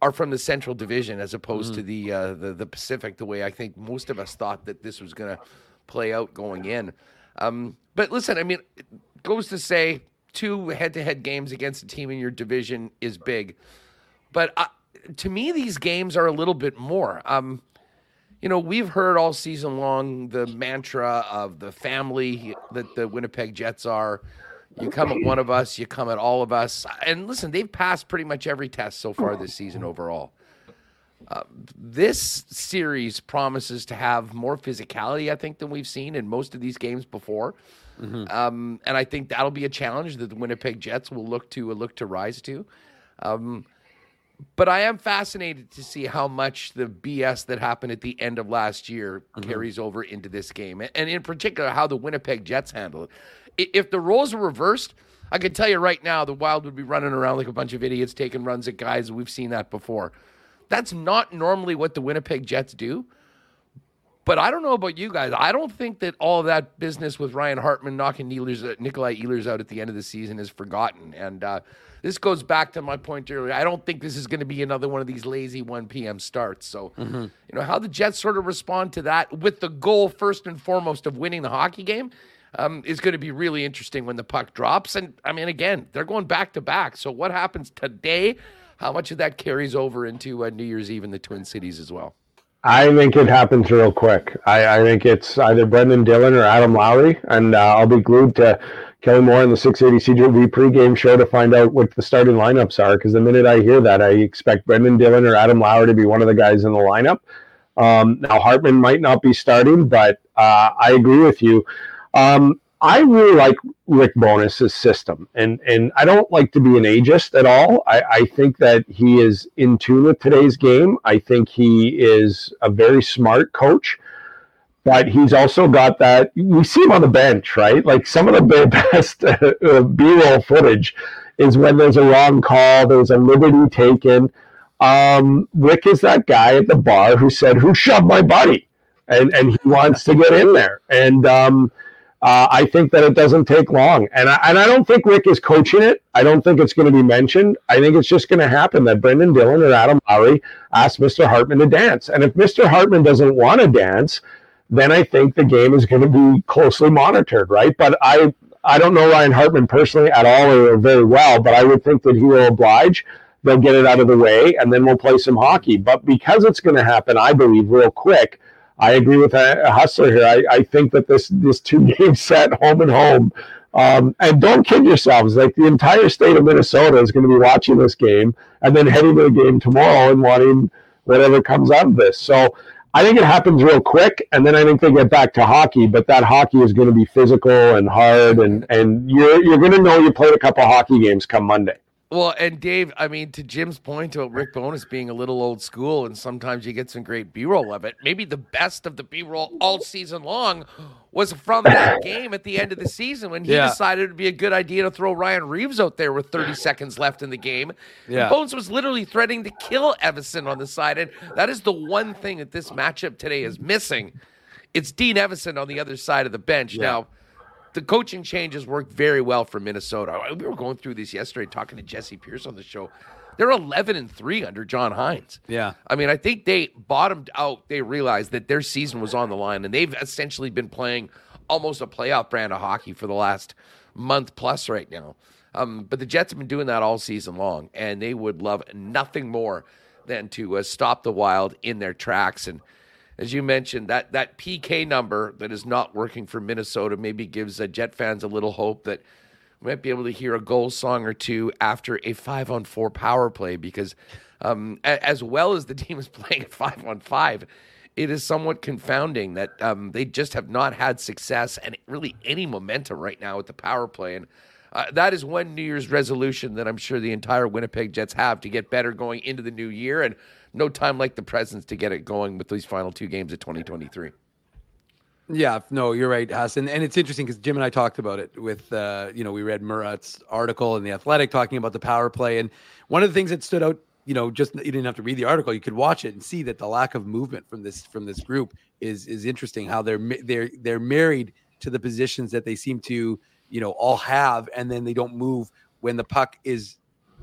are from the Central Division as opposed to the, uh, the the Pacific. The way I think most of us thought that this was going to play out going in. Um, but listen, I mean, it goes to say two head-to-head games against a team in your division is big, but uh, to me, these games are a little bit more. Um, you know, we've heard all season long the mantra of the family that the Winnipeg Jets are. You come at one of us, you come at all of us. And listen, they've passed pretty much every test so far this season overall. Uh, this series promises to have more physicality, I think, than we've seen in most of these games before. Um, and I think that'll be a challenge that the Winnipeg Jets will look to look to rise to. Um, but I am fascinated to see how much the BS that happened at the end of last year carries over into this game, and in particular, how the Winnipeg Jets handle it. If the roles were reversed, I can tell you right now, the Wild would be running around like a bunch of idiots, taking runs at guys. We've seen that before. That's not normally what the Winnipeg Jets do. But I don't know about you guys. I don't think that all that business with Ryan Hartman knocking Ehlers, uh, Nikolai Ehlers out at the end of the season is forgotten. And uh, this goes back to my point earlier. I don't think this is going to be another one of these lazy 1 p.m. starts. So, you know, how the Jets sort of respond to that with the goal, first and foremost, of winning the hockey game um, is going to be really interesting when the puck drops. And I mean, again, they're going back to back. So, what happens today? How much of that carries over into uh, New Year's Eve in the Twin Cities as well? I think it happens real quick. I, I think it's either Brendan Dillon or Adam Lowry, and uh, I'll be glued to Kelly Moore and the 680 CJOB pregame show to find out what the starting lineups are. Because the minute I hear that, I expect Brendan Dillon or Adam Lowry to be one of the guys in the lineup. Um, now Hartman might not be starting, but uh, I agree with you. Um, I really like Rick Bowness's system, and and I don't like to be an ageist at all. I, I think that he is in tune with today's game. I think he is a very smart coach, but he's also got that. We see him on the bench, right? Like some of the best uh, B-roll footage is when there's a wrong call, there's a liberty taken. Um, Rick is that guy at the bar who said, "Who shoved my buddy?" and and he wants to get in there, and. Um, uh, I think that it doesn't take long, and I, and I don't think Rick is coaching it. I don't think it's going to be mentioned. I think it's just going to happen that Brendan Dillon or Adam Lowry ask Mr. Hartman to dance, and if Mr. Hartman doesn't want to dance, then I think the game is going to be closely monitored, right? But I I don't know Ryan Hartman personally at all or very well, but I would think that he will oblige. They'll get it out of the way, and then we'll play some hockey. But because it's going to happen, I believe, real quick. I agree with a, hustler here. I, I think that this this two game set, home and home, um, and don't kid yourselves. Like the entire state of Minnesota is going to be watching this game and then heading to the game tomorrow and wanting whatever comes out of this. So I think it happens real quick, and then I think they get back to hockey. But that hockey is going to be physical and hard, and and you're you're going to know you played a couple hockey games come Monday. Well, and Dave, I mean, to Jim's point about Rick Bowness being a little old school, and sometimes you get some great B roll of it. Maybe the best of the B roll all season long was from that game at the end of the season when he Yeah. decided it'd be a good idea to throw Ryan Reaves out there with 30 seconds left in the game. Yeah. Bones was literally threatening to kill Evason on the side, and that is the one thing that this matchup today is missing. It's Dean Evason on the other side of the bench now the coaching changes worked very well for Minnesota. We were going through this yesterday, talking to Jesse Pierce on the show. They're 11 and 3 under John Hynes. Yeah. I mean, I think they bottomed out. They realized that their season was on the line, and they've essentially been playing almost a playoff brand of hockey for the last month plus right now. Um, but the Jets have been doing that all season long, and they would love nothing more than to uh, stop the Wild in their tracks. And as you mentioned, that that PK number that is not working for Minnesota maybe gives Jet fans a little hope that we might be able to hear a goal song or two after a five on four power play because um, a- as well as the team is playing at five on five, it is somewhat confounding that um, they just have not had success and really any momentum right now with the power play. And uh, that is one New Year's resolution that I'm sure the entire Winnipeg Jets have to get better going into the new year. And no time like the presence to get it going with these final two games of 2023. Yeah, no, you're right, Hassan. And it's interesting because Jim and I talked about it with, uh, you know, we read Murat's article in The Athletic talking about the power play. And one of the things that stood out, you know, just you didn't have to read the article, you could watch it and see that the lack of movement from this from this group is is interesting. How they're they're they're married to the positions that they seem to, you know, all have, and then they don't move when the puck is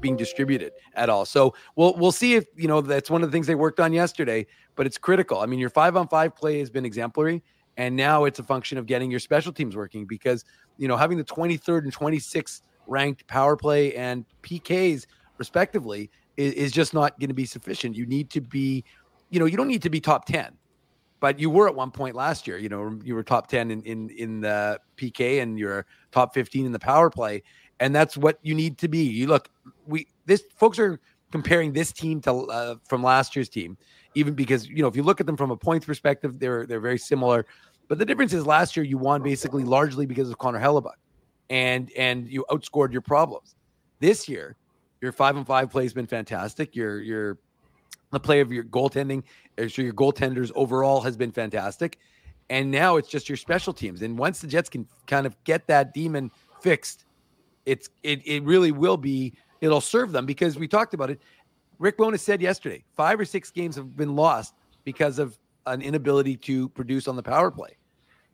being distributed at all. So we'll we'll see if you know that's one of the things they worked on yesterday, but it's critical. I mean, your five on five play has been exemplary, and now it's a function of getting your special teams working because you know having the 23rd and 26th ranked power play and PKs respectively is, is just not going to be sufficient. You need to be, you know, you don't need to be top 10 but you were at one point last year. You know, you were top ten in in in the PK and you're top fifteen in the power play, and that's what you need to be. You look, we this folks are comparing this team to uh, from last year's team, even because you know if you look at them from a points perspective, they're they're very similar. But the difference is last year you won basically largely because of Connor Hellebuyck, and and you outscored your problems. This year, your five and five play has been fantastic. Your your the play of your goaltending, your goaltenders overall has been fantastic. And now it's just your special teams. And once the Jets can kind of get that demon fixed, it's it it really will be it'll serve them because we talked about it. Rick Bowness said yesterday, five or six games have been lost because of an inability to produce on the power play.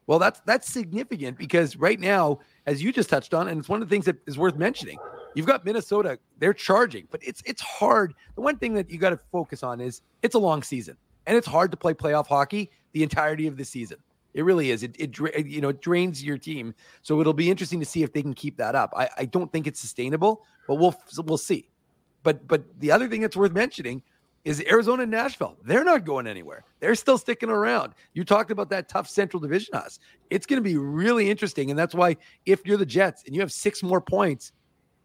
Well, that's that's significant because right now, as you just touched on, and it's one of the things that is worth mentioning. You've got Minnesota; they're charging, but it's it's hard. The one thing that you got to focus on is it's a long season, and it's hard to play playoff hockey the entirety of the season. It really is. It, it you know it drains your team. So it'll be interesting to see if they can keep that up. I, I don't think it's sustainable, but we'll we'll see. But but the other thing that's worth mentioning is Arizona and Nashville. They're not going anywhere. They're still sticking around. You talked about that tough Central Division us. It's going to be really interesting, and that's why if you're the Jets and you have six more points,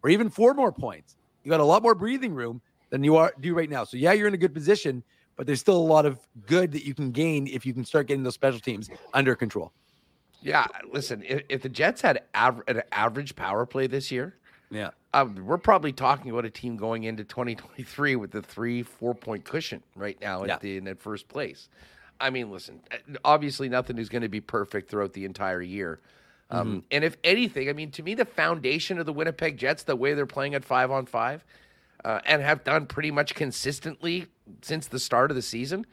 or even four more points, you got a lot more breathing room than you are do right now. So yeah, you're in a good position, but there's still a lot of good that you can gain if you can start getting those special teams under control. Yeah, listen, if, if the Jets had aver- an average power play this year, yeah, um, we're probably talking about a team going into 2023 with a three, four point cushion right now at Yeah. the in at first place. I mean, listen, uh, obviously nothing is going to be perfect throughout the entire year. Um, And if anything, I mean, to me, the foundation of the Winnipeg Jets, the way they're playing at five on five, uh, and have done pretty much consistently since the start of the season,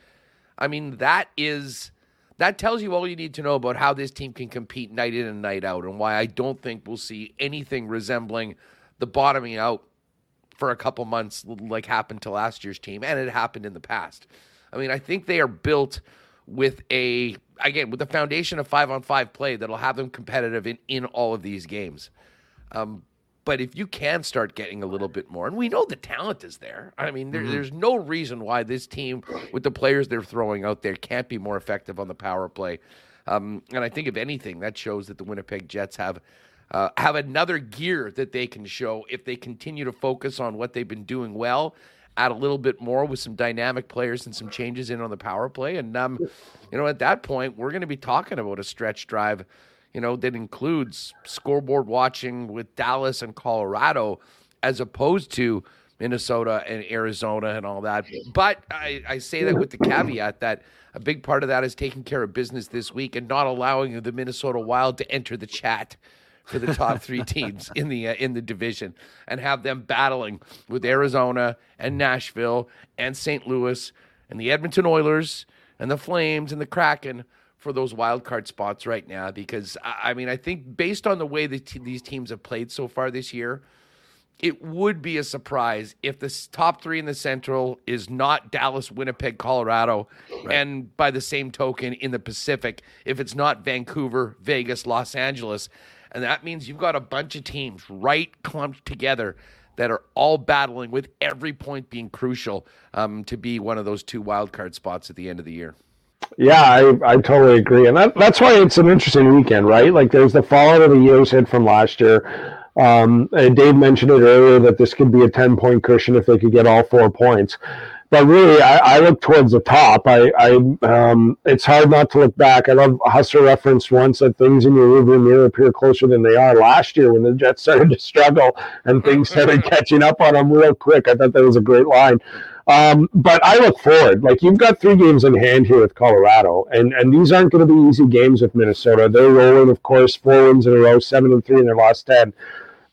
I mean, that is that tells you all you need to know about how this team can compete night in and night out, and why I don't think we'll see anything resembling the bottoming out for a couple months like happened to last year's team, and it happened in the past. I mean, I think they are built with a again with the foundation of five on five play that'll have them competitive in in all of these games. Um, but if you can start getting a little bit more, and we know the talent is there. I mean, there, Mhm. there's no reason why this team, with the players they're throwing out there, can't be more effective on the power play. Um, and I think, if anything, that shows that the Winnipeg Jets have uh, have another gear that they can show if they continue to focus on what they've been doing well add a little bit more with some dynamic players and some changes in on the power play. And um, you know, at that point, we're going to be talking about a stretch drive, you know, that includes scoreboard watching with Dallas and Colorado, as opposed to Minnesota and Arizona and all that. But I, I say that with the caveat that a big part of that is taking care of business this week and not allowing the Minnesota Wild to enter the chat for the top three teams in the uh, in the division and have them battling with Arizona and Nashville and St. Louis and the Edmonton Oilers and the Flames and the Kraken for those wild card spots right now. Because I mean, I think based on the way that these teams have played so far this year, it would be a surprise if the top three in the Central is not Dallas, Winnipeg, Colorado, right. and by the same token in the Pacific, if it's not Vancouver, Vegas, Los Angeles. And that means you've got a bunch of teams right clumped together that are all battling with every point being crucial um, to be one of those two wild card spots at the end of the year. Yeah, I, I totally agree. And that, that's why it's an interesting weekend, right? Like there's the fallout of the years hit from last year. Um, Dave mentioned it earlier that this could be a 10 point cushion if they could get all four points but really, I, I, look towards the top. I, I um, it's hard not to look back. I love Hustler referenced once that things in your rearview mirror appear closer than they are. Last year, when the Jets started to struggle and things started catching up on them real quick, I thought that was a great line. Um, but I look forward. Like you've got three games in hand here with Colorado, and and these aren't going to be easy games with Minnesota. They're rolling, of course, four wins in a row, seven and three in their last ten.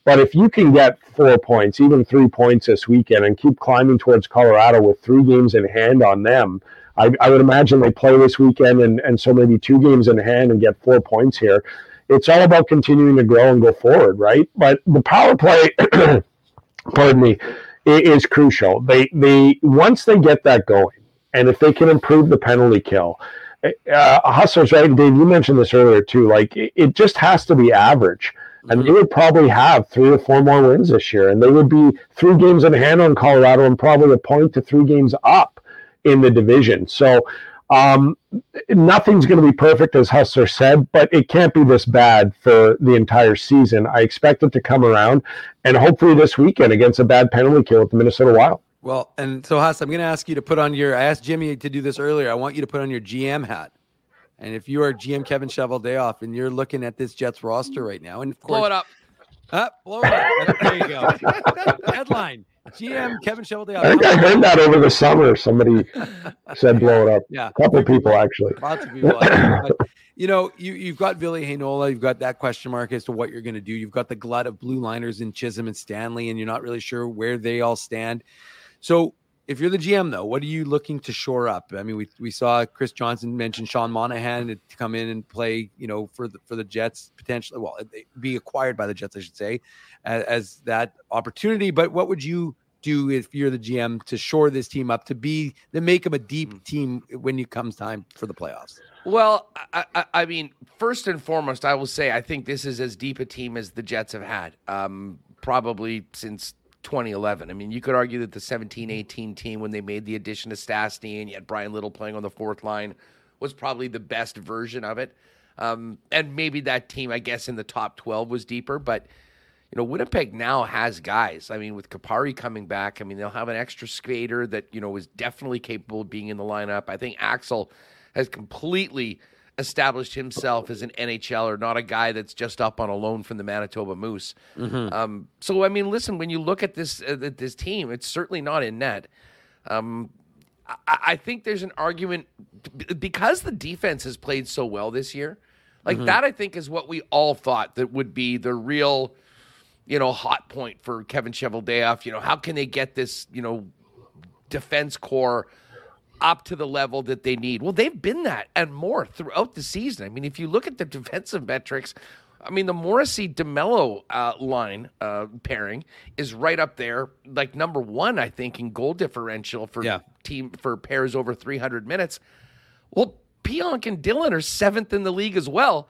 But if you can get four points, even three points this weekend, and keep climbing towards Colorado with three games in hand on them, I, I would imagine they play this weekend and, and so maybe two games in hand and get four points here. It's all about continuing to grow and go forward, right? But the power play, pardon me, is crucial. They they once they get that going, and if they can improve the penalty kill, uh, hustlers, right? Dave, you mentioned this earlier too. Like it, it just has to be average and they would probably have three or four more wins this year, and they would be three games in hand on Colorado and probably a point to three games up in the division. So um, nothing's going to be perfect, as Hustler said, but it can't be this bad for the entire season. I expect it to come around, and hopefully this weekend against a bad penalty kill with the Minnesota Wild. Well, and so Huss, I'm going to ask you to put on your. I asked Jimmy to do this earlier. I want you to put on your GM hat. And if you are GM Kevin Cheveldayoff, and you're looking at this Jets roster right now, and of course, blow it up. Uh, blow it up. there you go. Headline GM Kevin Cheveldayoff. I think I heard that over the summer. Somebody said blow it up. Yeah. A couple people actually. Lots of people. but, you know, you, you've got Ville Heinola. You've got that question mark as to what you're going to do. You've got the glut of blue liners in Chisholm and Stanley, and you're not really sure where they all stand. So if you're the GM though, what are you looking to shore up? I mean, we we saw Chris Johnston mention Sean Monahan to come in and play, you know, for the for the Jets potentially, well, be acquired by the Jets, I should say, as, as that opportunity. But what would you do if you're the GM to shore this team up to be to make them a deep mm. team when it comes time for the playoffs? Well, I, I, I, mean, first and foremost, I will say I think this is as deep a team as the Jets have had, um, probably since 2011. I mean, you could argue that the 17 18 team, when they made the addition of Stastny and yet Bryan Little playing on the fourth line, was probably the best version of it. Um, and maybe that team, I guess, in the top 12 was deeper. But, you know, Winnipeg now has guys. I mean, with Kupari coming back, I mean, they'll have an extra skater that, you know, is definitely capable of being in the lineup. I think Axel has completely established himself as an NHLer, not a guy that's just up on a loan from the Manitoba Moose. Mm-hmm. Um, so, I mean, listen, when you look at this uh, this team, it's certainly not in net. Um, I, I, think there's an argument because the defense has played so well this year. Like mm-hmm. that, I think is what we all thought that would be the real, you know, hot point for Kevin Cheveldayoff. You know, how can they get this, you know, defense core up to the level that they need. Well, they've been that and more throughout the season. I mean, if you look at the defensive metrics, I mean, the Morrissey DeMelo uh, line uh, pairing is right up there, like number one, I think, in goal differential for yeah. team for pairs over 300 minutes. Well, Pionk and Dillon are seventh in the league as well.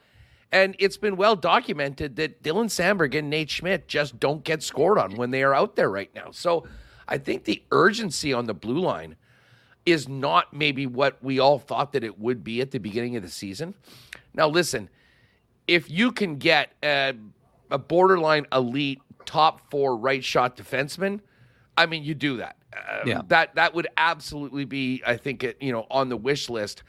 And it's been well documented that Dylan Samberg and Nate Schmidt just don't get scored on when they are out there right now. So I think the urgency on the blue line – is not maybe what we all thought that it would be at the beginning of the season. Now, listen, if you can get a, a borderline elite top four right shot defenseman, I mean, you do that. Uh, Yeah. That that would absolutely be, I think, it you know, on the wish list.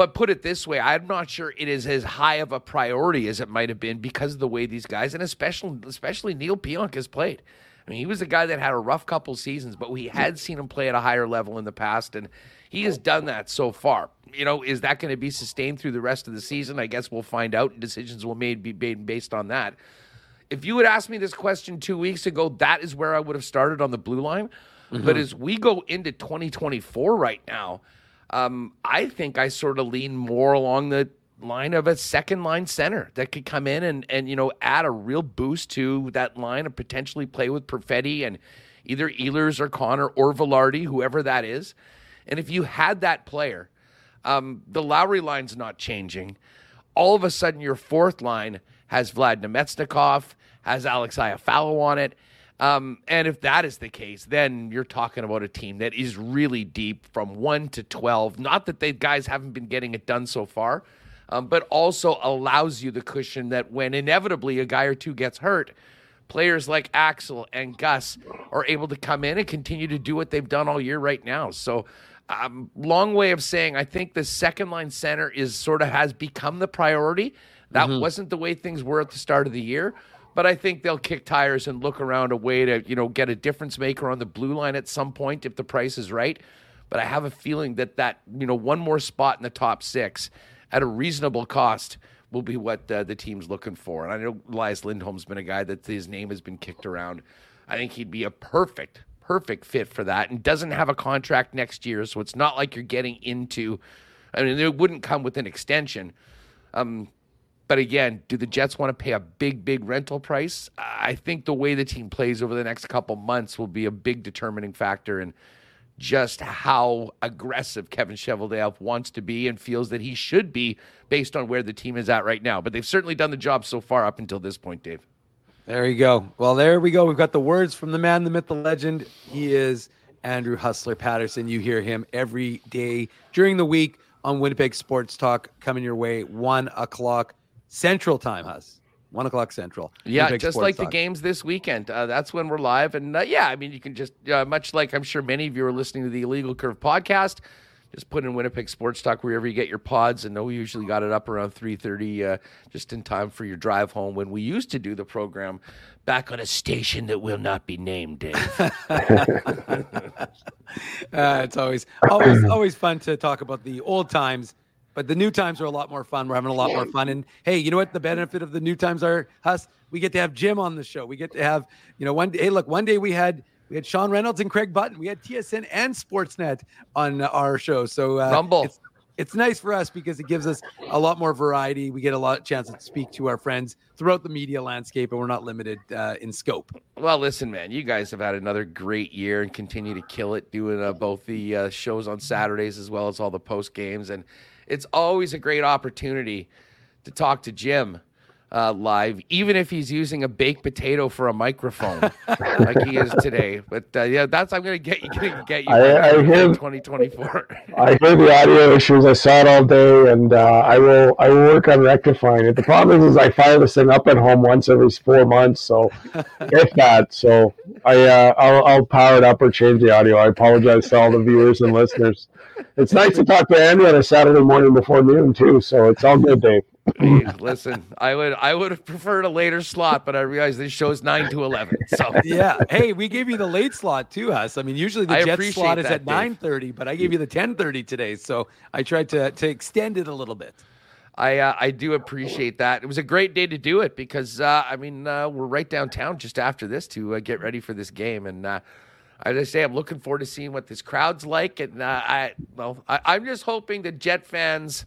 But put it this way, I'm not sure it is as high of a priority as it might have been because of the way these guys, and especially especially Neal Pionk has played. I mean, he was a guy that had a rough couple seasons, but we had seen him play at a higher level in the past, and he has done that so far. You know, is that going to be sustained through the rest of the season? I guess we'll find out. and Decisions will made be made based on that. If you had asked me this question two weeks ago, that is where I would have started on the blue line. But Mhm. as we go into 2024 right now, um, I think I sort of lean more along the line of a second line center that could come in and, and you know add a real boost to that line and potentially play with Perfetti and either Ehlers or Connor or Vilardi, whoever that is. And if you had that player, um, the Lowry line's not changing. All of a sudden, your fourth line has Vlad Namestnikov, has Alex Iafallo on it. Um, and if that is the case, then you're talking about a team that is really deep from 1 to 12. Not that they guys haven't been getting it done so far, um, but also allows you the cushion that when inevitably a guy or two gets hurt, players like Axel and Gus are able to come in and continue to do what they've done all year right now. So, um, long way of saying, I think the second line center is sort of has become the priority. That Mhm. wasn't the way things were at the start of the year. But I think they'll kick tires and look around a way to, you know, get a difference maker on the blue line at some point if the price is right. But I have a feeling that that, you know, one more spot in the top six at a reasonable cost will be what uh, the team's looking for. And I know Elias Lindholm's been a guy that his name has been kicked around. I think he'd be a perfect, perfect fit for that and doesn't have a contract next year. So it's not like you're getting into, I mean, it wouldn't come with an extension. Um, but again, do the Jets want to pay a big, big rental price? I think the way the team plays over the next couple months will be a big determining factor in just how aggressive Kevin Cheveldayoff wants to be and feels that he should be based on where the team is at right now. But they've certainly done the job so far up until this point, Dave. There you go. Well, there we go. We've got the words from the man, the myth, the legend. He is Andrew Hustler Paterson. You hear him every day during the week on Winnipeg Sports Talk coming your way, one o'clock Central Time, Hus. One o'clock Central. Yeah, just like the games this weekend. Uh, that's when we're live. And uh, yeah, I mean, you can just, uh, much like I'm sure many of you are listening to the Illegal Curve podcast, just put in Winnipeg Sports Talk wherever you get your pods. And know we usually got it up around 3.30, uh, just in time for your drive home when we used to do the program back on a station that will not be named, Dave. Uh, it's always always always fun to talk about the old times, but the new times are a lot more fun. We're having a lot more fun. And hey, you know what? The benefit of the new times are us. We get to have Jim on the show. We get to have you know one day. Hey, look, one day we had we had Sean Reynolds and Craig Button. We had TSN and Sportsnet on our show. So uh, Rumble. It's, it's nice for us because it gives us a lot more variety. We get a lot of chance to speak to our friends throughout the media landscape, and we're not limited uh, in scope. Well, listen, man, you guys have had another great year and continue to kill it doing uh, both the uh, shows on Saturdays as well as all the post games. And it's always a great opportunity to talk to Jim uh, live, even if he's using a baked potato for a microphone like he is today. But uh, yeah, that's I'm gonna get you gonna get you I- I hear- 2024. I heard the audio issues. I saw it all day, and uh, I will. I will work on rectifying it. The problem is, is I fire this thing up at home once every four months, so if that. So I, uh, I'll, I'll power it up or change the audio. I apologize to all the viewers and listeners. It's nice to talk to Andy on a Saturday morning before noon too, so it's all good, Dave. Listen, I would I would have preferred a later slot, but I realize this show's nine to eleven. So yeah. Hey, we gave you the late slot too, Us. I mean, usually the I Jets slot is at nine thirty, but I gave you the ten thirty today, so I tried to to extend it a little bit. I uh, I do appreciate that. It was a great day to do it because uh, I mean uh, we're right downtown just after this to uh, get ready for this game, and uh, as I say, I'm looking forward to seeing what this crowd's like, and uh, I well, I, I'm just hoping that Jet fans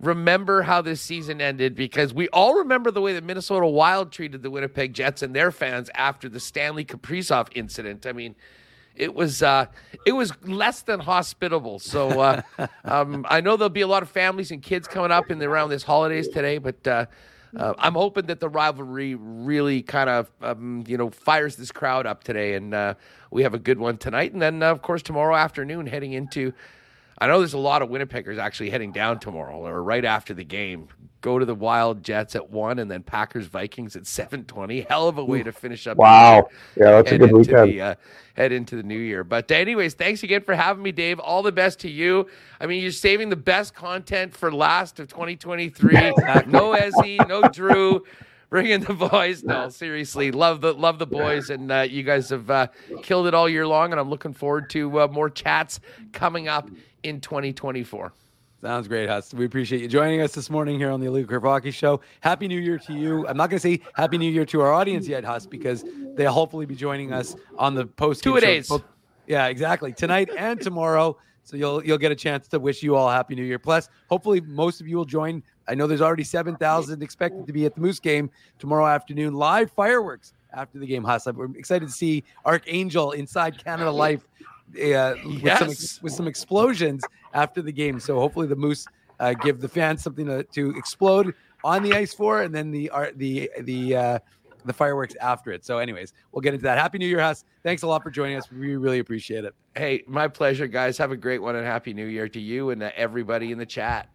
remember how this season ended because we all remember the way the Minnesota Wild treated the Winnipeg Jets and their fans after the Stanley Kaprizov incident. I mean, it was uh, it was less than hospitable. So uh, um, I know there'll be a lot of families and kids coming up in the, around this holidays today, but. Uh, uh, I'm hoping that the rivalry really kind of, um, you know, fires this crowd up today, and uh, we have a good one tonight, and then uh, of course tomorrow afternoon, heading into I know there's a lot of Winnipeggers actually heading down tomorrow or right after the game. Go to the Wild Jets at one, and then Packers Vikings at seven twenty. Hell of a way to finish up. Wow, yeah, that's a good weekend. The, uh, head into the new year. But anyways, thanks again for having me, Dave. All the best to you. I mean, you're saving the best content for last of 2023. no Ezzy, no Drew. Bring in the boys. No, seriously, love the love the boys, and uh, you guys have uh, killed it all year long. And I'm looking forward to uh, more chats coming up in 2024. Sounds great, Hus. We appreciate you joining us this morning here on the Illegal Curve Hockey Show. Happy New Year to you. I'm not going to say Happy New Year to our audience yet, Hus, because they'll hopefully be joining us on the post. Two days. Yeah, exactly. Tonight and tomorrow. So you'll you'll get a chance to wish you all happy new year. Plus, hopefully most of you will join. I know there's already seven thousand expected to be at the Moose game tomorrow afternoon. Live fireworks after the game. Huss, I'm excited to see Archangel inside Canada Life uh, with, some, Yes. with some explosions after the game. So hopefully the Moose uh, give the fans something to, to explode on the ice for, and then the art the the uh, the fireworks after it. So, anyways, we'll get into that. Happy New Year, Huss. Thanks a lot for joining us. We really appreciate it. Hey, my pleasure, guys. Have a great one and happy new year to you and uh, everybody in the chat.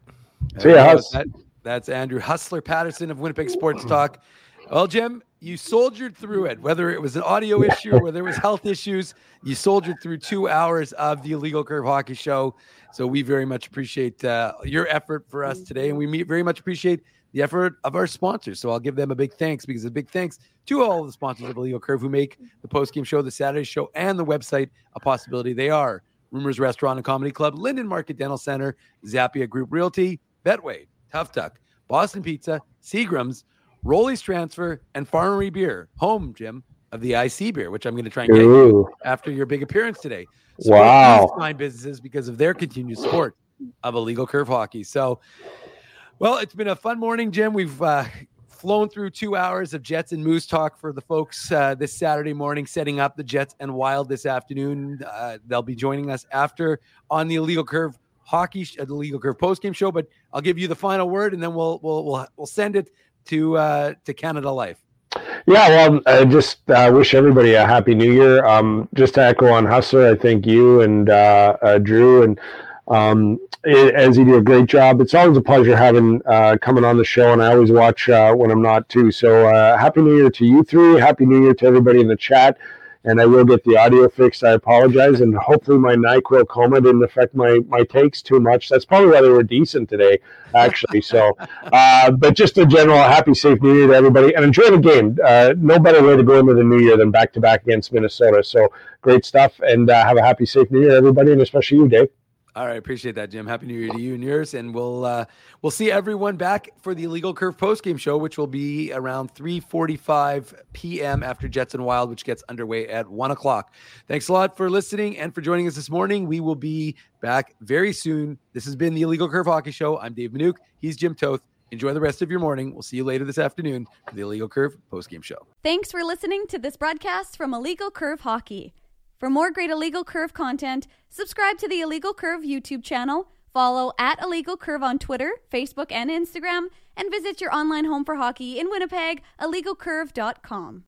See ya, Huss. That, that's Andrew Hustler Paterson of Winnipeg Sports Talk. Well, Jim, you soldiered through it. Whether it was an audio issue or whether it was health issues, you soldiered through two hours of the Illegal Curve Hockey Show. So we very much appreciate uh, your effort for us today, and we very much appreciate the effort of our sponsors. So I'll give them a big thanks because a big thanks to all of the sponsors of Illegal Curve who make the post game show, the Saturday show, and the website a possibility. They are Rumors Restaurant and Comedy Club, Linden Market Dental Center, Zappia Group Realty, Betway, Tough Tuck, Boston Pizza, Seagram's, Rolly's Transfer, and Farmery Beer, home, Jim, of the IC beer, which I'm going to try and get you Ooh. after your big appearance today. Wow. these fine businesses because of their continued support of illegal curve hockey. So, well, it's been a fun morning, Jim. We've uh, flown through two hours of Jets and Moose talk for the folks uh, this Saturday morning, setting up the Jets and Wild this afternoon. Uh, they'll be joining us after on the illegal curve hockey, sh- uh, the illegal curve post game show. But I'll give you the final word, and then we'll we'll we'll, we'll send it to uh, to Canada Life. Yeah, well, I just uh, wish everybody a happy new year. Um, just to echo on Hustler, I think you and uh, uh, Drew and um, i- as you do a great job. It's always a pleasure having uh, coming on the show, and I always watch uh, when I'm not too. So uh, happy new year to you three. Happy new year to everybody in the chat. And I will get the audio fixed. I apologize, and hopefully my Nyquil coma didn't affect my my takes too much. That's probably why they were decent today, actually. So, uh, but just a general happy, safe New Year to everybody, and enjoy the game. Uh, no better way to go into the New Year than back to back against Minnesota. So great stuff, and uh, have a happy, safe New Year, everybody, and especially you, Dave. All right, appreciate that, Jim. Happy New Year to you and yours, and we'll uh, we'll see everyone back for the Illegal Curve post game show, which will be around 3:45 p.m. after Jets and Wild, which gets underway at one o'clock. Thanks a lot for listening and for joining us this morning. We will be back very soon. This has been the Illegal Curve Hockey Show. I'm Dave Manuk. He's Jim Toth. Enjoy the rest of your morning. We'll see you later this afternoon for the Illegal Curve post game show. Thanks for listening to this broadcast from Illegal Curve Hockey. For more great Illegal Curve content, subscribe to the Illegal Curve YouTube channel, follow at Illegal Curve on Twitter, Facebook, and Instagram, and visit your online home for hockey in Winnipeg, illegalcurve.com.